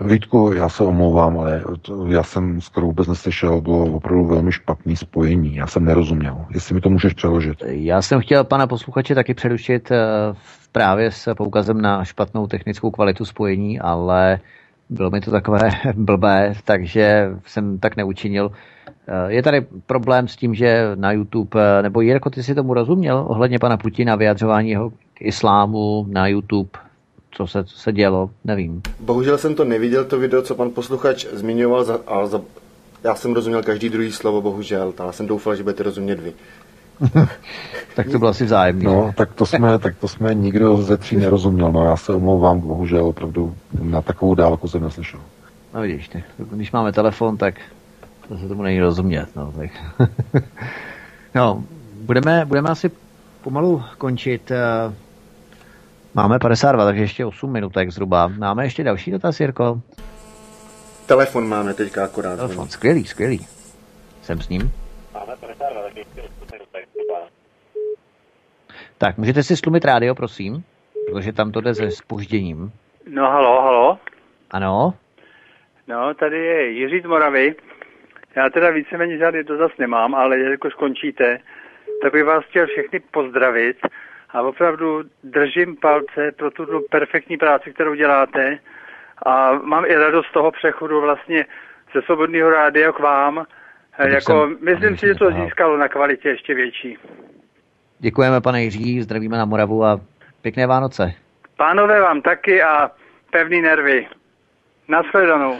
Vítku, já se omlouvám, ale to, já jsem skoro vůbec neslyšel, bylo opravdu velmi špatný spojení, já jsem nerozuměl. Jestli mi to můžeš přeložit. Já jsem chtěl pana posluchače taky přerušit eh, právě s poukazem na špatnou technickou kvalitu spojení, ale bylo mi to takové blbé, takže jsem tak neučinil. Eh, je tady problém s tím, že na YouTube, eh, nebo Jirko, ty si tomu rozuměl ohledně pana Putina, vyjadřování jeho k islámu na YouTube, co se, co se dělo, nevím. Bohužel jsem to neviděl, to video, co pan posluchač zmiňoval, za, a za, já jsem rozuměl každý druhý slovo, bohužel, ale jsem doufal, že budete rozumět vy. tak to bylo asi vzájemný. No, tak to jsme, tak to jsme nikdo ze tří nerozuměl. No, já se omlouvám, bohužel opravdu na takovou dálku jsem neslyšel. No vidíš, tak, když máme telefon, tak to se tomu není rozumět. No, tak. no budeme, budeme asi pomalu končit. Máme 52, takže ještě 8 minutek zhruba. Máme ještě další dotaz, Jirko? Telefon máme teďka akorát. Telefon, skvělý, skvělý. Jsem s ním. Máme 52, takže ještě 8 tak, můžete si slumit rádio, prosím? Protože tam to jde se spožděním. No, halo, halo. Ano? No, tady je Jiří z Moravy. Já teda víceméně žádný dotaz nemám, ale jako skončíte, tak bych vás chtěl všechny pozdravit a opravdu držím palce pro tu perfektní práci, kterou děláte a mám i radost z toho přechodu vlastně ze Svobodného rádia k vám. Jako, myslím si, že to získalo na kvalitě ještě větší. Děkujeme, pane Jiří, zdravíme na Moravu a pěkné Vánoce. Pánové vám taky a pevný nervy. Naschledanou.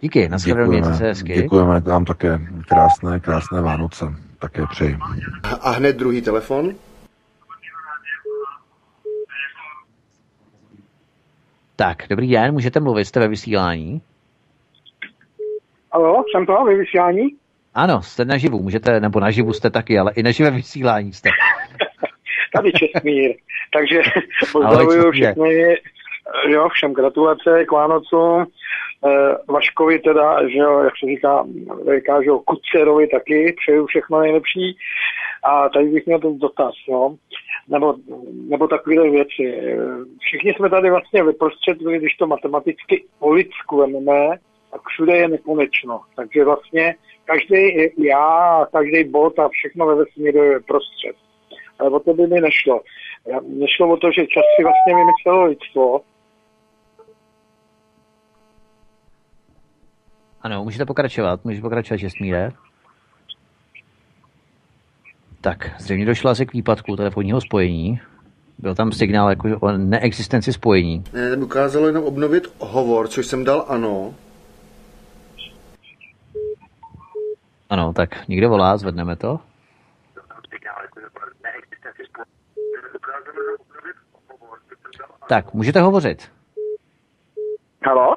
Díky, naschledanou, mějte se hezky. Děkujeme, vám také krásné, krásné Vánoce. Také přeji. A hned druhý telefon. Tak, dobrý den, můžete mluvit, jste ve vysílání? Alo, jsem to ve vysílání? Ano, jste naživu, můžete, nebo naživu jste taky, ale i na živém vysílání jste. Tady Čestmír. Takže pozdravuju všechny, jo, všem gratulace k Vánocům. Eh, Vaškovi teda, že jo, jak se říká, říká, že jo, Kucerovi taky, přeju všechno nejlepší. A tady bych měl ten dotaz, jo, nebo, nebo takové věci. Všichni jsme tady vlastně vyprostředili, když to matematicky o lidsku vememe, tak všude je nekonečno. Takže vlastně každý já, každý bod a všechno ve vesmíru je prostřed. Ale o to by mi nešlo. Nešlo o to, že čas si vlastně vymyslelo lidstvo. Ano, můžete pokračovat, můžete pokračovat, že smíre. Tak, zřejmě došlo asi k výpadku telefonního spojení. Byl tam signál jako o neexistenci spojení. Ne, ukázalo jenom obnovit hovor, což jsem dal ano. Ano, tak někdo volá, zvedneme to. Tak, můžete hovořit. Halo?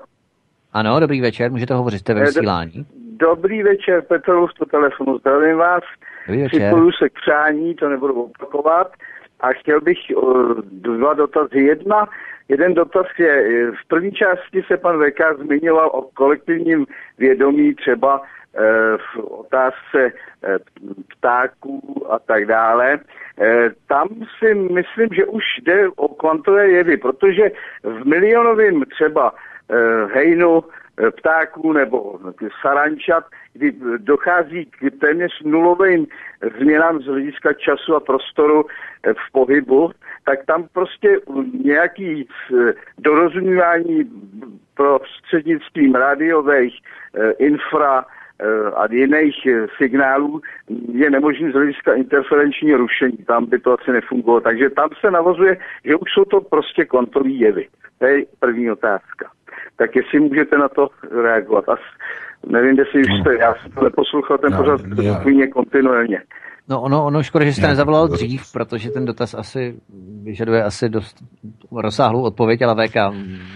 Ano, dobrý večer, můžete hovořit, jste ve eh, vysílání. Dobrý večer, Petr z telefonu, zdravím vás. Připoju se k přání, to nebudu opakovat. A chtěl bych uh, dva dotazy. Jedna, jeden dotaz je, v první části se pan VK zmiňoval o kolektivním vědomí třeba Eh, v otázce eh, ptáků a tak dále. Eh, tam si myslím, že už jde o kvantové jevy, protože v milionovém třeba hejnu ptáků nebo sarančat, kdy dochází k téměř nulovým změnám z hlediska času a prostoru v pohybu, tak tam prostě nějaký dorozumění prostřednictvím rádiových infra Eh, a jiných eh, signálů je nemožný z hlediska interferenční rušení. Tam by to asi nefungovalo. Takže tam se navozuje, že už jsou to prostě kontový jevy. To je první otázka. Tak jestli můžete na to reagovat. As, nevím, jestli už jste, já jsem to neposlouchal ten no, pořád kontinuálně. No ono, ono škoda, že jste nezavolal dřív, protože ten dotaz asi vyžaduje asi dost rozsáhlou odpověď, ale VK,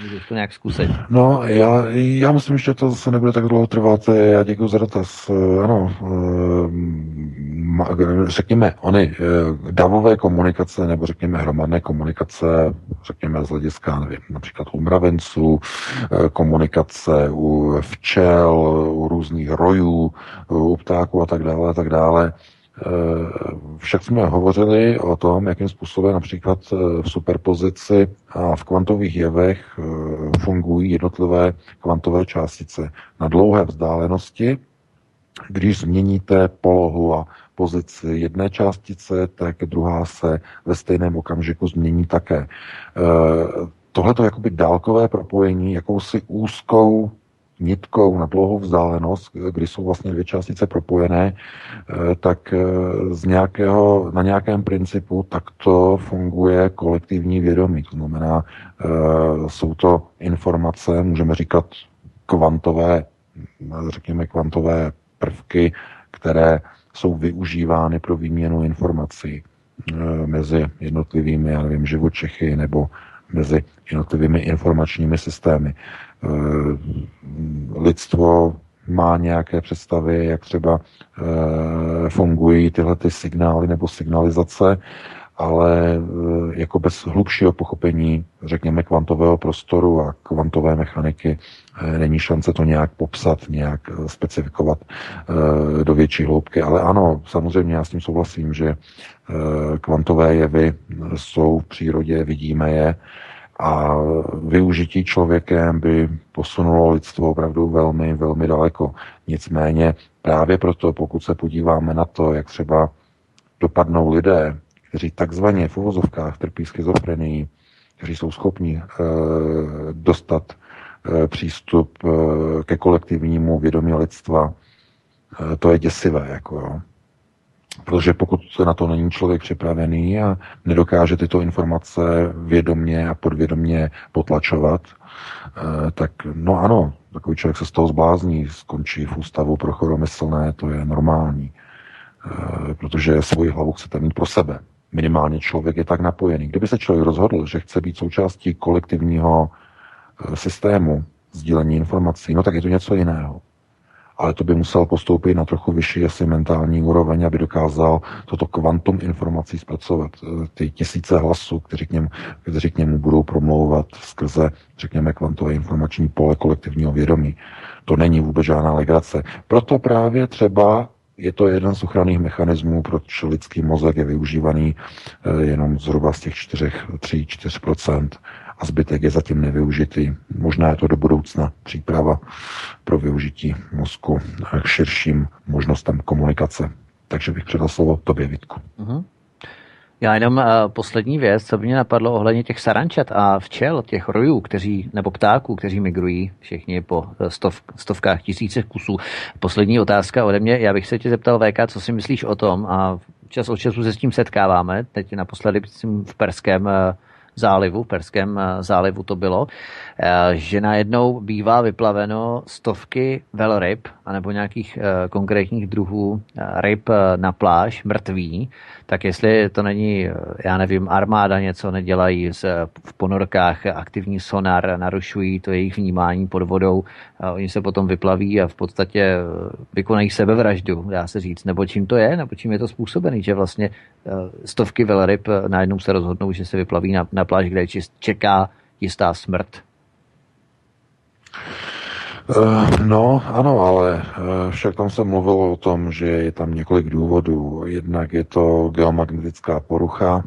můžeš to nějak zkusit. No, já, já myslím, že to se nebude tak dlouho trvat. Já děkuji za dotaz. Eh, ano, eh, řekněme, ony eh, davové komunikace, nebo řekněme hromadné komunikace, řekněme z hlediska, nevím, například u mravenců, komunikace u včel, u různých rojů, u ptáků a tak dále, a tak dále, však jsme hovořili o tom, jakým způsobem například eh, v superpozici a v kvantových jevech eh, fungují jednotlivé kvantové částice. Na dlouhé vzdálenosti, když změníte polohu a pozici jedné částice, tak druhá se ve stejném okamžiku změní také. Tohle to jakoby dálkové propojení, jakousi úzkou nitkou na dlouhou vzdálenost, kdy jsou vlastně dvě částice propojené, eh, tak eh, z nějakého, na nějakém principu takto funguje kolektivní vědomí. To znamená, eh, jsou to informace, můžeme říkat kvantové, řekněme kvantové prvky, které jsou využívány pro výměnu informací mezi jednotlivými, já nevím, živočichy nebo mezi jednotlivými informačními systémy. Eh, lidstvo má nějaké představy, jak třeba eh, fungují tyhle ty signály nebo signalizace, ale eh, jako bez hlubšího pochopení, řekněme, kvantového prostoru a kvantové mechaniky není šance to nějak popsat, nějak specifikovat do větší hloubky. Ale ano, samozřejmě já s tím souhlasím, že kvantové jevy jsou v přírodě, vidíme je, a využití člověkem by posunulo lidstvo opravdu velmi, velmi daleko. Nicméně právě proto, pokud se podíváme na to, jak třeba dopadnou lidé, kteří takzvaně v uvozovkách trpí schizofrenii, kteří jsou schopni e, dostat e, přístup e, ke kolektivnímu vědomí lidstva, e, to je děsivé. Jako, jo. Protože pokud na to není člověk připravený a nedokáže tyto informace vědomně a podvědomně potlačovat, eh, tak no ano, takový člověk se z toho zblázní, skončí v ústavu pro choromyslné, to je normální. Eh, protože svoji hlavu chcete mít pro sebe. Minimálně člověk je tak napojený. Kdyby se člověk rozhodl, že chce být součástí kolektivního eh, systému sdílení informací, no tak je to něco jiného. Ale to by musel postoupit na trochu vyšší asi mentální úroveň, aby dokázal toto kvantum informací zpracovat. Eh, ty tisíce hlasů, kteří k, němu, kteří k němu budou promlouvat skrze, řekněme, kvantové informační pole kolektivního vědomí. To není vůbec žádná legrace. Proto právě třeba je to jeden z ochranných mechanismů, proč lidský mozek je využívaný eh, jenom zhruba z těch 3-4% a zbytek je zatím nevyužitý. Možná je to do budoucna příprava pro využití mozku k širším možnostem komunikace. Takže bych předal slovo tobě, Vítku. Uh-huh. Já jenom uh, poslední věc, co by mě napadlo ohledně těch sarančat a včel, těch rojů, kteří, nebo ptáků, kteří migrují všichni po eh, stov, stovkách tisících kusů. Poslední otázka ode mě. Já bych se tě zeptal, VK, co si myslíš o tom a čas od času se s tím setkáváme. Teď naposledy v Perském uh, zálivu, Perském zálivu to bylo, že najednou bývá vyplaveno stovky velryb, anebo nějakých konkrétních druhů ryb na pláž, mrtví, tak jestli to není, já nevím, armáda něco nedělají v ponorkách aktivní sonar, narušují to jejich vnímání pod vodou, oni se potom vyplaví a v podstatě eh, vykonají sebevraždu, dá se říct, nebo čím to je, nebo čím je to způsobený, že vlastně eh, stovky velryb eh, najednou se rozhodnou, že se vyplaví na, na pláž, kde čeká jistá smrt. No, ano, ale však tam se mluvilo o tom, že je tam několik důvodů. Jednak je to geomagnetická porucha,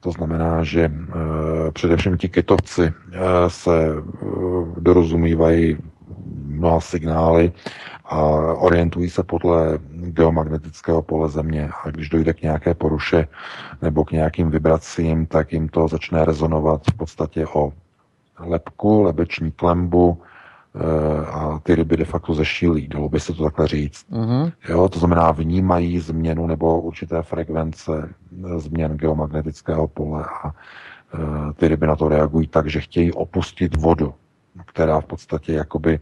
to znamená, že především ti kytovci se dorozumívají mnoha signály a orientují se podle geomagnetického pole Země. A když dojde k nějaké poruše nebo k nějakým vibracím, tak jim to začne rezonovat v podstatě o lepku, lebeční klembu, eh, a ty ryby de facto zešílí, dalo by se to takhle říct. Uh-huh. Jo, to znamená, vnímají změnu nebo určité frekvence eh, změn geomagnetického pole a eh, ty ryby na to reagují tak, že chtějí opustit vodu která v podstatě jakoby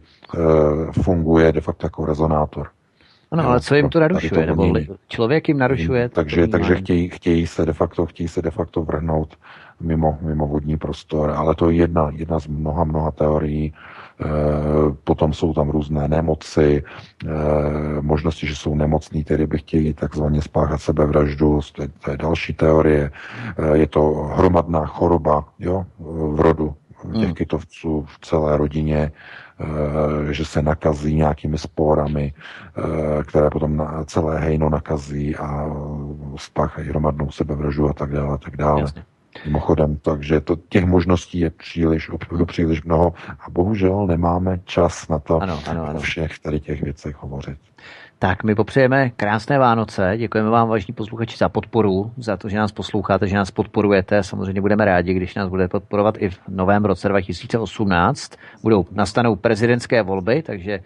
funguje de facto jako rezonátor. Ano, ale co jim to narušuje? To nebo člověk jim narušuje? Takže, takže chtějí, chtějí, se de facto, chtějí se de facto vrhnout mimo, mimo vodní prostor, ale to je jedna, jedna z mnoha, mnoha teorií. E, potom jsou tam různé nemoci, e, možnosti, že jsou nemocní, tedy by chtějí takzvaně spáchat sebevraždu, to je, to je další teorie. E, je to hromadná choroba jo, v rodu, těch hmm. kytovců v celé rodině, eh, že se nakazí nějakými sporami, eh, které potom na celé hejno nakazí a spáchají hromadnou sebevraždu a tak dále, a tak dále. Jasně. Mimochodem, takže to, těch možností je příliš, opravdu příliš mnoho a bohužel nemáme čas na to ano, ano, ano. o všech tady těch věcech hovořit. Tak my popřejeme krásné Vánoce, děkujeme vám, vážní posluchači, za podporu, za to, že nás posloucháte, že nás podporujete. Samozřejmě budeme rádi, když nás budete podporovat i v novém roce 2018. Budou, nastanou prezidentské volby, takže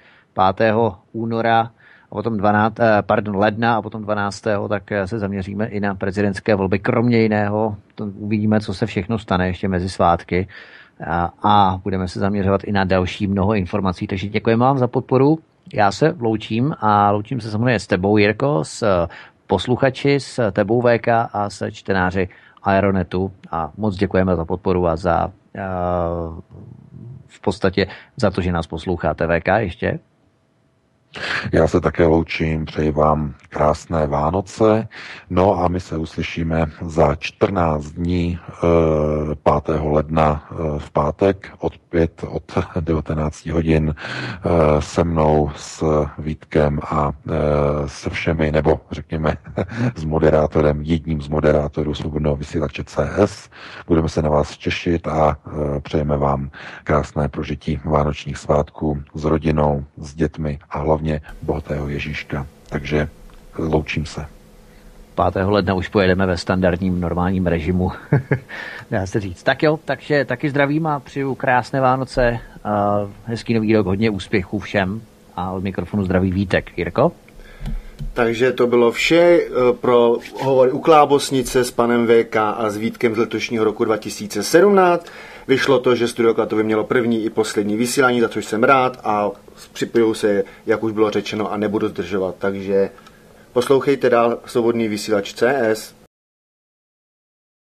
5. února a potom 12, eh, pardon, ledna a potom 12. tak eh, se zaměříme i na prezidentské volby. Kromě jiného, to uvidíme, co se všechno stane ještě mezi svátky a, a budeme se zaměřovat i na další mnoho informací. Takže děkujeme vám za podporu já se loučím a loučím se samozřejmě s tebou, Jirko, s posluchači, s tebou VK a se čtenáři Aeronetu a moc děkujeme za podporu a za v podstatě za to, že nás posloucháte. VK ještě? Já se také loučím, přeji vám krásné Vánoce. No a my se uslyšíme za 14 dní 5. Eh, ledna eh, v pátek od 5 od 19 hodin eh, se mnou s Vítkem a se všemi, nebo řekněme s moderátorem, jedním z moderátorů Svobodného vysílače CS. Budeme se na vás těšit a přejeme vám krásné prožití vánočních svátků s rodinou, s dětmi a hlavně bohatého Ježíška. Takže loučím se. 5. ledna už pojedeme ve standardním normálním režimu, dá se říct. Tak jo, takže taky zdravím a přeju krásné Vánoce, a hezký nový rok, hodně úspěchů všem a od mikrofonu zdraví Vítek. Jirko? Takže to bylo vše eh, pro hovory u Klábosnice s panem VK a s Vítkem z letošního roku 2017. Vyšlo to, že Studio Klatovy mělo první i poslední vysílání, za což jsem rád a připojuju se, jak už bylo řečeno, a nebudu zdržovat. Takže poslouchejte dál Svobodný vysílač CS.